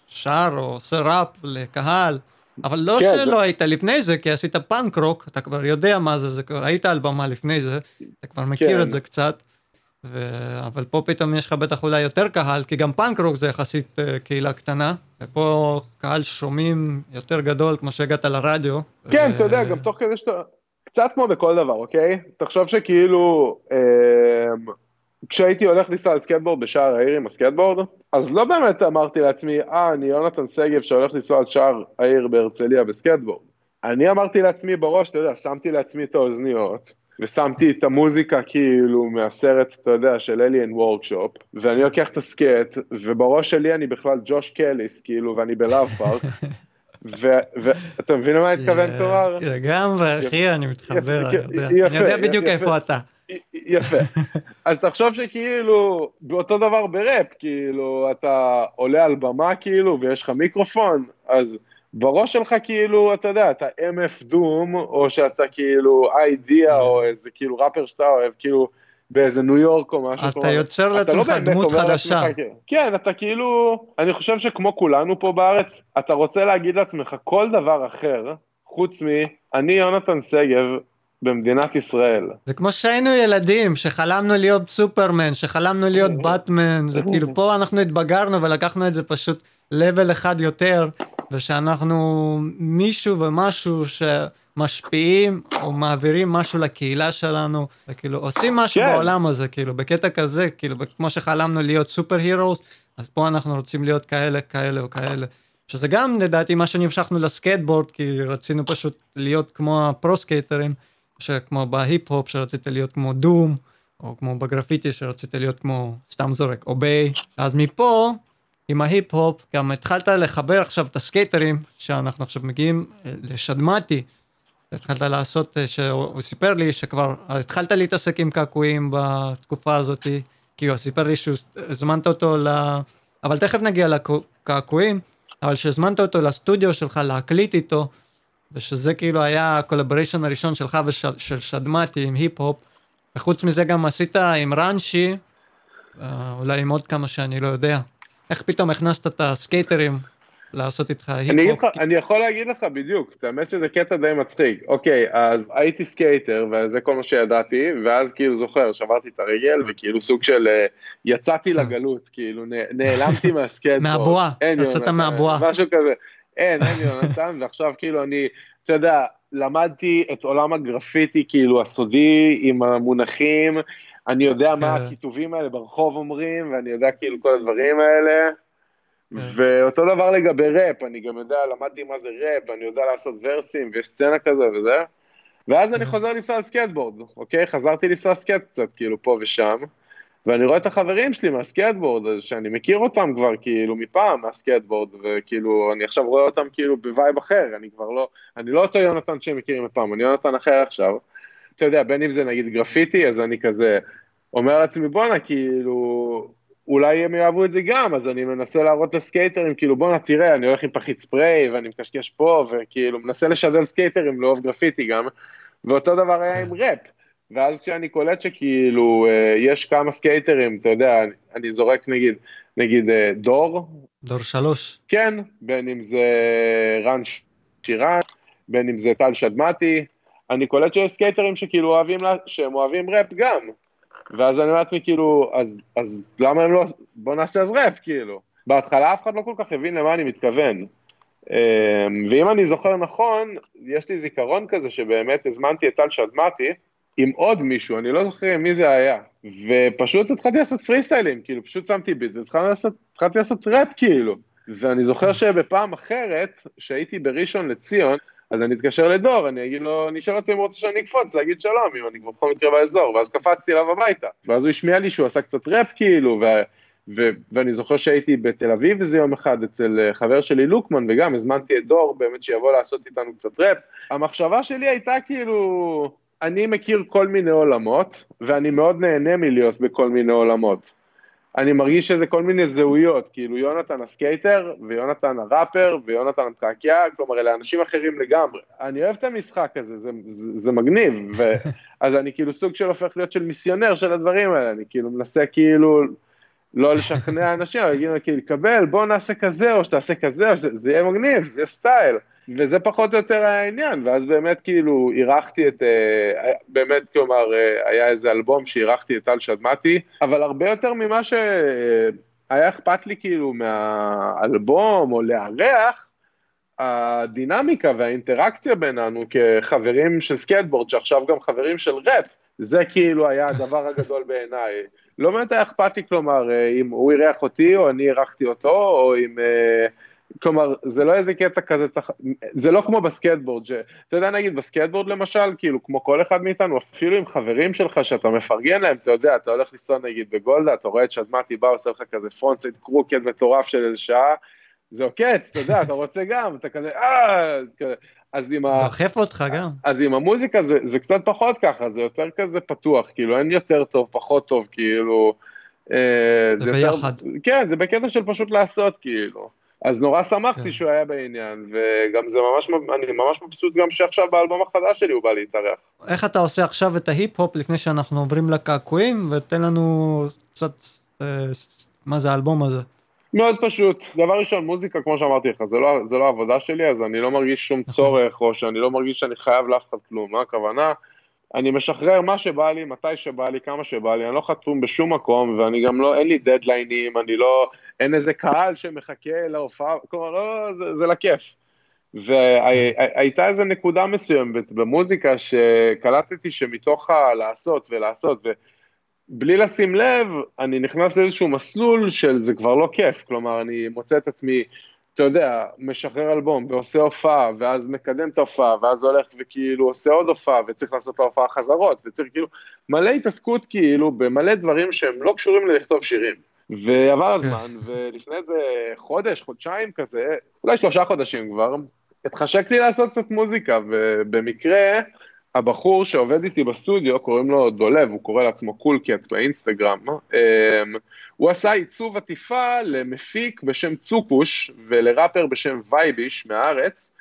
שר או עושה ראפ לקהל. אבל לא כן, שלא זה... היית לפני זה, כי עשית פאנק רוק, אתה כבר יודע מה זה, זה כבר היית על במה לפני זה, אתה כבר מכיר כן. את זה קצת. ו... אבל פה פתאום יש לך בטח אולי יותר קהל, כי גם פאנק רוק זה יחסית אה, קהילה קטנה, ופה קהל שומעים יותר גדול כמו שהגעת לרדיו. כן, ו... אתה יודע, גם תוך כדי שאתה... קצת כמו בכל דבר, אוקיי? תחשוב שכאילו, אה, כשהייתי הולך לנסוע על סקטבורד בשער העיר עם הסקטבורד, אז לא באמת אמרתי לעצמי, אה, אני יונתן שגב שהולך לנסוע על שער העיר בהרצליה בסקטבורד. אני אמרתי לעצמי בראש, אתה יודע, שמתי לעצמי את האוזניות, ושמתי את המוזיקה כאילו מהסרט, אתה יודע, של Alien Workshop, ואני לוקח את הסקט, ובראש שלי אני בכלל Josh Kalis, כאילו, ואני ב Love Park. ואתה מבין למה התכוון תומר? לגמרי, אחי, אני מתחבר, אני יודע בדיוק איפה אתה. יפה. אז תחשוב שכאילו, באותו דבר בראפ, כאילו, אתה עולה על במה כאילו, ויש לך מיקרופון, אז בראש שלך כאילו, אתה יודע, אתה MF דום, או שאתה כאילו איי-דיה, או איזה כאילו ראפר שאתה אוהב, כאילו, באיזה ניו יורק או משהו. אתה יוצר לא לעצמך לא דמות חדשה. כן. כן, אתה כאילו, אני חושב שכמו כולנו פה בארץ, אתה רוצה להגיד לעצמך כל דבר אחר, חוץ מ, אני יונתן שגב, במדינת ישראל. זה כמו שהיינו ילדים, שחלמנו להיות סופרמן, שחלמנו להיות באטמן, זה כאילו פה אנחנו התבגרנו ולקחנו את זה פשוט לבל אחד יותר, ושאנחנו מישהו ומשהו שמשפיעים או מעבירים משהו לקהילה שלנו, וכאילו עושים משהו כן. בעולם הזה, כאילו בקטע כזה, כאילו כמו שחלמנו להיות סופר הירוס, אז פה אנחנו רוצים להיות כאלה, כאלה או כאלה. שזה גם לדעתי מה שנמשכנו לסקייטבורד, כי רצינו פשוט להיות כמו ה pro סקייטרים. שכמו בהיפ-הופ שרצית להיות כמו DOOM, או כמו בגרפיטי שרצית להיות כמו, סתם זורק, OBEY. אז מפה, עם ההיפ-הופ, גם התחלת לחבר עכשיו את הסקייטרים, שאנחנו עכשיו מגיעים אה, לשדמתי. התחלת לעשות, אה, שהוא סיפר לי שכבר התחלת להתעסק עם קעקועים בתקופה הזאת, כי הוא סיפר לי שהזמנת אותו ל... אבל תכף נגיע לקעקועים, אבל שהזמנת אותו לסטודיו שלך להקליט איתו, ושזה כאילו היה ה collaboration הראשון שלך ושל שדמתי עם היפ-הופ, וחוץ מזה גם עשית עם ראנשי, אה, אולי עם עוד כמה שאני לא יודע. איך פתאום הכנסת את הסקייטרים לעשות איתך היפ-הופ? אני, לך, אני יכול להגיד לך בדיוק, האמת שזה קטע די מצחיק. אוקיי, אז הייתי סקייטר, וזה כל מה שידעתי, ואז כאילו זוכר, שברתי את הרגל, וכאילו סוג של אה, יצאתי כן. לגלות, כאילו נעלמתי מהסקייטבורד. מהבועה, יצאת מהבועה. משהו כזה. אין, אין יונתן, ועכשיו כאילו אני, אתה יודע, למדתי את עולם הגרפיטי כאילו הסודי עם המונחים, אני יודע מה כן. הכיתובים האלה ברחוב אומרים, ואני יודע כאילו כל הדברים האלה. כן. ואותו דבר לגבי ראפ, אני גם יודע, למדתי מה זה ראפ, ואני יודע לעשות ורסים, ויש סצנה כזה וזה. ואז אני כן. חוזר לנסוע סקייטבורד, אוקיי? חזרתי לנסוע סקייט קצת, כאילו, פה ושם. ואני רואה את החברים שלי מהסקייטבורד, שאני מכיר אותם כבר כאילו מפעם מהסקייטבורד, וכאילו אני עכשיו רואה אותם כאילו בווייב אחר, אני כבר לא, אני לא אותו יונתן שהם מכירים מפעם, אני יונתן אחר עכשיו. אתה יודע, בין אם זה נגיד גרפיטי, אז אני כזה אומר לעצמי בואנה, כאילו, אולי הם יאהבו את זה גם, אז אני מנסה להראות לסקייטרים, כאילו בואנה תראה, אני הולך עם פחית ספריי ואני מקשקש פה, וכאילו מנסה לשדל סקייטרים לאהוב גרפיטי גם, ואותו דבר היה עם ראפ. ואז כשאני קולט שכאילו אה, יש כמה סקייטרים, אתה יודע, אני זורק נגיד, נגיד אה, דור. דור שלוש. כן, בין אם זה רן שירן, בין אם זה טל שדמתי, אני קולט שיש סקייטרים שכאילו אוהבים, שהם אוהבים ראפ גם. ואז אני אומר לעצמי כאילו, אז, אז למה הם לא, בוא נעשה אז ראפ כאילו. בהתחלה אף אחד לא כל כך הבין למה אני מתכוון. אה, ואם אני זוכר נכון, יש לי זיכרון כזה שבאמת הזמנתי את טל שדמתי, עם עוד מישהו, אני לא זוכר מי זה היה, ופשוט התחלתי לעשות פרי סטיילים, כאילו פשוט שמתי ביט והתחלתי לעשות, לעשות ראפ כאילו, ואני זוכר שבפעם אחרת, שהייתי בראשון לציון, אז אני אתקשר לדור, אני אגיד לו, אני אשאל אותו אם הוא רוצה שאני אקפוץ, להגיד שלום, אם אני כבר בכל מקרה באזור, ואז קפצתי אליו הביתה. ואז הוא השמיע לי שהוא עשה קצת ראפ כאילו, ו... ו- ואני זוכר שהייתי בתל אביב איזה יום אחד אצל אה, חבר שלי לוקמן, וגם הזמנתי את דור באמת שיבוא לעשות איתנו קצת ראפ. המחשבה שלי הייתה כאילו, אני מכיר כל מיני עולמות, ואני מאוד נהנה מלהיות בכל מיני עולמות. אני מרגיש שזה כל מיני זהויות, כאילו יונתן הסקייטר, ויונתן הראפר, ויונתן המקעקע, כלומר אלה אנשים אחרים לגמרי. אני אוהב את המשחק הזה, זה, זה, זה מגניב, ו... אז אני כאילו סוג של הופך להיות של מיסיונר של הדברים האלה, אני כאילו מנסה כאילו לא לשכנע אנשים, אבל כאילו, קבל, בוא נעשה כזה, או שתעשה כזה, או שזה יהיה מגניב, זה יהיה סטייל. וזה פחות או יותר העניין, ואז באמת כאילו אירחתי את, אה, באמת כלומר אה, היה איזה אלבום שאירחתי את טל שדמתי, אבל הרבה יותר ממה שהיה אכפת לי כאילו מהאלבום או לארח, הדינמיקה והאינטראקציה בינינו כחברים של סקייטבורד, שעכשיו גם חברים של ראפ, זה כאילו היה הדבר הגדול בעיניי. לא באמת היה אכפת לי, כלומר, אה, אם הוא אירח אותי או אני אירחתי אותו, או אם... כלומר, זה לא איזה קטע כזה, זה לא כמו בסקטבורד, שאתה יודע, נגיד בסקטבורד למשל, כאילו, כמו כל אחד מאיתנו, אפילו עם חברים שלך שאתה מפרגן להם, אתה יודע, אתה הולך לנסוע נגיד בגולדה, אתה רואה את שדמתי בא, עושה לך כזה frontside crooked מטורף של איזה שעה, זה עוקץ, אתה יודע, אתה רוצה גם, אתה כזה, אה, אז עם ה... דוחף אותך גם. אז עם המוזיקה זה, זה קצת פחות ככה, זה יותר כזה פתוח, כאילו, אין יותר טוב, פחות טוב, כאילו... אה, זה, זה ביחד. יותר, כן, זה בקטע של פשוט לעשות, כאילו. אז נורא שמחתי כן. שהוא היה בעניין, וגם זה ממש, אני ממש מבסוט גם שעכשיו באלבום החדש שלי הוא בא להתארח. איך אתה עושה עכשיו את ההיפ-הופ לפני שאנחנו עוברים לקעקועים, ותן לנו קצת, אה, מה זה האלבום הזה? מאוד פשוט, דבר ראשון, מוזיקה, כמו שאמרתי לך, זה לא, זה לא עבודה שלי, אז אני לא מרגיש שום נכון. צורך, או שאני לא מרגיש שאני חייב לאף אחד כלום, מה הכוונה? אני משחרר מה שבא לי, מתי שבא לי, כמה שבא לי, אני לא חתום בשום מקום, ואני גם לא, אין לי דדליינים, אני לא, אין איזה קהל שמחכה להופעה, כלומר, לא, זה, זה לכיף. והייתה איזו נקודה מסוימת במוזיקה שקלטתי שמתוך הלעשות ולעשות, ובלי לשים לב, אני נכנס לאיזשהו מסלול של זה כבר לא כיף, כלומר, אני מוצא את עצמי אתה יודע, משחרר אלבום ועושה הופעה, ואז מקדם את ההופעה, ואז הולך וכאילו עושה עוד הופעה, וצריך לעשות להופעה חזרות, וצריך כאילו, מלא התעסקות כאילו במלא דברים שהם לא קשורים ללכתוב שירים. ועבר כן. הזמן, ולפני איזה חודש, חודשיים כזה, אולי שלושה חודשים כבר, התחשק לי לעשות קצת מוזיקה, ובמקרה, הבחור שעובד איתי בסטודיו, קוראים לו דולב, הוא קורא לעצמו Cool Cat באינסטגרם, אמ, הוא עשה עיצוב עטיפה למפיק בשם צוקוש ולראפר בשם וייביש מהארץ,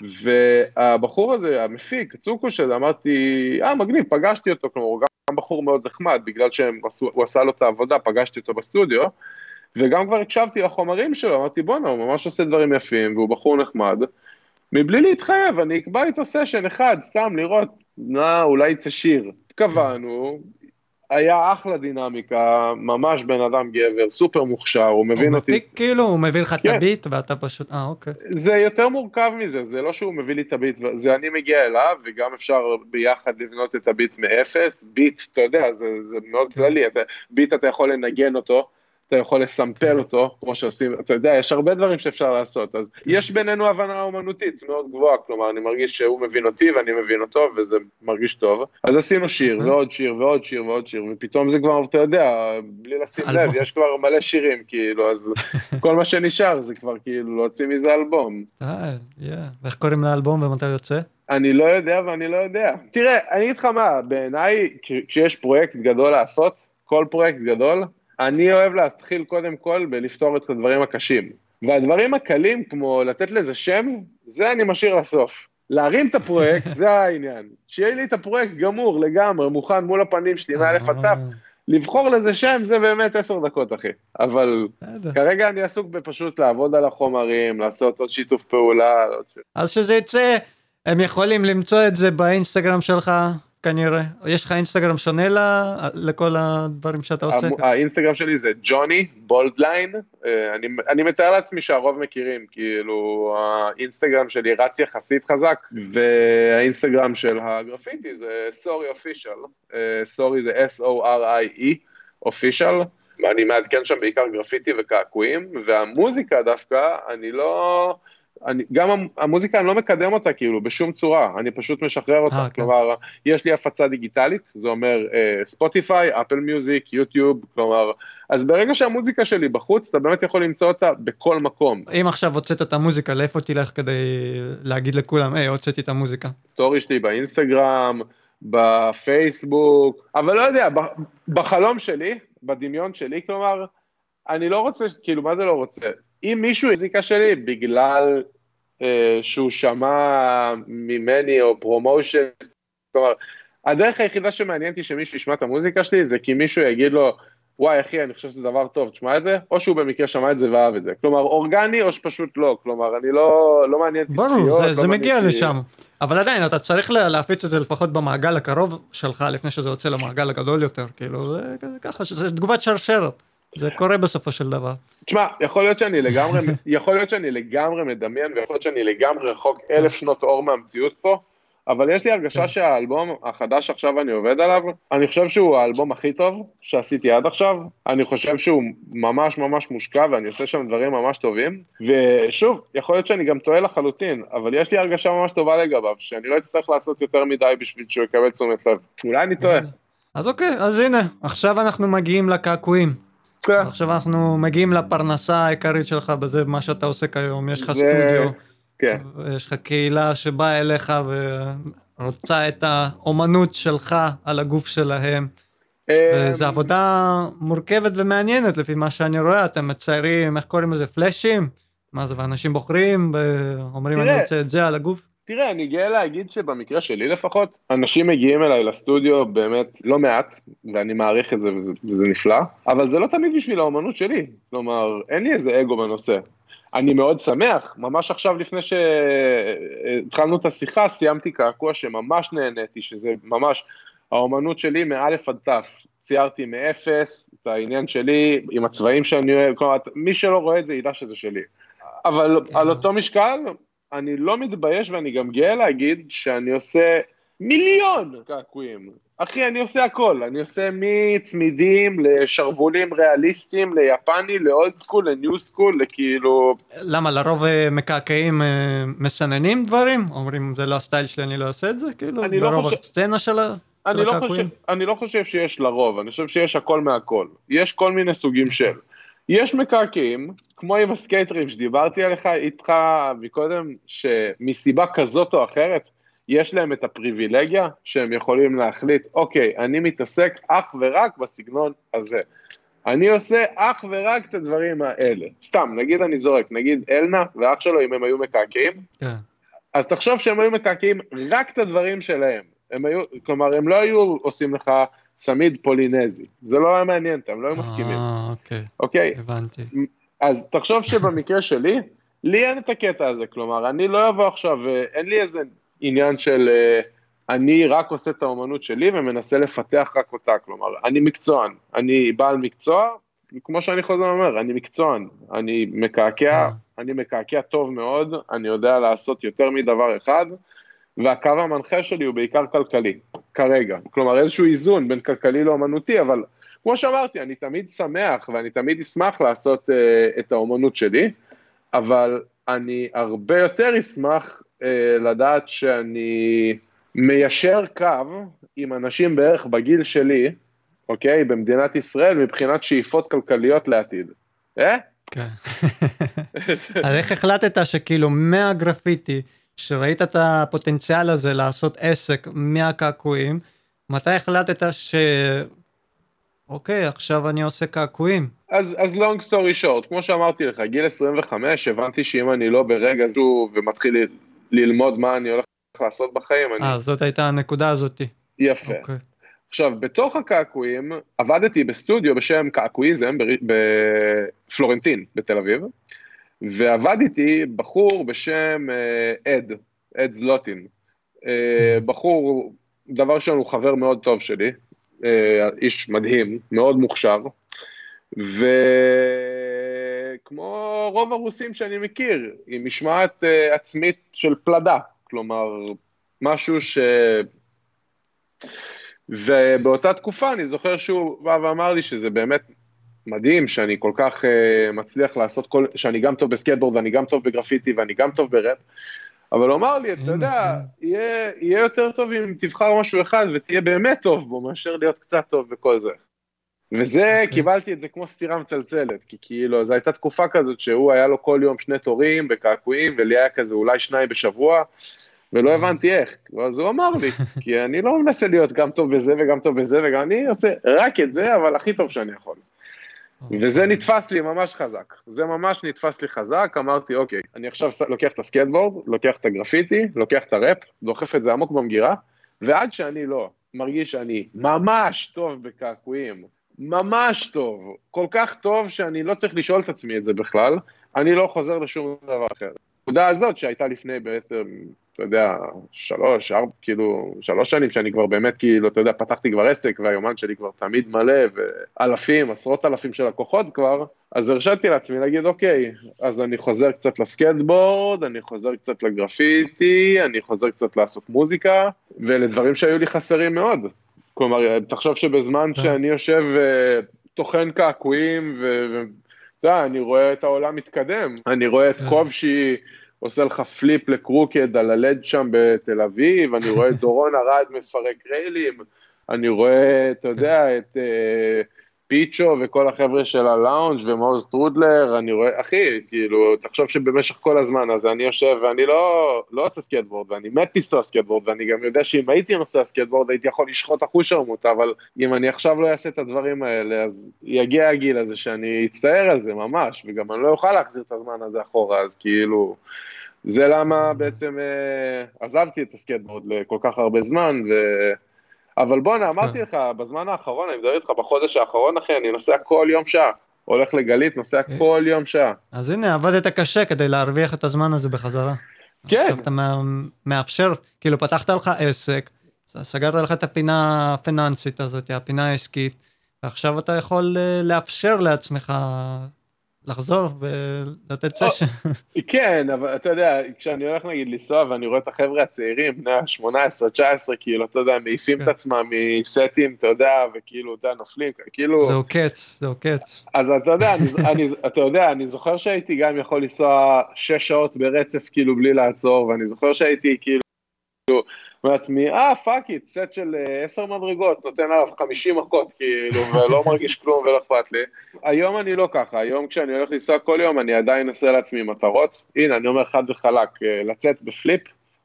והבחור הזה, המפיק, צוקוש הזה, אמרתי, אה, מגניב, פגשתי אותו, כלומר, הוא גם בחור מאוד נחמד, בגלל שהוא עשה לו את העבודה, פגשתי אותו בסטודיו, וגם כבר הקשבתי לחומרים שלו, אמרתי, בואנה, הוא ממש עושה דברים יפים, והוא בחור נחמד. מבלי להתחייב, אני אקבע איתו סשן אחד, סתם לראות, נא, אולי יצא שיר. קבענו, היה אחלה דינמיקה, ממש בן אדם גבר, סופר מוכשר, הוא מבין הוא אותי. הוא כאילו, הוא מביא לך כן. את הביט ואתה פשוט, אה אוקיי. זה יותר מורכב מזה, זה לא שהוא מביא לי את הביט, זה אני מגיע אליו, וגם אפשר ביחד לבנות את הביט מאפס, ביט, אתה יודע, זה, זה מאוד כן. כללי, אתה, ביט אתה יכול לנגן אותו. אתה יכול לסמפל אותו, כמו שעושים, אתה יודע, יש הרבה דברים שאפשר לעשות, אז יש בינינו הבנה אומנותית מאוד גבוהה, כלומר, אני מרגיש שהוא מבין אותי ואני מבין אותו, וזה מרגיש טוב. אז עשינו שיר, ועוד שיר, ועוד שיר, ועוד שיר, ופתאום זה כבר, אתה יודע, בלי לשים לב, יש כבר מלא שירים, כאילו, אז כל מה שנשאר זה כבר כאילו להוציא מזה אלבום. אה, ואיך קוראים לאלבום ומתי יוצא? אני לא יודע ואני לא יודע. תראה, אני אגיד לך מה, בעיניי, כשיש פרויקט גדול לעשות, כל פרויקט גדול, אני אוהב להתחיל קודם כל בלפתור את הדברים הקשים. והדברים הקלים, כמו לתת לזה שם, זה אני משאיר לסוף. להרים את הפרויקט, זה העניין. שיהיה לי את הפרויקט גמור לגמרי, מוכן מול הפנים שלי, מאלף עד תף. לבחור לזה שם זה באמת עשר דקות, אחי. אבל כרגע אני עסוק בפשוט לעבוד על החומרים, לעשות עוד שיתוף פעולה. אז שזה יצא, הם יכולים למצוא את זה באינסטגרם שלך, כנראה. יש לך אינסטגרם שונה לכל הדברים שאתה עושה? האינסטגרם שלי זה Johnny Boldline, אה, אני, אני מתאר לעצמי שהרוב מכירים, כאילו האינסטגרם שלי רץ יחסית חזק, והאינסטגרם של הגרפיטי זה Sorie Official, Sorie זה S-O-R-I-E Official. אני מעדכן שם בעיקר גרפיטי וקעקועים, והמוזיקה דווקא, אני לא... אני, גם המוזיקה אני לא מקדם אותה כאילו בשום צורה, אני פשוט משחרר אותה, 아, אה, כן. כלומר, יש לי הפצה דיגיטלית, זה אומר ספוטיפיי, אפל מיוזיק, יוטיוב, כלומר, אז ברגע שהמוזיקה שלי בחוץ, אתה באמת יכול למצוא אותה בכל מקום. אם עכשיו הוצאת את המוזיקה, לאיפה תלך כדי להגיד לכולם, היי, הוצאתי את המוזיקה? story שלי באינסטגרם, בפייסבוק, אבל לא יודע, בחלום שלי, בדמיון שלי, כלומר, אני לא רוצה, כאילו, מה זה לא רוצה? אם מישהו המוזיקה שלי בגלל אה, שהוא שמע ממני או promotion, כלומר, הדרך היחידה שמעניין אותי שמישהו ישמע את המוזיקה שלי זה כי מישהו יגיד לו, וואי אחי, אני חושב שזה דבר טוב, תשמע את זה, או שהוא במקרה שמע את זה ואהב את זה. כלומר, אורגני או שפשוט לא, כלומר, אני לא, לא מעניין אותי צפיות. ברור, זה, לא זה מגיע לי... לשם. אבל עדיין, אתה צריך להפיץ את זה לפחות במעגל הקרוב שלך, לפני שזה יוצא למעגל הגדול יותר, כאילו, זה ככה, שזה תגובת שרשרת. זה קורה בסופו של דבר. תשמע, יכול להיות שאני לגמרי, יכול להיות שאני לגמרי מדמיין, ויכול להיות שאני לגמרי רחוק אלף שנות אור מהמציאות פה, אבל יש לי הרגשה כן. שהאלבום החדש עכשיו אני עובד עליו, אני חושב שהוא האלבום הכי טוב שעשיתי עד עכשיו, אני חושב שהוא ממש ממש מושקע ואני עושה שם דברים ממש טובים, ושוב, יכול להיות שאני גם טועה לחלוטין, אבל יש לי הרגשה ממש טובה לגביו, שאני לא אצטרך לעשות יותר מדי בשביל שהוא יקבל תשומת לב. אולי אני טועה. אז אוקיי, אז הנה, עכשיו אנחנו מגיעים לקעקועים. כן. עכשיו אנחנו מגיעים לפרנסה העיקרית שלך בזה, מה שאתה עושה כיום, יש לך זה... סטודיו, כן. יש לך קהילה שבאה אליך ורוצה את האומנות שלך על הגוף שלהם. אמ, זו עבודה מורכבת ומעניינת לפי מה שאני רואה, אתם מציירים, איך קוראים לזה, פלאשים? מה זה, ואנשים בוחרים ואומרים אני רוצה את זה על הגוף? תראה, אני גאה להגיד שבמקרה שלי לפחות, אנשים מגיעים אליי לסטודיו באמת לא מעט, ואני מעריך את זה וזה, וזה נפלא, אבל זה לא תמיד בשביל האומנות שלי, כלומר, אין לי איזה אגו בנושא. אני מאוד שמח, ממש עכשיו לפני שהתחלנו את השיחה, סיימתי קעקוע שממש נהניתי, שזה ממש האומנות שלי מאלף עד תף. ציירתי מאפס, את העניין שלי, עם הצבעים שאני אוהב, כלומר, מי שלא רואה את זה ידע שזה שלי. אבל כן. על אותו משקל, אני לא מתבייש ואני גם גאה להגיד שאני עושה מיליון קעקועים. אחי, אני עושה הכל, אני עושה מצמידים לשרוולים ריאליסטיים, ליפני, ל old school, ל new school, לכאילו... למה, לרוב אה, מקעקעים אה, מסננים דברים? אומרים, זה לא הסטייל שלי, אני לא אעשה את זה? כאילו, לא ברוב חושב... הסצנה של אני לא, חושב, אני לא חושב שיש לרוב, אני חושב שיש הכל מהכל. יש כל מיני סוגים של. יש מקעקעים, כמו עם הסקייטרים שדיברתי עליך איתך מקודם, שמסיבה כזאת או אחרת, יש להם את הפריבילגיה שהם יכולים להחליט, אוקיי, אני מתעסק אך ורק בסגנון הזה. אני עושה אך ורק את הדברים האלה. סתם, נגיד אני זורק, נגיד אלנה ואח שלו, אם הם היו מקעקעים, כן. אז תחשוב שהם היו מקעקעים רק את הדברים שלהם. הם היו, כלומר, הם לא היו עושים לך צמיד פולינזי. זה לא היה מעניין אותם, לא היו מסכימים. אה, אוקיי. אוקיי? הבנתי. אז תחשוב שבמקרה שלי, לי אין את הקטע הזה, כלומר, אני לא אבוא עכשיו, אין לי איזה עניין של... אה, אני רק עושה את האומנות שלי ומנסה לפתח רק אותה, כלומר, אני מקצוען, אני בעל מקצוע, כמו שאני חוזר ואומר, אני מקצוען, אני מקעקע, אני מקעקע טוב מאוד, אני יודע לעשות יותר מדבר אחד, והקו המנחה שלי הוא בעיקר כלכלי, כרגע. כלומר, איזשהו איזון בין כלכלי לאומנותי, אבל כמו שאמרתי, אני תמיד שמח ואני תמיד אשמח לעשות uh, את האומנות שלי, אבל אני הרבה יותר אשמח uh, לדעת שאני מיישר קו עם אנשים בערך בגיל שלי, אוקיי? במדינת ישראל, מבחינת שאיפות כלכליות לעתיד. אה? כן. אז איך החלטת שכאילו מהגרפיטי, שראית את הפוטנציאל הזה לעשות עסק מהקעקועים, מתי החלטת ש... אוקיי, עכשיו אני עושה קעקועים. אז, אז long story short, כמו שאמרתי לך, גיל 25, הבנתי שאם אני לא ברגע זו ומתחיל ללמוד מה אני הולך לעשות בחיים, אני... אה, זאת הייתה הנקודה הזאתי. יפה. אוקיי. עכשיו, בתוך הקעקועים, עבדתי בסטודיו בשם קעקועיזם בפלורנטין בתל אביב, ועבד איתי בחור בשם אה, אד, אד זלוטין. אה, בחור, דבר ראשון, הוא חבר מאוד טוב שלי, אה, איש מדהים, מאוד מוכשר, וכמו רוב הרוסים שאני מכיר, עם משמעת עצמית של פלדה, כלומר, משהו ש... ובאותה תקופה אני זוכר שהוא בא ואמר לי שזה באמת מדהים שאני כל כך uh, מצליח לעשות כל, שאני גם טוב בסקייטבורד ואני גם טוב בגרפיטי ואני גם טוב בראפ, אבל הוא אמר לי, אתה יודע, יהיה, יהיה יותר טוב אם תבחר משהו אחד ותהיה באמת טוב בו, מאשר להיות קצת טוב בכל זה. וזה. אוקיי. קיבלתי את זה כמו סטירה מצלצלת, כי כאילו, זו הייתה תקופה כזאת שהוא היה לו כל יום שני תורים בקעקועים, ולי היה כזה אולי שניים בשבוע, ולא הבנתי איך, אז הוא אמר לי, כי אני לא מנסה להיות גם טוב בזה וגם טוב בזה, וגם אני עושה רק את זה, אבל הכי טוב שאני יכול. וזה נתפס לי ממש חזק, זה ממש נתפס לי חזק, אמרתי, אוקיי, אני עכשיו לוקח את הסקייטבורד, לוקח את הגרפיטי, לוקח את הראפ, דוחף את זה עמוק במגירה, ועד שאני לא מרגיש שאני ממש טוב בקעקועים, ממש טוב, כל כך טוב שאני לא צריך לשאול את עצמי את זה בכלל, אני לא חוזר לשום דבר אחר. הנקודה הזאת שהייתה לפני בעצם אתה יודע, שלוש, ארבע, כאילו, שלוש שנים שאני כבר באמת, כאילו, אתה יודע, פתחתי כבר עסק והיומן שלי כבר תמיד מלא, ואלפים, עשרות אלפים של לקוחות כבר, אז הרשיתי לעצמי להגיד, אוקיי, אז אני חוזר קצת לסקטבורד, אני חוזר קצת לגרפיטי, אני חוזר קצת לעשות מוזיקה, ולדברים שהיו לי חסרים מאוד. כלומר, תחשוב שבזמן כן. שאני יושב וטוחן אה, קעקועים, ואתה יודע, אני רואה את העולם מתקדם, אני רואה את כובשי, כן. עושה לך פליפ לקרוקד על הלד שם בתל אביב, אני רואה את דורון ארד מפרק ריילים, אני רואה, אתה יודע, את uh, פיצ'ו וכל החבר'ה של הלאונג' ומעוז טרודלר, אני רואה, אחי, כאילו, תחשוב שבמשך כל הזמן הזה אני יושב ואני לא, לא עושה סקייטבורד, ואני מת לנסוע סקייטבורד, ואני גם יודע שאם הייתי נוסע סקייטבורד הייתי יכול לשחוט אחושרמוטה, אבל אם אני עכשיו לא אעשה את הדברים האלה, אז יגיע הגיל הזה שאני אצטער על זה ממש, וגם אני לא אוכל להחזיר את הזמן הזה אחורה, אז כאילו... זה למה בעצם אה, עזבתי את הסקייטבורד לכל כך הרבה זמן, ו... אבל בואנה, אמרתי כן. לך, בזמן האחרון, אני מדבר איתך בחודש האחרון, אחי, אני נוסע כל יום שעה. הולך לגלית, נוסע אה. כל יום שעה. אז הנה, עבדת קשה כדי להרוויח את הזמן הזה בחזרה. כן. עכשיו אתה מאפשר, כאילו פתחת לך עסק, סגרת לך את הפינה הפיננסית הזאת, הפינה העסקית, ועכשיו אתה יכול אה, לאפשר לעצמך לחזור ולתת סשן. כן, אבל אתה יודע, כשאני הולך נגיד לנסוע ואני רואה את החבר'ה הצעירים, בני ה-18-19, כאילו, אתה יודע, מעיפים את כן. עצמם מסטים, אתה יודע, וכאילו, אתה נופלים, כאילו... זה עוקץ, זה עוקץ. אז אתה יודע, אני, אתה יודע, אני זוכר שהייתי גם יכול לנסוע שש שעות ברצף, כאילו, בלי לעצור, ואני זוכר שהייתי, כאילו... מעצמי, אה, fuck it, set של אה, עשר מדרגות, נותן עליו חמישים מכות, כאילו, ולא מרגיש כלום ולא אכפת לי. היום אני לא ככה, היום כשאני הולך לנסוע כל יום, אני עדיין אעשה לעצמי מטרות. הנה, אני אומר חד וחלק, אה, לצאת ב flip,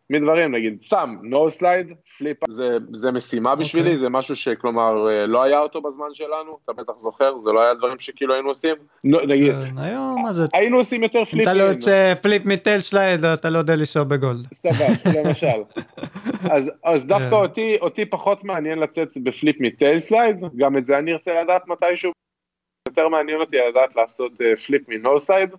מדברים, נגיד, סתם, nose slide, flip, זה, זה משימה okay. בשבילי, אוקיי. זה משהו שכלומר אה, לא היה אותו בזמן שלנו, אתה בטח זוכר, זה לא היה דברים שכאילו היינו עושים. נגיד, כן, היום, מה זה? היינו עושים יותר flipים. אתה לא יוצא flip מ tail slide, אתה לא יודע לשאול בגולד. סבבה, למשל. אז, אז דווקא כן. אותי, אותי פחות מעניין לצאת ב flip מ tail slide, גם את זה אני ארצה לדעת מתישהו. יותר מעניין אותי לדעת לעשות flip מ nose slide.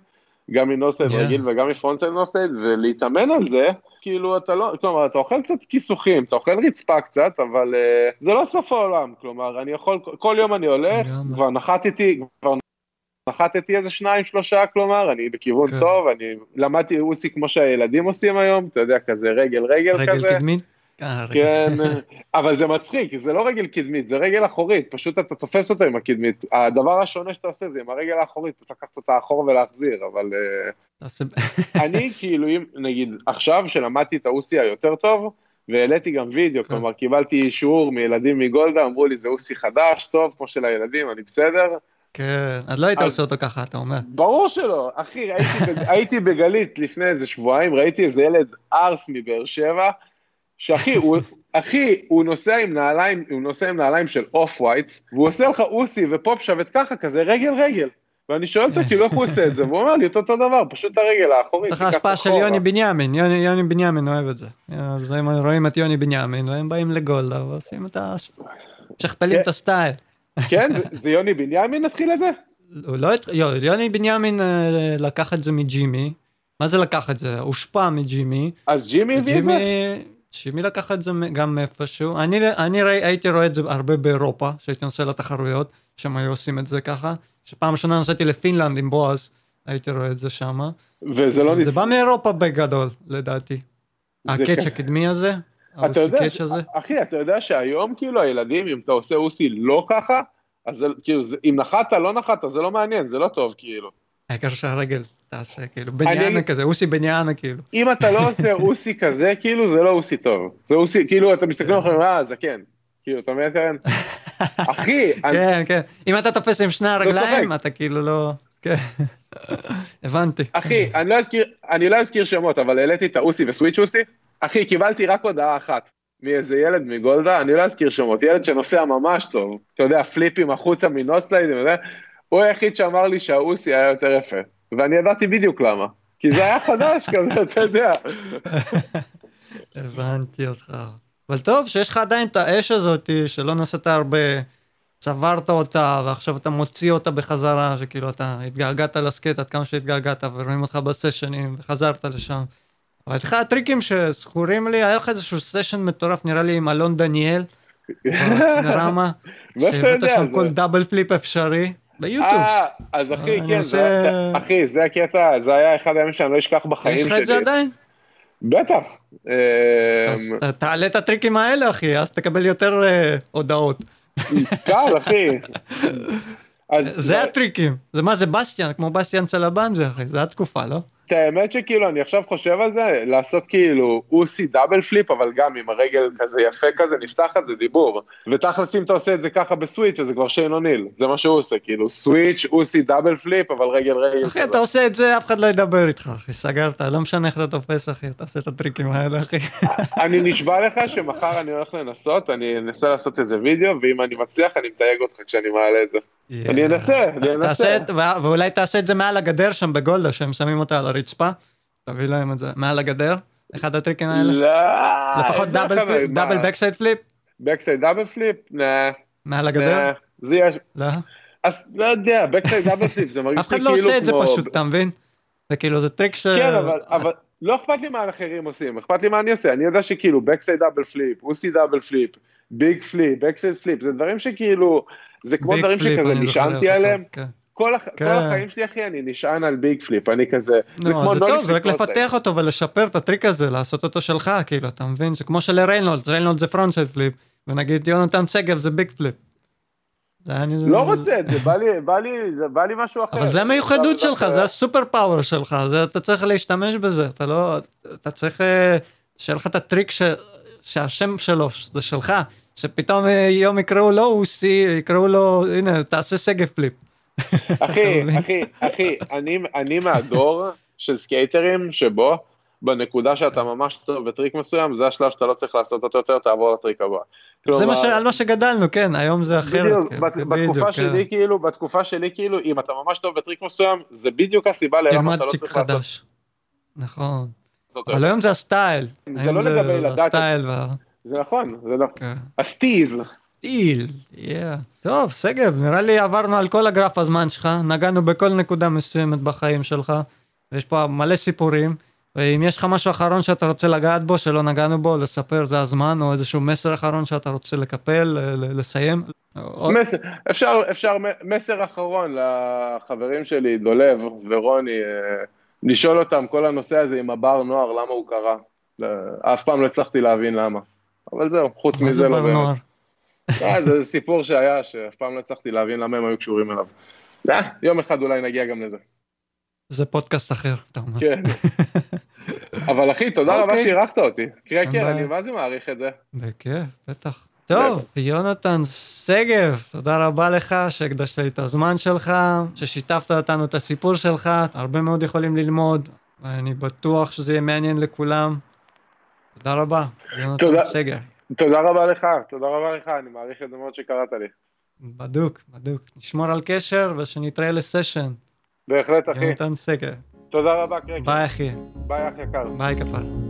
גם מ nose slide yeah. רגיל וגם מ frontside nose slide, ולהתאמן על זה, כאילו אתה לא, כלומר אתה אוכל קצת כיסוכים, אתה אוכל רצפה קצת, אבל uh, זה לא סוף העולם, כלומר אני יכול, כל יום אני הולך, yeah. כבר נחתתי, כבר נחתתי איזה שניים שלושה, כלומר, אני בכיוון כן. טוב, אני למדתי אוסי כמו שהילדים עושים היום, אתה יודע, כזה רגל רגל, רגל כזה. רגל קדמית? כן, אבל זה מצחיק, זה לא רגל קדמית, זה רגל אחורית, פשוט אתה תופס אותו עם הקדמית. הדבר השונה שאתה עושה זה עם הרגל האחורית, פשוט לקחת אותה אחורה ולהחזיר, אבל אה, אני כאילו, אם נגיד עכשיו שלמדתי את האוסי היותר טוב, והעליתי גם וידאו, כן. כלומר קיבלתי אישור מילדים מגולדה, אמרו לי זה אוסי חדש, טוב, כמו של הילדים, אני בסדר. כן, אז לא היית עושה אותו ככה, אתה אומר. ברור שלא, אחי, הייתי בגלית לפני איזה שבועיים, ראיתי איזה ילד ארס מבאר שבע, שאחי, הוא, אחי, הוא נוסע עם נעליים, הוא נוסע עם נעליים של אוף ווייטס, והוא עושה לך אוסי ופופ שבת ככה, כזה רגל רגל. ואני שואל אותו כאילו איך הוא עושה את זה, והוא אומר לי אותו דבר, פשוט הרגל האחורית. צריך השפעה של יוני בנימין, יוני, יוני בנימין אוהב את זה. אז הם רואים את יוני בנימין, והם באים לגולדה ועושים את ה... משכפלים את כן. הסטייל. כן, זה יוני בנימין התחיל את זה? לא, יוני בנימין אה, לקח את זה מג'ימי. מה זה לקח את זה? הושפע מג'ימי. אז ג'ימי הביא את זה? שימי לקח את זה גם איפשהו, אני, אני ראי, הייתי רואה את זה הרבה באירופה, שהייתי נוסע לתחרויות, שהם היו עושים את זה ככה, שפעם ראשונה נסעתי לפינלנד עם בועז, הייתי רואה את זה שמה. וזה לא... זה בא מאירופה בגדול, לדעתי. הקאץ' הקדמי הזה, אתה יודע, אחי, אתה יודע שהיום כאילו הילדים, אם אתה עושה אוסי לא ככה, אז כאילו, אם נחת, לא נחת, זה לא מעניין, זה לא טוב כאילו. העיקר שהרגל תעשה כאילו בניאנה כזה אוסי בניאנה כאילו. אם אתה לא עושה אוסי כזה כאילו זה לא אוסי טוב. זה אוסי כאילו אתה מסתכל עליך אה זה כן. כאילו אתה מבין? אחי. כן כן אם אתה תופס עם שני הרגליים אתה כאילו לא. כן. הבנתי. אחי אני לא אזכיר אני לא אזכיר שמות אבל העליתי את האוסי וסוויץ' אוסי. אחי קיבלתי רק הודעה אחת. מאיזה ילד מגולדה, אני לא אזכיר שמות, ילד שנוסע ממש טוב, אתה יודע, פליפים החוצה מנוסליידים, הוא היחיד שאמר לי שהאוסי היה יותר יפה. ואני ידעתי בדיוק למה. כי זה היה חדש כזה, אתה יודע. הבנתי אותך. אבל טוב שיש לך עדיין את האש הזאת שלא נסעת הרבה, צברת אותה ועכשיו אתה מוציא אותה בחזרה, שכאילו אתה התגעגעת לסקייט עד כמה שהתגעגעת ורואים אותך בסשנים וחזרת לשם. אבל יש לך טריקים שזכורים לי, היה לך איזשהו סשן מטורף נראה לי עם אלון דניאל. רמה, שהבאת שם כל double flip אפשרי. ביוטיוב. אה, אז אחי, כן, אחי, זה הקטע, זה היה אחד הימים שאני לא אשכח בחיים שלי. יש לך את זה עדיין? בטח. אמ, תעלה את הטריקים האלה, אחי, אז תקבל יותר אה, הודעות. קל, אחי. זה הטריקים. זה מה, זה בסטיאן, כמו בסטיאן סלבנזי, אחי, זה התקופה, לא? את האמת שכאילו אני עכשיו חושב על זה, לעשות כאילו אוסי double flip, אבל גם עם הרגל כזה יפה כזה נפתחת, זה דיבור. ותכלס אם אתה עושה את זה ככה ב switch, אז זה כבר שיין אוניל, זה מה שהוא עושה, כאילו switch, אוסי double flip, אבל רגל רגל. אחי, אתה עושה את זה, אף אחד לא ידבר איתך, אחי, סגרת, לא משנה איך אתה תופס, אחי, אתה עושה את הטריקים האלה, אחי. אני נשבע לך שמחר אני הולך לנסות, אני אנסה לעשות איזה וידאו, ואם אני מצליח אני מתייג אותך כשאני מעלה את זה. אני אנסה, אני אנסה. ואולי תעשה את זה מעל הגדר שם בגולדה, שהם שמים אותה על הרצפה, תביא להם את זה מעל הגדר, אחד הטריקים האלה. לא, לפחות double backside flip. backside double flip? nah. מעל הגדר? זה יש. לא. אז לא יודע, backside double flip, זה מרגיש לי כאילו כמו... אף אחד לא עושה את זה פשוט, אתה מבין? זה כאילו, זה טריק ש... כן, אבל לא אכפת לי מה אחרים עושים, אכפת לי מה אני עושה, אני יודע שכאילו backside double flip, אוסי double flip, big flip, backside flip, זה דברים שכאילו, זה כמו דברים שכזה נשענתי עליהם. כן. כל, הח... כן. כל החיים שלי אחי אני נשען על big flip אני כזה no, זה כמו זה טוב זה רק לפתח אותו ולשפר את הטריק הזה לעשות אותו שלך כאילו אתה מבין זה כמו של ריינולדס ריינולדס זה front flip ונגיד יונתן שגב זה big flip. לא רוצה את זה, בא לי, בא לי, בא לי משהו אחר. אבל זה המיוחדות שלך, זה ה super power שלך, זה אתה צריך להשתמש בזה, אתה לא, אתה צריך אה, שיהיה לך את הטריק ש, שהשם שלו זה שלך, שפתאום אה, יום יקראו לו אוסי, יקראו לו, הנה, תעשה שגב flip. אחי, אחי, אחי, אני, אני מהדור של סקייטרים שבו בנקודה שאתה ממש טוב בטריק מסוים, זה השלב שאתה לא צריך לעשות אותו יותר, תעבור לטריק הבא. זה מה ש... על מה שגדלנו, כן, היום זה אחרת. בדיוק, כן, בת, בדיוק בתקופה כן. שלי כאילו, בתקופה שלי כאילו, אם אתה ממש טוב בטריק מסוים, זה בדיוק הסיבה למה אתה לא צריך חדש. לעשות. נכון. אבל היום זה ה style. זה לא לגבי לדעת. זה נכון, זה לא. כן. ה steez. Still, yeah. טוב, שגב, נראה לי עברנו על כל הגרף הזמן שלך, נגענו בכל נקודה מסוימת בחיים שלך. ויש פה מלא סיפורים. ואם יש לך משהו אחרון שאתה רוצה לגעת בו, שלא נגענו בו, לספר זה הזמן, או איזשהו מסר אחרון שאתה רוצה לקפל, לסיים. מסר, אפשר, אפשר מסר אחרון לחברים שלי, דולב ורוני, אה, לשאול אותם כל הנושא הזה עם הבר נוער, למה הוא קרה. אף פעם לא הצלחתי להבין למה. אבל זהו, חוץ מזה לא באמת. אה, זה סיפור שהיה, שאף פעם לא הצלחתי להבין למה הם היו קשורים אליו. אה, יום אחד אולי נגיע גם לזה. זה פודקאסט אחר, אתה אומר. כן. אבל אחי, תודה רבה אוקיי. שאירחת אותי. קרקר, אני מה זה מעריך את זה. בכיף, בטח. טוב, יונתן שגב, תודה רבה לך שהקדשת לי את הזמן שלך, ששיתפת אותנו את הסיפור שלך, הרבה מאוד יכולים ללמוד, ואני בטוח שזה יהיה מעניין לכולם. תודה רבה, יונתן שגב. תודה רבה לך, תודה רבה לך, אני מעריך את זה מאוד שקראת לי. בדוק, בדוק. נשמור על קשר ושנתראה לסשן. בהחלט, אחי. יונתן שגב. תודה רבה, יקר. ביי, אחי. ביי, אח יקר. ביי, כפרה.